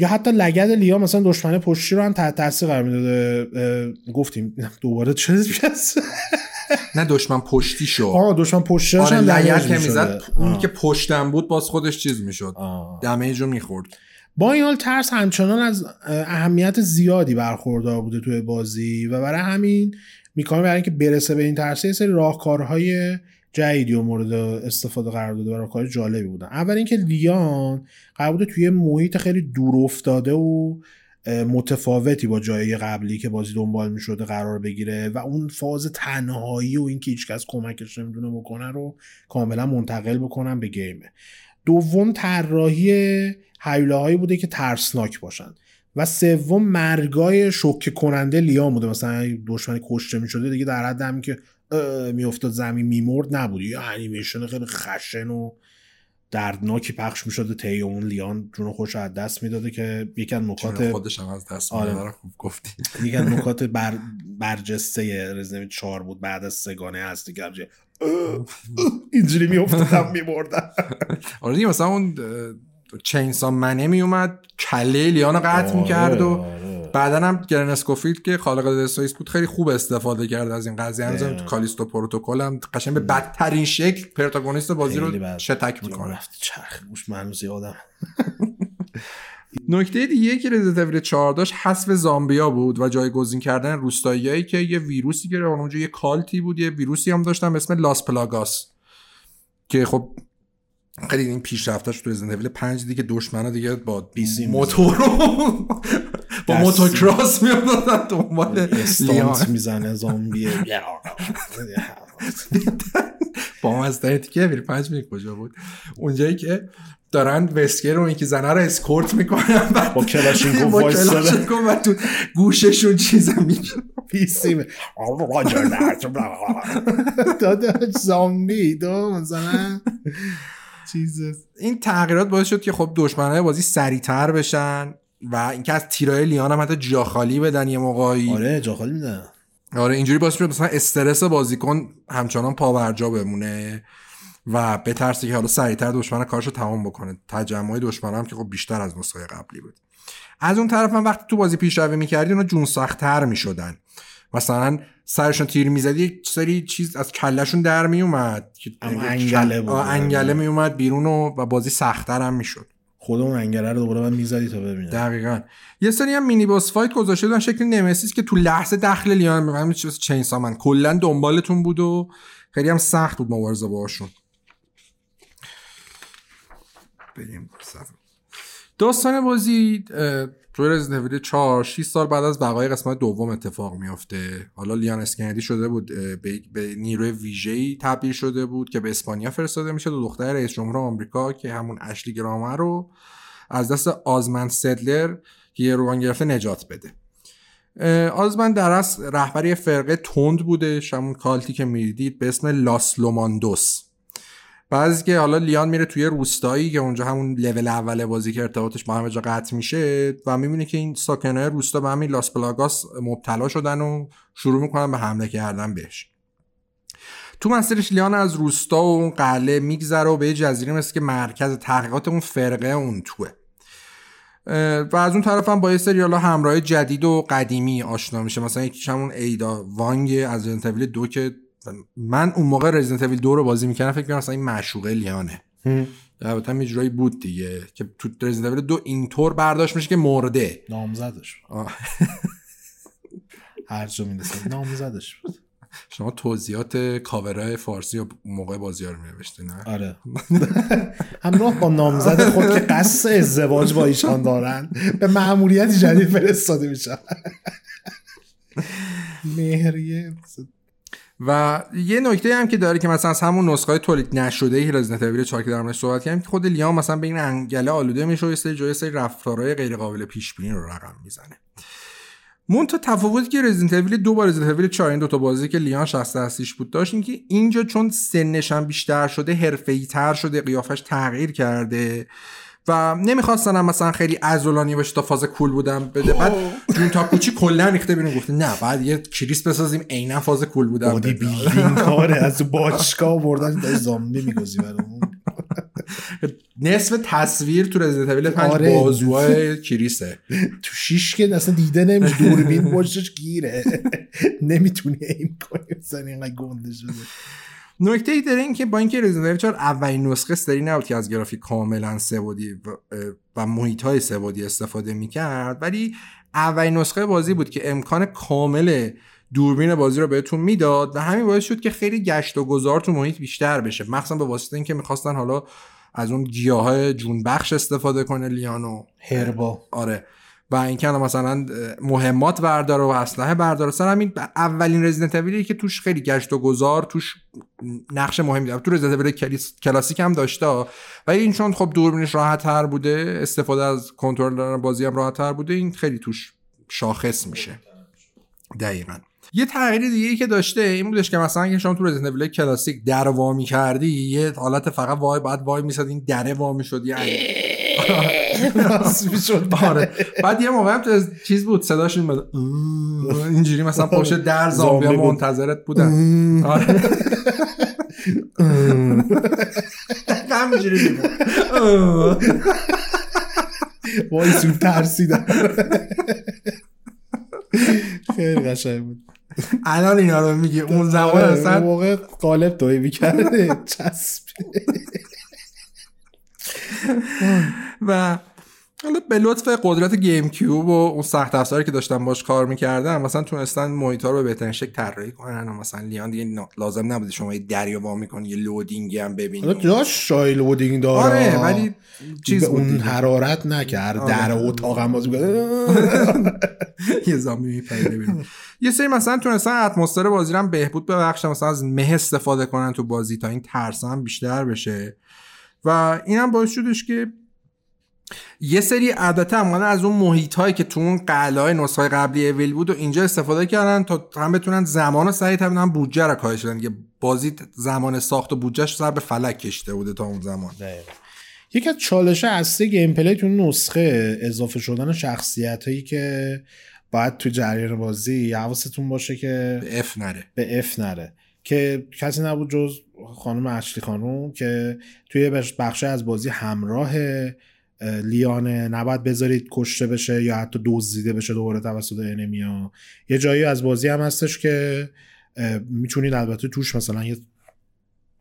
یا حتی لگد لیا مثلا دشمن پشتی رو هم تحت تاثیر قرار می‌داده گفتیم دوباره چه نه دشمن پشتی شو آه دشمن پشتی آره لگد که. می‌زد اون. که پشتم بود باز خودش چیز می‌شد. دمیج رو می‌خورد با این حال ترس همچنان از اه، اهمیت زیادی برخوردار بوده توی بازی و برای همین می‌کنه برای اینکه برسه به این ترس یه سری راهکارهای جدیدی و مورد استفاده قرار داده و راهکار جالبی بودن. اول اینکه لیان قرار بوده توی محیط خیلی دور افتاده و متفاوتی با جای قبلی که بازی دنبال می‌شده قرار بگیره و اون فاز تنهایی و اینکه هیچکس کمکش نمی‌دونه بکنه رو کاملا منتقل بکنن به گیمه. دوم طراحی هیولاهایی بوده که ترسناک باشن و سوم مرگای شوکه کننده لیام بوده. مثلا دشمن کشته می‌شده دیگه در حد که میافتاد زمین میمرد نبود. یه انیمیشن خیلی خشن و دردناکی پخش می‌شده طی اون لیان جون خودش از دست می‌داده که یکی از نکات خودش هم از دست آره. خوب گفتی. یکی از نکات بر برجسته رزیدنت 4 بود. بعد از سگانه اه، اه، اینجوری میافتادم میمردم آره دیگه مثلا اون chainsaw man ه میومد کله لیانو قطع می‌کرد و آره. بعدا هم Glen Schofield که خالق Dead Space بود خیلی خوب استفاده کرد از این قضیه. هم دقیقاً. تو Callisto Protocol هم قشنگ به بدترین شکل protagonist بازی رو. شتک می‌کنه. چرخ. گوش منوز یادم نکته دیگه که رزیدنت ایول 4 داشت حذف زامبیا بود و جایگزین کردن روستاییایی که یه ویروسی که اونجا یه کالتی بود یه ویروسی هم داشتن به اسم لاس پلاگاس. که خب خیلی این پیشرفتش تو رزیدنت ایول 5 دیگه دشمنا دیگه با بیسی موتور با. موتوکراس میافتادن دنبال استانت می‌زنه زامبی. با از تیکه ایول 5 می کجا بود؟ اونجایی که دارن وسکر رو یکی زنه رو اسکورت می‌کنن بعد با وایساده. کلاشینکوف و تو گوششون چیز میشه. پیسی راجر داداش زامبی. دو مثلا. چیز این تغییرات باعث شد که خب دشمنای بازی سریعتر بشن. و اینکه از تیرای لیان هم حتی جا خالی بدن یه موقعی. آره, آره جا خالی میدن. اینجوری باعث شد مثلا استرس بازیکن همچنان پاورجا بمونه و بترسه که حالا سریعتر دشمن کارشو تمام بکنه. تجمع دشمن هم که خب بیشتر از نسخه قبلی بود. از اون طرف هم وقتی تو بازی پیشروی می‌کردی اونا جون سختتر می‌شدن. مثلا سرشون تیر می‌زدی یک سری چیز از کلشون در میومد اما انگله بود. انگله میومد بیرون و, و بازی سختتر هم می‌شد. خود اون انگره رو دوباره من می‌زدی تا ببینم دقیقا. یه سری هم مینی باس فایت گذاشته بودن شکل نمسیس که تو لحظه داخل لیان من چیز چین سامن کلا دنبالتون بود و خیلی هم سخت بود مبارزه باهاشون. بریم. داستان بازی توی رزیدنت ایول 4 6 سال بعد از بقای قسمت دوم اتفاق میافته. حالا لیان اسکندی شده بود به, نیروی ویژه‌ای تبدیل شده بود که به اسپانیا فرستاده میشه دو دختر رئیس جمهور آمریکا که همون اشلی گرامر رو از دست Osmund Saddler که گروگان گرفته نجات بده. اه، Osmund در اصل رهبر یه فرقه تند بوده همون cult ی که می‌دید به اسم Los Iluminados. بعضی که حالا لیان میره توی روستایی که اونجا همون لول اول بازی که ارتباطش با همه جا قطع میشه و می‌بینه که این ساکنای روستا به همین Las Plagas مبتلا شدن و شروع می‌کنن به حمله کردن بهش. تو مسیرش لیان از روستا و اون قلعه میگذره و به یه جزیره مثل که مرکز تحقیقات اون فرقه اون توه. و از اون طرف هم با یه سری حالا همراه جدید و قدیمی آشنا میشه. مثلا یکیش همون ایدا وانگ از ایول دو که من اون موقع رزیدنت ایول دو رو بازی می‌کردم فکر کنم مثلا این معشوقه لیانه. البته هم یه جورایی بود دیگه که تو رزیدنت ایول دو اینطور برداشت میشه که مرده. نامزدش. هر جا می‌رسه نامزدش بود. شما توضیحات کاورای فارسی و موقع بازی رو نوشته نه؟ آره. همراه با نامزد خود که قصد ازدواج با ایشان دارن به معمولیت جدید فرستاده میشن. مهریه. و یه نکته هم که داره که مثلا از همون نسخه تولید نشده ایول 4 که در صحبت کردیم که خود لیام مثلا به این انگله آلوده میشه و یه سری جای سری رفتارهای غیر قابل پیش بینی رو رقم می‌زنه. مون تا تفاوتی که رزیدنت ایول دو با رزیدنت ایول 4 این دو تا بازی که لیان شخص اصلیش بود داشت این که اینجا چون سنش هم بیشتر شده حرفه‌ای تر شده قیافش تغییر کرده. و نمی‌خواستن هم مثلا خیلی عضلانی باشه تا فاز cool بودن بده. بعد Jun Takeuchi کلا ریخته بیرون. گفته نه بعد یه کریس بسازیم عینا فاز cool بودن. body. building کاره از باشگاه بردن داری زامبی میگوزی برامون. نصف تصویر تو Resident Evil 5 آره. بازوهای کریسه. تو شیش که اصلا دیده نمیشه دوربین پشتش گیره. نمی‌تونی aim کنی مثلا اینقدر گنده شده. نکته ای داره این که با اینکه رزیدنت ایول 4 اولین نسخه سری نبود که از گرافیک کاملا سه‌بعدی و, محیط های سه‌بعدی استفاده می‌کرد ولی اولین نسخه بازی بود که امکان کامل دوربین بازی رو بهتون می‌داد و همین باعث شد که خیلی گشت و گذار تو محیط بیشتر بشه. مخصوصا به واسطه اینکه می‌خواستن حالا از اون گیاه جون بخش استفاده کنه لیانو. هربا. آره. و اینکه مثلا مهمات برداره و اسلحه برداره. سر همین اولین رزیدنت اویلی که توش خیلی گشت و گذار توش نقش مهمی داره. تو رزیدنت اویل کلاسیک هم داشته ولی این چون خب دوربینش راحت تر بوده استفاده از کنترلر بازی هم راحت تر بوده این خیلی توش شاخص میشه. دقیقا. یه تغییر دیگه ای که داشته این بودش که مثلا اگه شما تو رزیدنت اویل کلاسیک در وا کردی یه حالت فقط وای بعد وای میساد این دره وا می‌شد. یعنی آره بعد یه موقع هم چیز بود صداش بود اینجوری مثلا پشت در زامبیا. منتظرت بودن آره همینجوری بود وای سوپ ترسیدم خیلی قشنگ بود الان اینا رو میگی اون زمان اصلا موقع قالب توی می‌کرده چسب و حالا به لطف قدرت GameCube و اون سخت افزاری که داشتن باش کار می‌کردن مثلا تونستن محیط رو به بهترین شکل طراحی کنن و مثلا لیان دیگه لازم نبوده شما یه در وا می‌کنی یه loading ی هم حالا ببینی جاش شای loading داره آره ولی چیز اون. حرارت نکرد آره. در اتاق هم باز. یه زامبی میپریده بیرون یه سری مثلا تونستن اتمسفر بازی رو بهبود ببخشن مثلا از مه استفاده کنن تو بازی تا این ترس هم بیشتر بشه و اینم باعث شدش که یه سری asset هم از اون محیط هایی که تو اون قلعه نسخه قبلی Evil بود و اینجا استفاده کردن تا هم بتونن زمان رو سریع هم بودجه رو کاهش بدن. دیگه بازی زمان ساخت و بودجهش سر به فلک کشیده بوده تا اون زمان. یکی از چالش اصلی gameplay تو نسخه اضافه شدن شخصیت هایی که باید تو جریان بازی حواستون باشه که به F نره. به F نره. که کسی نبود جز خانم اشلی خانم که توی بخش- از بازی همراه اه، لیانه نباید بذارید کشته بشه یا حتی دزدیده بشه دوباره توسط انمیا یه جایی از بازی هم هستش که می‌تونید البته توش مثلا یه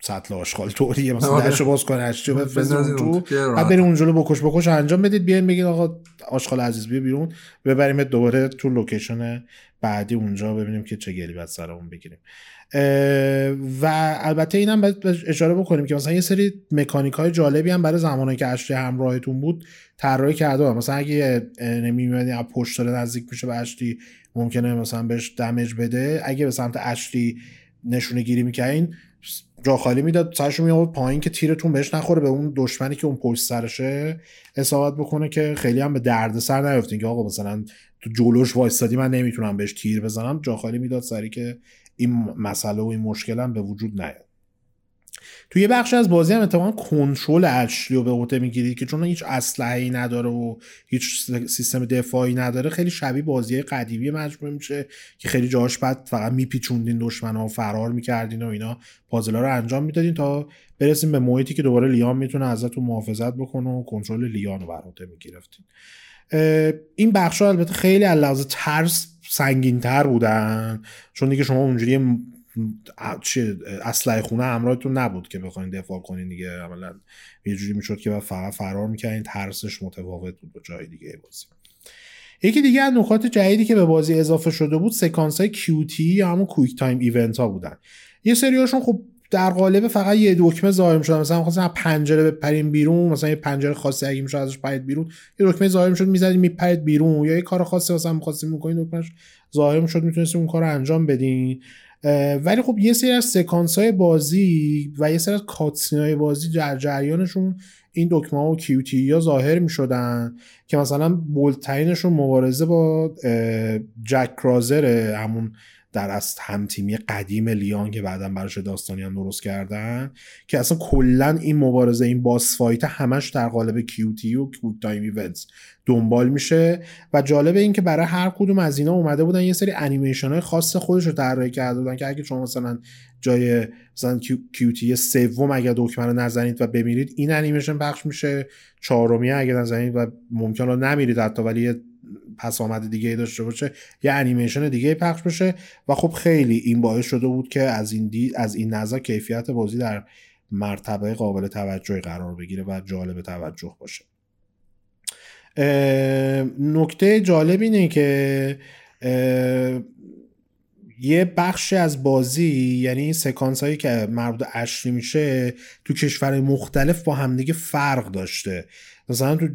سطل آشغال طوریه مثلا آره. درشو باز کن اشتیو اون تو. بعد بریم اونجا رو بکش بکش انجام بدید بیاین بگید آقا آشغال عزیز بیا بیرون ببریم دوباره تو لوکیشن بعدی اونجا ببینیم که چه گلی بعد سرمون بگیریم و البته اینم باید اشاره بکنیم که مثلا یه سری مکانیک های جالبی هم برای زمانی که اشلی همراهتون بود طراحی کرده. مثلا اگه نمیمدی از پشت داره نزدیک میشه به اشلی ممکنه مثلا بهش دمج بده اگه به سمت اشلی نشونه گیری می‌کنین جا خالی می‌داد سرشو میآورد پایین که تیرتون بهش نخوره به اون دشمنی که اون پشت سرشه اصابت بکنه که خیلی هم به درد سر نیفتین که آقا مثلا تو جلوش وایستادی من نمی‌تونم بهش تیر بزنم جا خالی می‌داد سری که این مسئله و این مشکل هم به وجود نیاد. تو یه بخش از بازی هم اتفاقا کنترل اشلی رو به عهده می‌گیرید که چون هیچ اسلحه‌ای نداره و هیچ سیستم دفاعی نداره خیلی شبیه بازی قدیمی مجموعه میشه که خیلی جاش بعد فقط میپیچوندین دشمن ها و فرار می‌کردین و اینا پازلا رو انجام می‌دادین تا برسیم به محیطی که دوباره لیان می‌تونه ازتون محافظت بکنه و کنترل لیان رو بر عهده می‌گرفتین. این بخش البته خیلی از ترس سنگین تر بودن. چون دیگه شما اونجوری اسلحه خونه همراهتون نبود که بخواین دفاع کنین دیگه. عملا یه جوری می‌شد که فقط فرار می‌کردین ترسش متفاوت بود با جای دیگه بازی. یکی دیگه از نکات جدیدی که به بازی اضافه شده بود سکانس های QTE یا همون quick time event ها بودن. یه سریاشون خب در قالب فقط یه دکمه ظاهر می‌شد. مثلا خواستن از پنجره بپریم بیرون مثلا یه پنجره خاصی اگه می‌شد ازش پرید بیرون یه دکمه ظاهر می‌شد می‌زدیم میپرید بیرون. یا یه کار خاصی مثلا می‌خواستیم می‌کنین دکمهش ظاهر می‌شد می‌تونستیم اون کار رو انجام بدین ولی خب یه سری از سکانس های بازی و یه سری از کاتسین های بازی در جریانشون این دکمه ها و کیوتی ها ظاهر می شدن که مثلا بولترینشون مبارزه با جک کرازر همون در از همتیمی قدیم لیان که بعدا براش داستانی هم درست کردن که اصلا کلا این مبارزه این boss fight همش در قالب QTE و quick time events دنبال میشه. و جالب این که برای هر کدوم از اینا اومده بودن یه سری انیمیشن های خاص خودش رو طراحی کرده بودن که اگه شما مثلا جای مثلا Q- QTE سوم اگر دکمه رو نزنید و بمیرید این انیمیشن پخش میشه. چهارمی اگه نزنید و ممکنه نمیرید حتی ولی پیامد دیگه داشته باشه یه انیمیشن دیگه پخش بشه. و خب خیلی این باعث شده بود که از این دی از این نظر کیفیت بازی در مرتبه قابل توجهی قرار بگیره و جالب توجه باشه. نکته جالب اینه که یه بخشی از بازی یعنی این سکانس هایی که مربوط اشلی میشه تو کشورهای مختلف با همدیگه فرق داشته. مثلا تو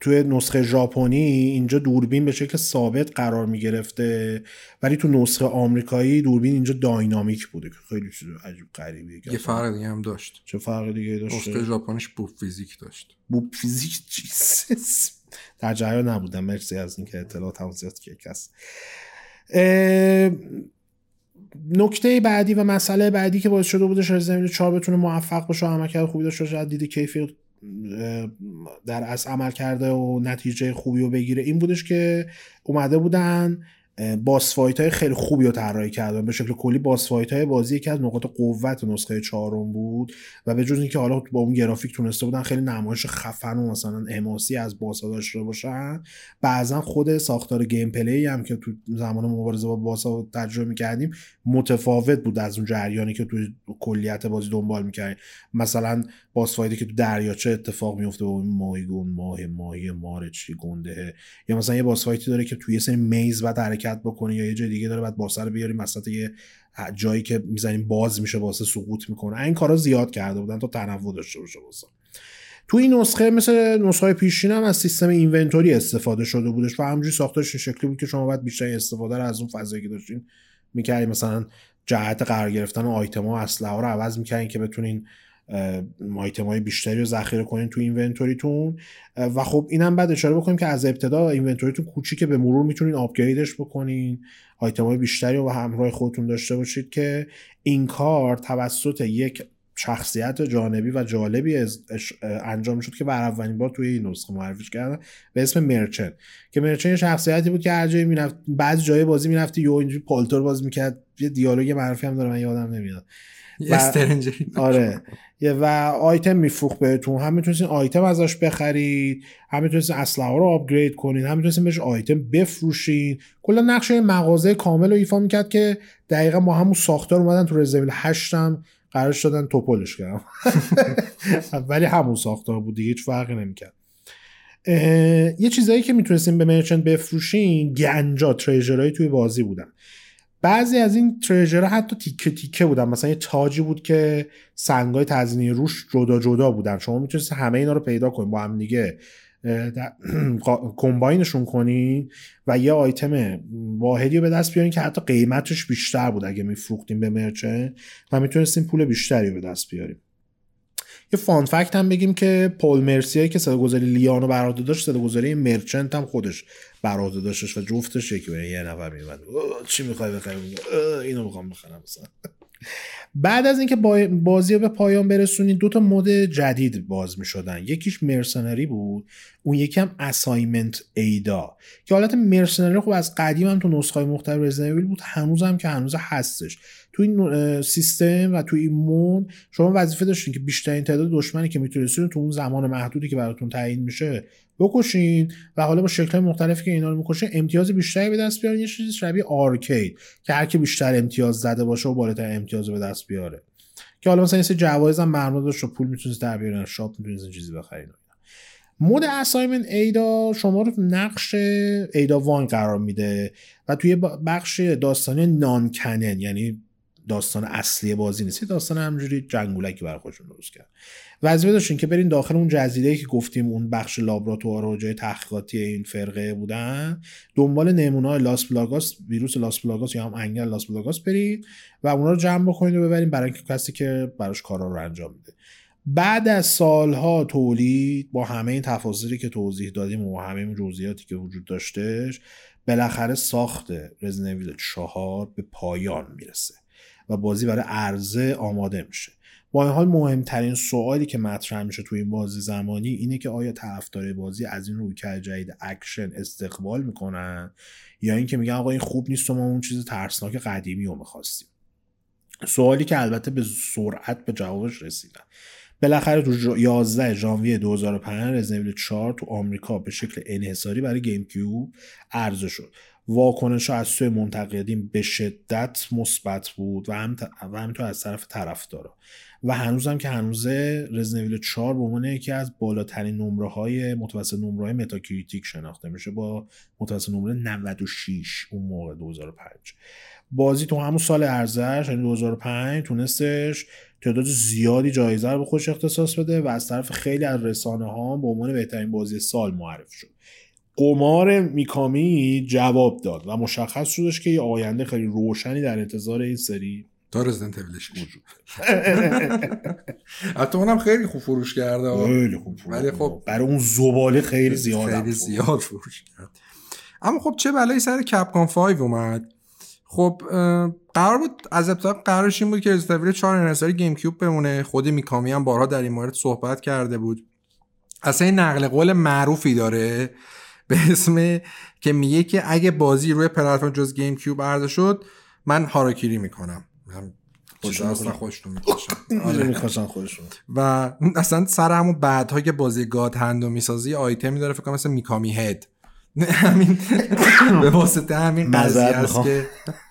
توی نسخه ژاپنی اینجا دوربین به شکل ثابت قرار می گرفته ولی تو نسخه آمریکایی دوربین اینجا داینامیک بوده که خیلی چیز عجیب غریبیه یه فرق دیگه هم داشت. چه فرق دیگه داشته؟ نسخه ژاپنیش بوب فیزیک داشت. بوب فیزیک چیزس در جریان نبودم. مرسی از اینکه اطلاعات هم زیاد که کس. نکته بعدی و مسئله بعدی که باعث شده بودش زمین چهار بتونه موفق باشه و عملکرد خوبی داشته باشه از دید کیفی در از عمل کرده و نتیجه خوبی رو بگیره. این بودش که اومده بودن boss fight های خیلی خوبی رو طراحی کردن. به شکل کلی boss fight های بازی یکی از نقاط قوت نسخه چهارم بود و به جز اینکه حالا با اون گرافیک تونسته بودن خیلی نمایش خفن و مثلا حماسی از boss ا داشته باشن. بعضا خود ساختار gameplay هم که تو زمان مبارزه با boss ا تجربه می‌کردیم متفاوت بود از اون جریانی که تو کلیت بازی دنبال می‌کردیم. مثلا باس فایتی که تو دریاچه اتفاق میفته با ماهیگون ماه ماهی مار چی گنده. یا مثلا یه باس فایتی داره که توی سری میز بعد حرکت بکنه یا یه جای دیگه داره بعد باسا رو بیاریم وسط یه جایی که می‌زنیم باز میشه واسه سقوط می‌کنه. این کارا زیاد کرده بودن تا تنوع داشته باشه واسه. تو این نسخه مثل نسخه پیشین هم از سیستم اینونتوری استفاده شده بودش و همجوری ساختارش شکلی بود که شما باید بیشتر استفاده رو از اون فضایی که داشتین می‌کردین. مثلا جهت قرار گرفتن آیتما و اسلحه رو عوض می‌کردین که بتونین آیتم های بیشتری رو ذخیره کنین تو inventory تون. و خب اینم بعد اشاره بکنیم که از ابتدا inventory تون کوچیکه به مرور می‌تونین upgrade ش بکنین. آیتم های بیشتری رو همراه خودتون داشته باشید که این کار توسط یک شخصیت جانبی و جالبی انجام شد که برای اولین بار توی این نسخه معرفیش کردن به اسم merchant. که مرچن یه شخصیتی بود که هر جایی می‌رفت بعضی جای بازی می‌رفتی یا اینجوری پالتور باز می‌کرد. یه دیالوگ معرفی هم داره من یادم نمیاد. یه استرنجری آره. یه و آیتم میفروخت بهتون. هم می‌تونستین آیتم ازش بخرید. هم می‌تونستین اسلحه ها رو آپگرید کنید هم می‌تونستین بهش آیتم بفروشید کلا نقش مغازه کامل رو ایفا می‌کرد که دقیقا با همون ساختار اومدن تو رزیدنت 8 هم قرار شدن توپلش کردم ولی همون ساختار بود دیگه هیچ فرقی نمی‌کرد. یه چیزایی که می‌تونستین به مرچنت بفروشین گنجا تریژرهایی توی بازی بودن. بعضی از این تریژرها حتی تیکه تیکه بودن. مثلا یه تاجی بود که سنگای تزینی روش جدا جدا بودن. شما می‌تونستید همه اینا رو پیدا کنید با هم دیگه. کمباینشون کنین و یه آیتم واحدی رو به دست بیارین که حتی قیمتش بیشتر بود اگه میفروختیم به مرچنت و می‌تونستیم پول بیشتری رو به دست بیاریم یه فان فکت هم بگیم که پول مرسیایی که صداگذاری لیانو بر عهده داشت صداگذاری مرچنت هم خودش بر عهده داشتش و جفتش یکی یه نفر میومد چی می‌خوای بخری؟ میگه "اه، اینو می‌خوام بخرم مثلا. بعد از اینکه با- بازی رو به پایان برسونید دو تا مود جدید باز می شدن یکیش مرسنری بود اون یکی هم اسایمنت ایدا. که حالت مرسنری خب از قدیم هم تو نسخه مختلف رزیدنت بود هنوز هم که هنوز هستش. تو این سیستم و تو این mode شما وظیفه داشتین که بیشترین تعداد دشمنی که می‌تونستین تو اون زمان محدودی که براتون تعیین میشه بکشین و حالا با شکل مختلفی که اینا رو می‌کشین امتیاز بیشتری به دست بیارین. یه چیزی شبیه arcade که هر کی بیشتر امتیاز زده باشه و بالاتر امتیاز به دست بیاره. که حالا مثلا یه سری جوایز هم مرموز داشت و پول می‌تونید در بیارین shop می‌تونید چیزی بخرین mode Assignment Ada شما رو نقش Ada Wong قرار میده و توی بخش داستانی non-canon یعنی داستان اصلی بازی نیست. داستان همجوری جنگولکی برای خودشون درست کرد. وظیفه داشتین که برین داخل اون جزیره که گفتیم اون بخش لابراتوار و جای تحقیقاتی این فرقه بودن دنبال نمونه های Las Plagas ویروس Las Plagas یا هم انگل Las Plagas برید و اونا رو جمع بکنید و ببرین برای کسی که براش کارا رو انجام میده بعد از سالها تولید با همه این تفاصیلی که توضیح دادیم و همه این جزئیاتی که وجود داشتش بالاخره ساخت Resident Evil 4 به پایان می‌رسه. و بازی برای عرضه آماده میشه. با این حال مهمترین سوالی که مطرح میشه توی این بازی زمانی اینه که آیا طرفدار بازی از این رویکرد جدید اکشن استقبال می‌کنن یا اینکه میگن آقا این خوب نیست و ما اون چیز ترسناک قدیمی رو می‌خواستیم. سوالی که البته به سرعت به جوابش رسیدن بالاخره تو ژ- 11 ژانویه 2005 Resident Evil 4 تو آمریکا به شکل انحصاری برای GameCube عرضه شد. واکنش از سوی منتقدین به شدت مثبت بود و هم و همینطور از طرف طرفدارا. و هنوزم که هنوزه Resident Evil 4 به عنوان یکی از بالاترین نمره های متوسط نمره های Metacritic شناخته میشه با متوسط نمره 96 اون موقع 2005 بازی تو همون سال عرضش یعنی 2005 تونستش تعداد زیادی جایزه رو به خودش اختصاص بده و از طرف خیلی از رسانه ها به عنوان بهترین بازی سال معرفی شد. قمار میکامی جواب داد و مشخص شدش که یه آینده خیلی روشنی در انتظار این سری تا رزیدنت وجود حتی اونم خیلی خوب فروش کرده. خیلی خوب فروش ولی. خب برای اون زباله خیلی زیاد خیلی. زیاد فروش کرد. اما خب چه بلایی سر کپکان 5 اومد؟ خب قرار بود از ابتدا قرارش این بود که رزیدنت 4 انحصاری گیم کیوب بمونه. خود میکامی هم بارها در این مورد صحبت کرده بود. اصلا این نقل قول معروفی داره. به اسم که میگه که اگه بازی روی پلتفرم جز گیم کیوب عرضه شد من هاراکیری می‌کنم. اصلا. خوشتون خودشون. و اصلا سر همون بعدها که بازی گاد هندو می‌سازی آیتمی داره فکر کنم مثل میکامی هد. همین. به واسطه همین قضیه است. که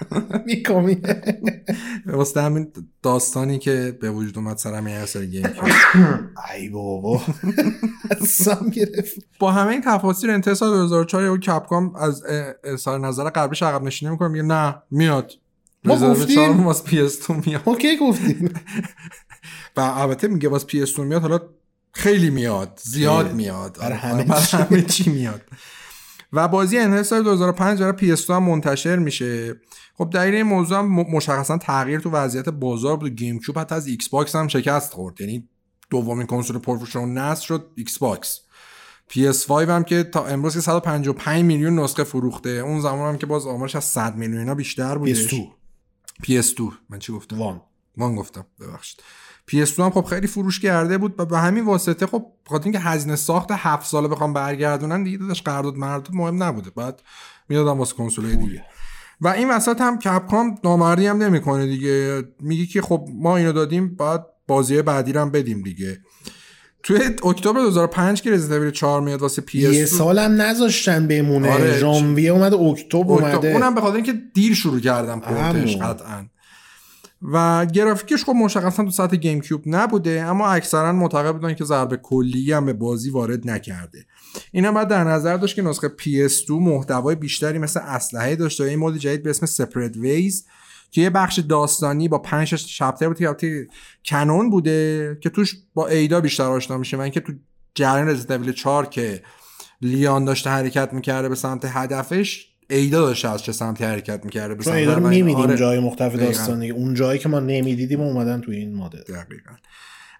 میکامی به واسطه همین داستانی که به وجود اومد سر همین اثر گیم. ای بابا اصلا گرفت با همه این تفاصیل انتهای سال 2004 یهو Capcom از اظهار نظر قبلش عقب نشینی می‌کنه میگه نه میاد ما گفتیم. واس PS2 میاد گفتیم و البته میگه واس PS2 میاد حالا خیلی میاد زیاد. میاد برای آره،. همه چی میاد و بازی انتهای سال 2005 برای PS هم منتشر میشه. خب دلیل این موضوع هم مشخصا تغییر تو وضعیت بازار بود. GameCube حتی از Xbox هم شکست خورد. یعنی دومین کنسول پرفروش اون نسل شد Xbox PS5 هم که تا امروز که 155 میلیون نسخه فروخته. اون زمان هم که باز آمارش از 100 میلیون اینا بیشتر بودش. PS2 PS2 من چی گفتم؟ One. One گفتم. ببخشید. PS2 هم خب خیلی فروش کرده بود و به همین واسطه خب بخاطر اینکه هزینه ساخت هفت ساله بخوان برگردونن دیگه داداش قرارداد مردود مهم نبوده. بعد می‌دادم واسه کنسول دیگه. و این وسط هم Capcom نامردی هم نمی‌کنه دیگه. میگه که خب ما اینو دادیم باید بازی بعدی رو هم بدیم دیگه. توی اکتبر 2005 که Resident Evil 4 میاد واسه پی یه سالم نذاشتن بمونه. آره. ژانویه اومده اکتبر اومده. اونم به خاطر اینکه دیر شروع کردم پورتش. قطعا. و گرافیکش خب مشخصا تو سطح GameCube نبوده اما اکثرا معتقد بودن که ضربه کلی هم به بازی وارد نکرده. اینا بعد در نظر داشت که نسخه PS2 محتوای بیشتری مثل اسلحه داشته. این مود جدید به اسم سپرد ویز که یه بخش داستانی با 5 چپتر بود که کنون بوده که توش با ایدا بیشتر آشنا میشه. من که تو جریان رزیدنت ایول 4 که لیان داشته حرکت می‌کرده به سمت هدفش ایدا داشته از چه سمتی حرکت می‌کرده به سمت رو. میمیدیم آره. جای مختلف. داستانی اون جایی که ما نمی‌دیدیم اومدن تو این مدل دقیقا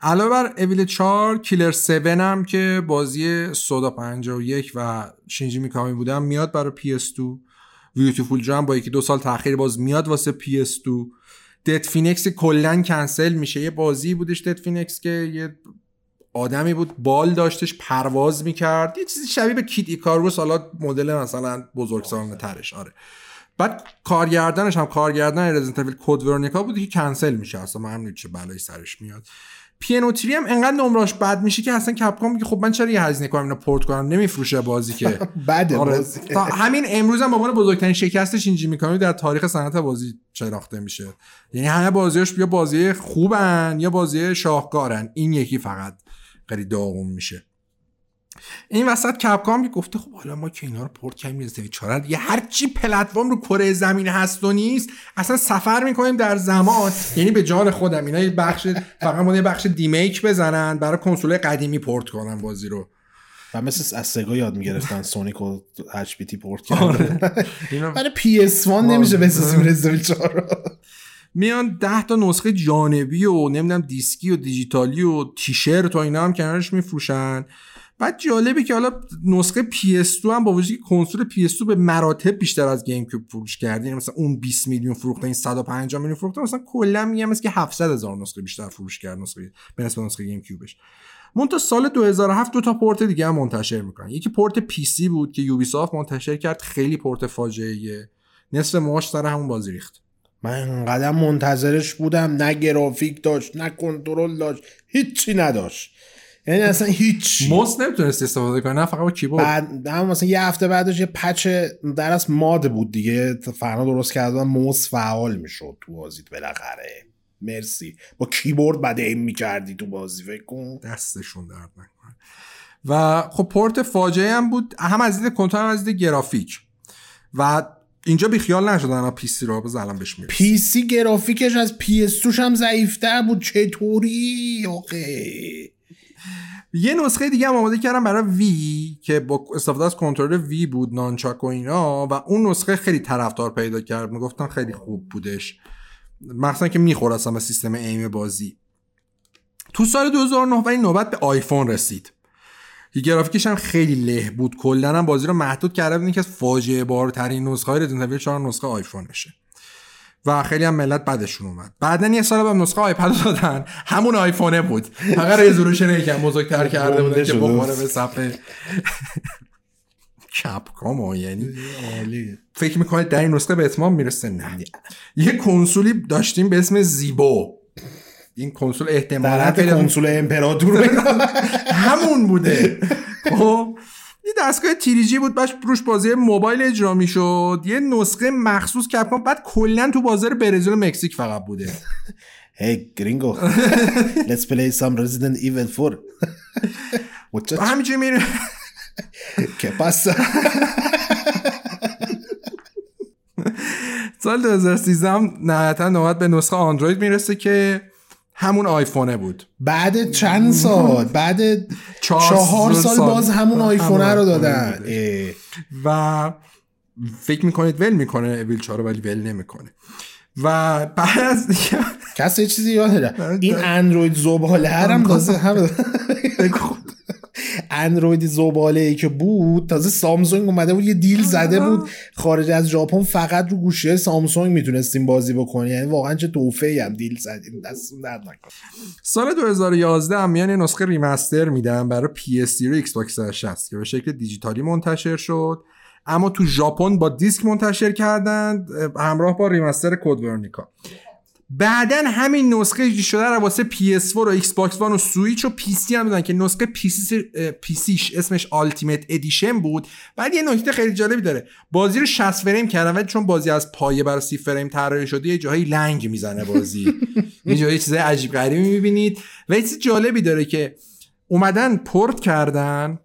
علاوه بر Evil 4 Killer 7 هم که بازی Suda 51 و شینجی میکامی بودن میاد برای PS2 Viewtiful Joe با یکی دو سال تاخیر باز میاد واسه PS2 Dead Phoenix کلا کنسل میشه یه بازی بودش Dead Phoenix که یه آدمی بود بال داشتش پرواز می‌کرد. یه چیزی شبیه به Kid Icarus حالا مدل مثلا بزرگسالانه ترش. آره. بعد کارگردانش هم کارگردان Resident Evil Code Veronica بودی که کنسل میشه. اصلا من چه بلایی سرش میاد. پینو تری هم انقدر نمراش بد میشه که اصلا کپکام میگه خب من چرا یه هزینه کنم اینو پورت کنم؟ نمیفروشه بازی که. بده آره. بازی. تا همین امروز هم به عنوان بزرگترین شکست شینجی میکامی در تاریخ صنعت بازی شناخته میشه. یعنی همه بازیاش یا بازی خوبن یا بازی شاهکارن. این یکی فقط خیلی داغون میشه. این وسط کپکام گفته خب حالا ما که اینا رو پورت کردیم رزیدنت چهار یه هر چی پلتفرم رو کره زمین هست و نیست اصلا سفر می‌کنیم در زمان. یعنی به جان خودم اینا یه بخش فقط ما یه بخش demake بزنن برای کنسول قدیمی پورت کنن بازی رو. و مثل از Sega یاد می‌گرفتن Sonic و HD port کردن. اینا برای PS 1 نمیشه بسازیم رزیدنت 4 رو. میان ده تا نسخه جانبی و نمی‌دونم دیسکی و دیجیتالی و تیشرت و اینا هم کنارش میفروشن. بعد جالبه که حالا نسخه PS2 هم با وجودی که کنسول PS2 به مراتب بیشتر از GameCube فروش کرده. یعنی مثلا اون 20 میلیون فروخته این 150 میلیون فروخته مثلا کلا میگم که 700 هزار نسخه بیشتر فروش کرد نسخه به نسبت نسخه GameCube ش منتها سال 2007 دو تا پورت دیگه هم منتشر می‌کنن. یکی port PC بود که Ubisoft منتشر کرد خیلی پورت فاجعه نصف ماس سر همون بازی ریخت. من انقدر منتظرش بودم نه گرافیک داشت نه کنترل داشت هیچی نداشت. یعنی اصلا هیچ موس نمی‌تونست استفاده کنه نه فقط با کیبورد. بعد هم مثلا یه هفته بعدش یه patch در از mod بود دیگه فرنا درست کردن موس فعال می‌شد تو بازیت بالاخره. مرسی. با کیبورد بعد aim می‌کردی تو بازی فکر کن. دستشون درد نکنه. و خب پورت فاجعه هم بود هم از دید کنترل هم از دید گرافیک. و اینجا بیخیال نشدن PC رو بذار الان بهش می‌رسیم. PC گرافیکش از PS هم ضعیفتر بود. چطوری؟ آخه. یه نسخه دیگه هم آماده کردم برای Wii که با استفاده از کنترل Wii بود Nunchuk و اینا. و اون نسخه خیلی طرفدار پیدا کرد. می‌گفتن خیلی خوب بودش. مخصوصا که می‌خورد اصلا به سیستم ایم بازی. تو سال 2009 و این نوبت به آیفون رسید. گرافیکش هم خیلی له بود. کلا هم بازی رو محدود کرده بود که فاجعه بارترین نسخه های رزیدنت ایول 4 نسخه آیفونشه. و خیلی هم ملت بعدشون اومد. بعدا یه سال بعد نسخه آیپد دادن. همون آیفونه بود. فقط رزولوشن یکم بزرگتر کرده بودن که. بخوره به صفحه. کپکام ها، یعنی فکر می‌کنید در این نسخه به اتمام می‌رسه؟ نه. یه کنسولی داشتیم به اسم زیبو. این کنسول احتمالا کنسول امپراتور. همون بوده. خب یه دستگاه تیریجی بود باش روش بازی موبایل اجرا می‌شد یه نسخه مخصوص کپکام بعد کلا تو بازار برزیل و مکزیک فقط بوده Hey gringo let's play some Resident Evil 4 What's و that? همینجوری میره ¿Qué pasa? سال 2013 هم نهایتا نوبت به نسخه آندروید می‌رسه که همون آیفونه بود. بعد چند سال؟ بعد چهار چهار سال سال. باز همون آیفونه رو همون دادن. آیفونه اه. و فکر می‌کنید ول می‌کنه اویل 4 ولی ول نمی‌کنه. و بعد از دیگه کسی چیزی یاده این اندروید زباله هم تازه هم اندروید زباله ای که بود تازه Samsung اومده بود یه deal زده بود خارج از ژاپن فقط رو گوشی Samsung می‌تونستیم بازی بکنی. یعنی واقعا چه تحفه هم deal زدیم. دستتون درد نکن سال 2011 هم میان یه نسخه remaster میدن برای PS3 و Xbox 360 که به شکل دیجیتالی منتشر شد. اما تو ژاپن با دیسک منتشر کردند اه، همراه با remaster Code Veronica. بعدا همین نسخه شده رو واسه PS4 و ایکس باکس وان و سویچ و سی هم دادن که نسخه PC ش اسمش Ultimate Edition بود. بعد یه نکته خیلی جالبی داره. بازی رو 60 فریم کردن ولی چون بازی از پایه برای 30 فریم طراحی شده یه جاهایی لنگ می‌زنه بازی. یه جایی چیزای عجیب غریبی می‌بینید. و یه چیز جالبی داره که اومدن پورت کردن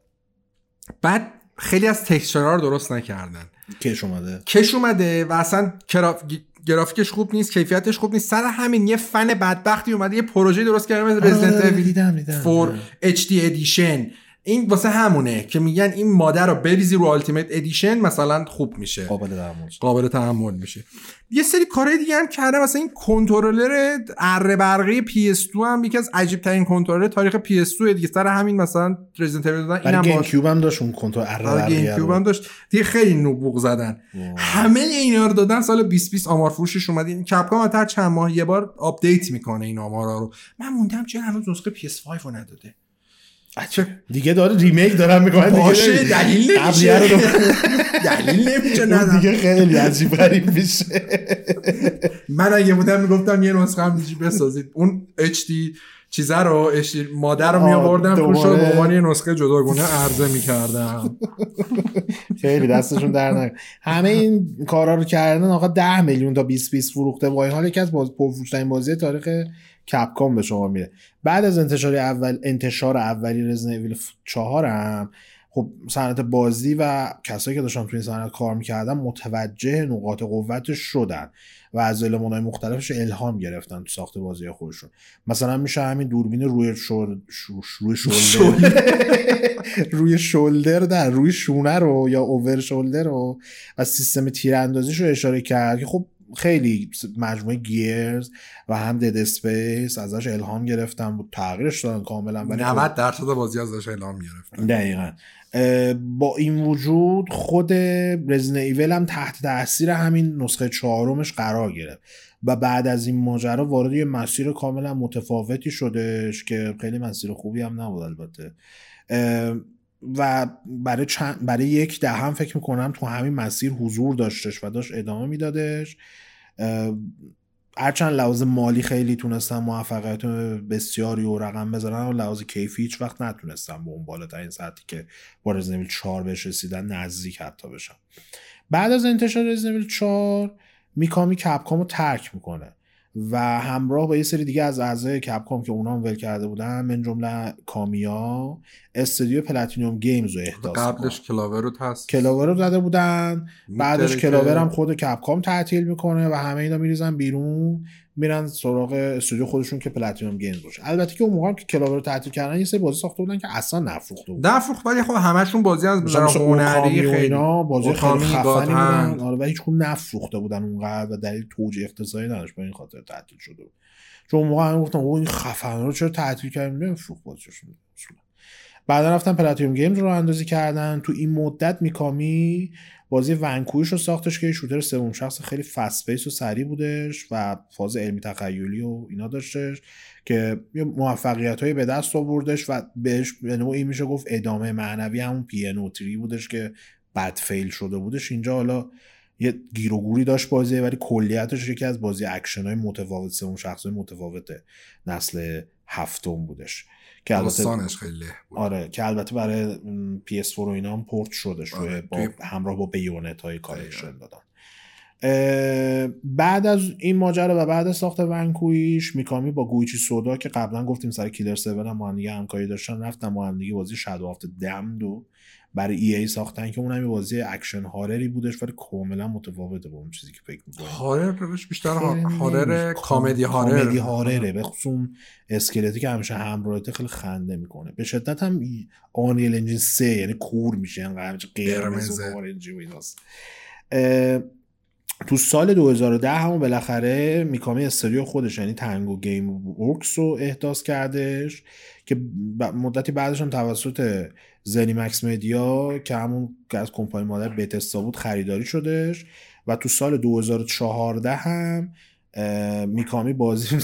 بعد خیلی از texture ها رو درست نکردن. کش اومده. کش اومده و اصلا گراف... گرافیکش خوب نیست کیفیتش خوب نیست. سر همین یه فن بدبختی اومده یه پروژه درست کرده رزیدنت آره، Evil دیدم دیدم. 4 HD Edition. این واسه همونه که میگن این ماد رو بریزی رو Ultimate Edition مثلا خوب میشه. قابل درمون قابل تحمل میشه. یه سری کارهای دیگه هم کرده مثلا این کنترلر اره برقی PS2 هم یکی از عجیب ترین کنترلر تاریخ PS2 دیگه. سر همین مثلا Resident Evil دادن اینم گیم کیوب هم داشت اون کنترل اره آره GameCube رو. هم داشت. دیگه خیلی نبوغ زدن. همه اینا رو دادن سال 2020 آمار فروشش اومد این Capcom هر چند ماه یه بار update می‌کنه این آمارا رو. من موندم چرا هنوز نسخه PS5 رو نداده. چه دیگه داره ریمیک دارن می‌کنن باشه دلیل نمیشه. دلیل نمیشه ندم دیگه خیلی عجیب غریب میشه. من اگه بودم می‌گفتم یه نسخه هم بسازید. اون HD چیزه رو مادر رو می آوردم روش رو. به عنوان یه نسخه جداگونه عرضه می‌کردم. خیلی دستشون در نکن همه این کارا رو کردن آقا 10 میلیون تا 20 20 فروخته وای حال یکی از باز پرفروشترین بازی تاریخ کپکام به شما میره. بعد از انتشار اول انتشار اولی رزیدنت ایول 4 هم خب صنعت بازی و کسایی که داشتن توی این صنعت کار می‌کردن متوجه نقاط قوتش شدن و از المانهای مختلفش الهام گرفتن تو ساخت بازی خودشون. مثلا میشه همین دوربین روی. شو- روی شولدر. روی شولدر در روی شونه رو یا اوور شولدر رو و سیستم تیراندازیش رو اشاره کرد که خب خیلی مجموعه Gears و هم Dead Space ازش الهام گرفتن بود تغییرش دادن کاملا ولی خب 90 درصد بازی ازش الهام گرفت دقیقا. با این وجود خود Resident Evil هم تحت تاثیر همین نسخه چهارمش قرار گرفت و بعد از این ماجرا وارد یه مسیر کاملا متفاوتی شدش که خیلی مسیر خوبی هم نبود البته. و برای, چند برای یک دهه هم فکر می‌کنم تو همین مسیر حضور داشتش و داشت ادامه میدادش هرچند لحاظ مالی خیلی تونستن موفقیت بسیاری و رقم بزنن و لحاظ کیفی هیچ وقت نتونستن به اون بالاترین سطحی که با Resident Evil 4 بهش رسیدن نزدیک حتی بشن بعد از انتشار Resident Evil 4 میکامی Capcom رو ترک می‌کنه. و همراه با یه سری دیگه از اعضای Capcom که اونا هم ول کرده بودن من جمله کامیا استودیو Platinum Games رو احداث قبلش. Clover رو تست Clover رو زده بودن بعدش Clover هم خود Capcom تعطیل می‌کنه و همه اینا میریزن بیرون میرن سراغ استودیو خودشون که Platinum Games باشه. البته که اون موقع که Clover رو تعطیل کردن یه سری بازی ساخته بودن که اصلا نفروخته بودن. نفروخت ولی خب همشون بازی از مثلا هنری خیلی اینا بازی خیلی خفنی. بودن. آره و هیچ کدوم نفروخته بودن اونقدر و دلیل توجیه اقتصادی نداشت به این خاطر تعطیل شده بود. چون اون موقع هم گفتن او این خفن رو چرا تعطیل کردیم؟ نمیفروخت بازیشون. بعدا رفتن Platinum Games رو اندازی کردن. تو این مدت میکامی بازی Vanquish رو ساختش که shooter سوم شخص خیلی fast و سریع بودش و فاز علمی تخیلی و اینا داشتش که یه موفقیت به دست آوردش و بهش به نوعی میشه گفت ادامه معنوی همون PN بودش که بد fail شده بودش. اینجا حالا یه گیر و گوری داشت بازی ولی کلیتش یکی از بازی اکشن‌های متفاوت سوم شخص های متفاوت نسل هفتم بودش. که البته خیلی بود. آره که البته برای PS4 و اینا هم پورت شدش آره، با توی- همراه با Bayonetta collection دادن. بعد از این ماجرا و بعد از ساخت Vanquish میکامی با گوییچی سودا که قبلا گفتیم سر Killer 7 هم با هم همکاری داشتن رفتن با هم دیگه بازی Shadows of the Damned و برای EA ساختن که اونم یه بازی اکشن horror ی بودش ولی کاملا متفاوته با اون چیزی که فکر می‌کنیم horror ش بیشتر horror نمی‌شه. comedy horror. comedy horror ه. به خصوص اسکلتی که همیشه همراهته خیلی خنده می‌کنه. به شدت هم Unreal Engine 3 یعنی کور میشه انقدر قرمز. و. orange ی و ایناست. اه، تو سال 2010 همون بالاخره میکامی استودیو خودش یعنی تنگو گیم ورکس رو احداث کردش که مدتی بعدش هم توسط زنیمکس مدیا که همون که از کمپانی مادر بتستا بود خریداری شدش و تو سال 2014 هم میکامی بازی.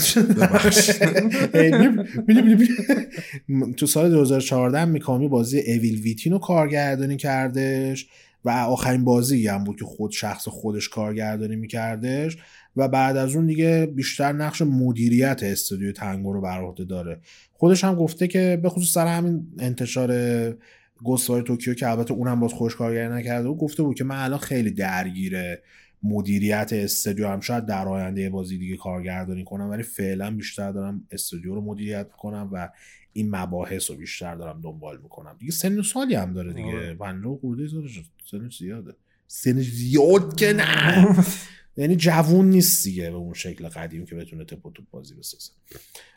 تو سال 2014 هم میکامی بازی اویل ویتین رو کارگردانی کردش و آخرین بازی هم بود که خود شخص خودش کارگردانی میکردش و بعد از اون دیگه بیشتر نقش مدیریت استودیو تنگو رو بر عهده داره. خودش هم گفته که به خصوص سر همین انتشار گستوار توکیو که البته اونم باز خوش کارگردانی نکرده بود گفته بود که من الان خیلی درگیر مدیریت استودیو هم شاید در آینده بازی دیگه کارگردانی کنم ولی فعلا بیشتر دارم استودیو رو مدیریت کنم و این مباحث رو بیشتر دارم دنبال می‌کنم. دیگه سن و سالی هم داره دیگه. آره. پنجاه خورده سنش زیاده. سنش زیاد که نه. یعنی جوون نیست دیگه به اون شکل قدیم که بتونه تپ و توپ بازی بسازه.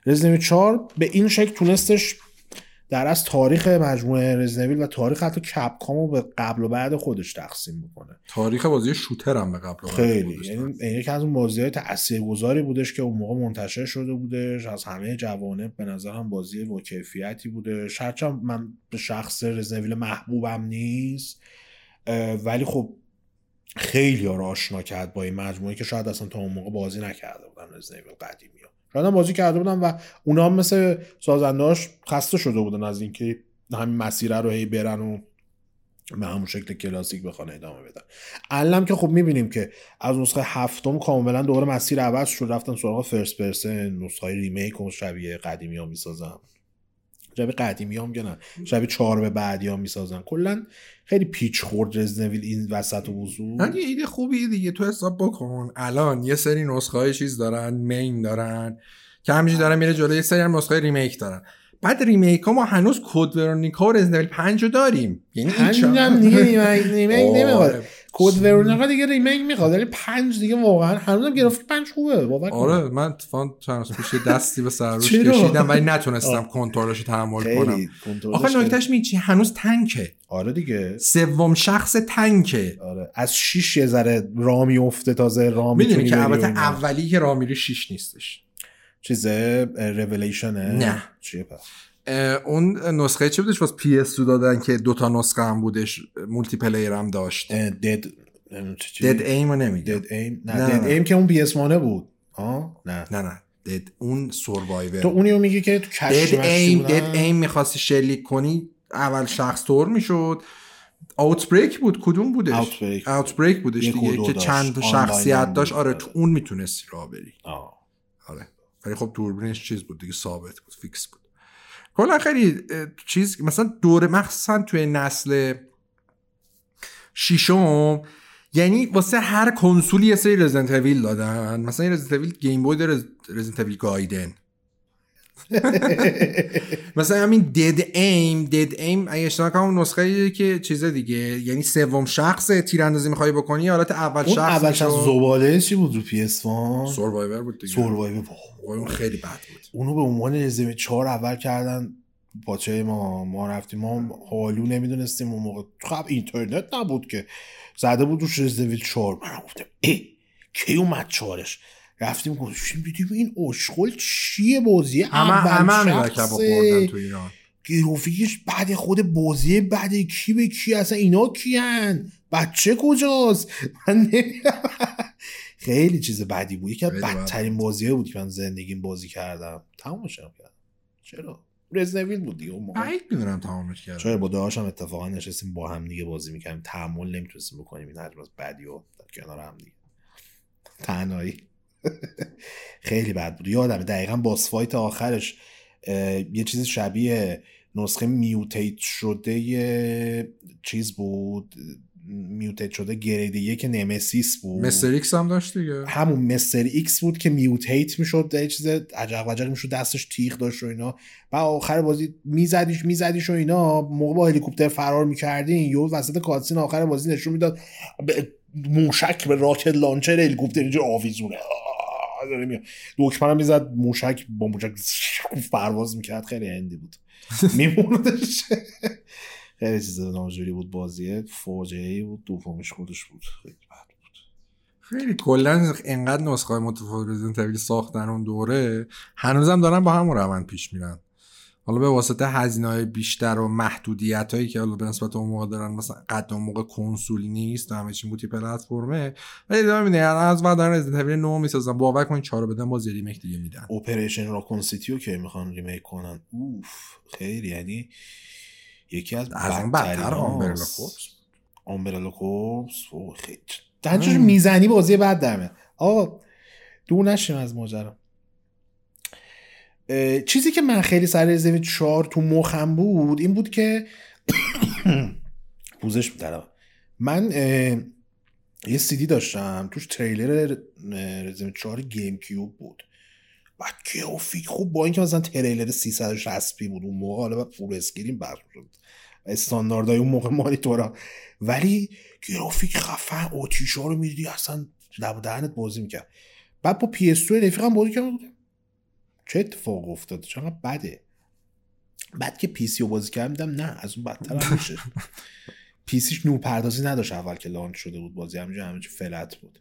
رزیدنت 4 به این شکل تونستش در از تاریخ مجموعه رزیدنت و تاریخ حتی کپکام رو به قبل و بعد خودش تقسیم می‌کنه تاریخ بازی شوتر هم به قبل و بعد خیلی. یعنی یکی از اون بازی های تاثیرگذاری بودش که اون موقع منتشر شده بودش. از همه جوانب به نظرم بازی با کیفیتی بودش. هرچند من به شخص رزنویل محبوبم نیست ولی خب خیلی ها رو آشنا کرد با این مجموعه که شاید اصلا تا اون موقع بازی نکرده بودن رزنویل قدیمی ها شاید هم بازی کرده بودن و اونا هم مثل سازنداش خسته شده بودن از اینکه همین مسیره رو هی برن و به همون شکل کلاسیک بخوان ادامه بدن. الان که خب می‌بینیم که از نسخه هفتم کاملا دوباره مسیر عوض شد. رفتن سراغ فرست پرسن نسخه ریمیک و شبیه قدیمی ها می‌سازن. شبیه قدیمی ها میگن شبیه چهار به بعدی ها می‌سازن. کلا خیلی پیچ خورد Resident Evil این وسط و وضوع. نه یه ایده خوبیه دیگه. تو حساب بکن. الان یه سری نسخه های چیز دارن main دارن. که همینجوری دارن میره جلو یه سری هم نسخه remake دارن. بعد remake ها ما هنوز Code Veronica و Resident Evil 5 رو داریم. یعنی دیگه remake آره. نمی‌خواد Code Veronica دیگه remake می‌خواد ولی پنج دیگه واقعا هنوزم گرافیک پنج خوبه باور. آره من چند روز پیش دستی به سر روش؟ کشیدم ولی نتونستم کنترلش رو تحمل کنم. آخه نکتهش می چی هنوز تنکه. آره دیگه. سوم شخص تنکه. آره. از شیش یه ذره را میفته تازه را می‌دونی که البته. اولی که رامیری 6 نیستش. چیزه؟ ریولیشنه نه. چیه پس؟ اون نسخه چی بودش؟ باز پی اس دادن که دوتا نسخه هم بودش مولتی پلیر هم داشت. دد دد ایم رو نمیگم. دد ایم نه، دد. ایم که اون پی اس مانه بود. آه؟ نه. نه نه. دد اون سوروایور تو اونی رو میگی که تو کشتی دد ایم؟ دد ایم می‌خواستی شلیک کنی اول شخص طور می‌شد. Outbreak بود کدوم بودش؟ Outbreak. Outbreak بودش دیگه که. چند شخصیت داشت. آره تو اون می‌تونستی راه بری. آه. آره. ولی خب دوربینش چیز بود دیگه ثابت بود fix بود. کلا خیلی چیز مثلا دوره مخصوصا توی نسل ششم یعنی واسه هر کنسولی یه سری Evil دادن. مثلا این Evil گیم بوی Resident Evil Gaiden مثلا همین Dead Aim Dead Aim اگه اشتباه کنم نسخه که چیز دیگه. یعنی سوم شخص تیراندازی می‌خوای بکنی حالت اول اون شخص اولش از زباله چی بود رو پی اس سوروایور بود دیگه. سوروایو وای، اون خیلی بد بود. اونو به عنوان رزیدنت چهار اول کردن باچه ما ما رفتیم. ما حالو نمی‌دونستیم اون موقع. خب اینترنت نبود که. زده بود روش رزیدنت چهار. من گفتم ای کی اومد چهارش؟ رفتیم گفتیم دیدیم این اشغل چیه بازی؟ اول. لکب خوردن تو ایران. گرافیکش بعد خود بازی بعد کی به کی اصلا اینا کیان؟ بچه کجاست؟ من. خیلی چیز بدی بود. یکی از بدترین بازی بود که من زندگیم بازی کردم. تمامش کردم. چرا؟ رزنویل بود دیگه اون موقع. بعید می‌دونم تمامش کردم. شاید با داداشم اتفاقا نشستیم با هم دیگه بازی می‌کردیم. تحمل نمی‌تونستیم بکنیم. این حجم از بدی و در کنار هم دیگه. تنهایی. خیلی بد بود. یادمه دقیقا باس فایت آخرش یه چیز شبیه نسخه میوتیت شده یه چیز بود mutate شده grade یک Nemesis بود. Mr. X هم داشت دیگه. همون Mr. X بود که mutate می‌شد یه چیز عجق وجق می‌شد دستش تیغ داشت و اینا. و آخر بازی میزدیش میزدیش و اینا. موقع با هلیکوپتر فرار می‌کردین یو وسط cutscene آخر بازی نشون می‌داد موشک به rocket launcher هلیکوپتر اینجا آویزونه آه، داره میاد. دکمه می‌زد موشک با موشک پرواز می‌کرد. خیلی هندی بود. میموندش. خیلی چیز ناجوری بود بازیه فاجعه بود. دومش خودش بود. خیلی بد بود. خیلی کلا انقدر نسخه متفاوت Evil ساختن اون دوره. هنوزم دارن با همون روند پیش میرن. حالا به واسطه هزینه های بیشتر و محدودیت هایی که حالا به نسبت اون موقع دارن مثلا قد اون موقع کنسولی نیست و همه چی multi-platform ه. ولی دارم می‌دونی از بعد دارن Resident Evil 9 می‌سازن. باور کن چهار بدن باز یه remake دیگه میدن. اپریشن راکون سیتی رو که می‌خوان ریمیک کنن. اوف خیلی. یعنی یکی از از اون بدتر آمبرلا. فورس آمبرلا کورپس؟ اوه، خیلی. می‌زنی بازی بعد در میاد آقا دور نشیم از ماجرا. اه، چیزی که من خیلی سر رزیدنت 4 تو مخم بود این بود که پوزش میدارم من یه سیدی داشتم توش تریلر رزیدنت 4 گیم کیوب بود. بعد گرافیک خوب با اینکه مثلا تریلر 360p بود اون موقع حالا full screen بر شد. استانداردهای اون موقع مانیتورا. ولی گرافیک خفن آتیشا رو می‌دیدی اصلا لب و دهنت بازی می‌کرد. بعد پی اس 2 رفیقم بازی کردم چه اتفاق افتاده؟ چقدر بده؟ بعد که پی سی رو بازی کردم دیدم نه از اون بدتر هم میشه پی سیش نور پردازی نداشت اول که launch شده بود بازی همینجا همینجا flat بود.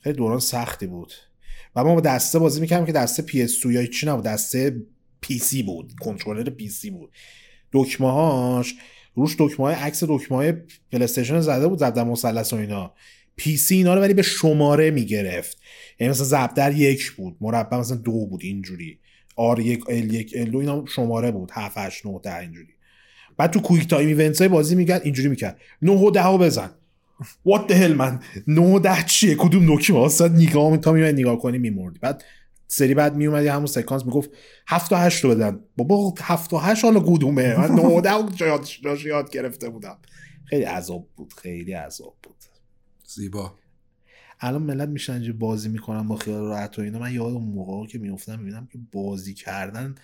خیلی دوران سختی بود. و ما با دسته بازی می‌کردیم که دسته پی اس یا چی نبود دسته پی سی بود کنترلر پی سی بود. دکمه هاش روش دکمه های عکس دکمه های پلی‌استیشن زده بود زده مثلث و اینا. پی سی اینا رو ولی به شماره می‌گرفت. یعنی مثلا ضرب یک بود مربع مثلا دو بود اینجوری. R یک L یک L دو اینا شماره بود. 7 8 9 10 اینجوری. بعد تو quick time events بازی میگرد اینجوری می‌کرد. 9 و 10 رو بزن. What the hell من 9 و 10 چیه؟ کدوم دکمه واسه نگاه تا میمد نگاه کنی میمردی. بعد سری بعد میومدی همون سکانس می‌گفت 7 و 8 رو بدن. بابا 7 و 8 حالا کدومه؟ من 9 و 10 یاد جاش یاد گرفته بودم. خیلی عذاب بود خیلی عذاب بود. زیبا. الان ملت میشن اینجا بازی می‌کنن با خیال راحت و اینا. من یاد اون موقع که میفتم می‌بینم که بازی کردن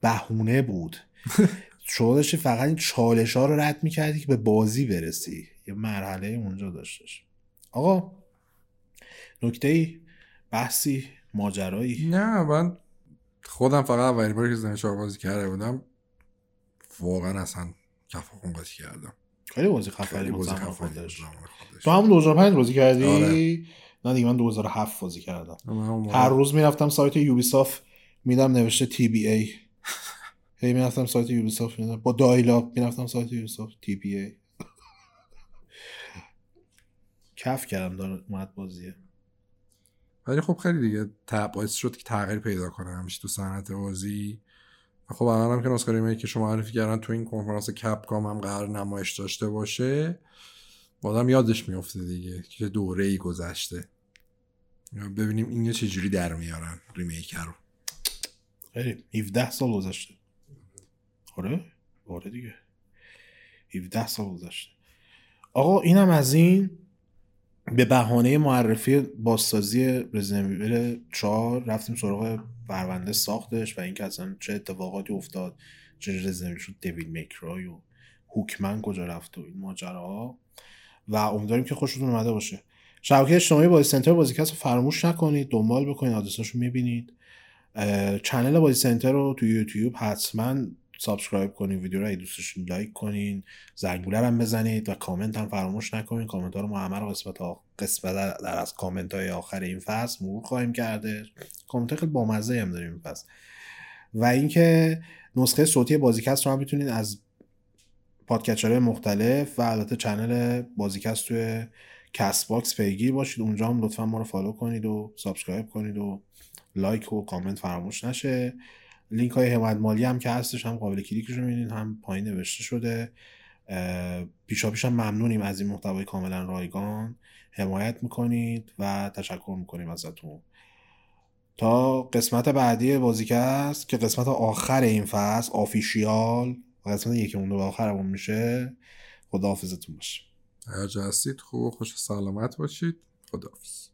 بهونه بود. شما داشتی فقط این چالش ها رو رد می‌کردی که به بازی برسی. یه مرحله اونجا داشتش. آقا نکته ای بحثی؟ ماجرایی؟ نه من خودم فقط اولین باری که زمین چهار بازی کرده بودم واقعا اصلا کفاکون بازی کردم. خیلی بازی خفنی بود زمان خودش. تو همون 2005 بازی کردی؟ آره. نه دیگه من 2007 بازی کردم. هر روز می‌رفتم سایت یوبیسافت میدم نوشته تی بی ای. هی می‌رفتم سایت یوبیسافت میدم با دایلاپ می‌رفتم سایت یوبیسافت تی بی ای. کف کردم داره اومد بازیه. ولی خب خیلی دیگه باعث شد که تغییر پیدا کنه. همیشه تو صنعت بازی خب الان هم که نسخه ریمیکی که شما معرفی کردن تو این کنفرانس کپکام هم قرار نمایش داشته باشه آدم یادش میفته دیگه که دوره ای گذشته ببینیم این چه جوری در میارن ریمیک رو. خیلی. 17 سال گذشته. آره؟ آره دیگه. 17 سال گذشته. آقا اینم از این. به بهانه معرفی بازسازی رزیدنت 4 رفتیم سراغ پرونده ساختش و اینکه اصلا چه اتفاقاتی افتاد چه رزیدنت شد دیوید میکرای و هوکمن کجا رفت و این ماجراها و امیدواریم که خوشتون اومده باشه. شبکه اجتماعی بازی سنتر بازیکست رو فراموش نکنید دنبال بکنید آدرساش رو می‌بینید چنل بازی سنتر رو تو یوتیوب حتما subscribe کنین ویدیو رو اگه دوست داشتین لایک کنین زنگوله هم بزنید و کامنت هم فراموش نکنین. کامنت ها رو ما همه رو قسمت ها قسمت در از کامنت های آخر این فصل مرور خواهیم کرده. کامنت خیلی بامزه هم داریم این فصل. و اینکه نسخه صوتی بازیکست رو هم می‌تونید از podcatcher های مختلف و البته چنل بازیکست توی کست باکس پیگیر باشید. اونجا هم لطفا ما رو follow کنید و subscribe کنید و لایک و کامنت فراموش نشه. لینک های حمایت مالی هم که هستش هم قابل کلیکش رو هم پایین نوشته شده. پیشا پیش هم ممنونیم از این محتوای کاملا رایگان. حمایت می‌کنید و تشکر می‌کنیم ازتون. تا قسمت بعدی بازیکست که قسمت آخر این فصل official و قسمت یکی مونده به آخرمون میشه. خداحافظتون باشه. هر هستید خوب خوش سلامت باشید. خداحافظ.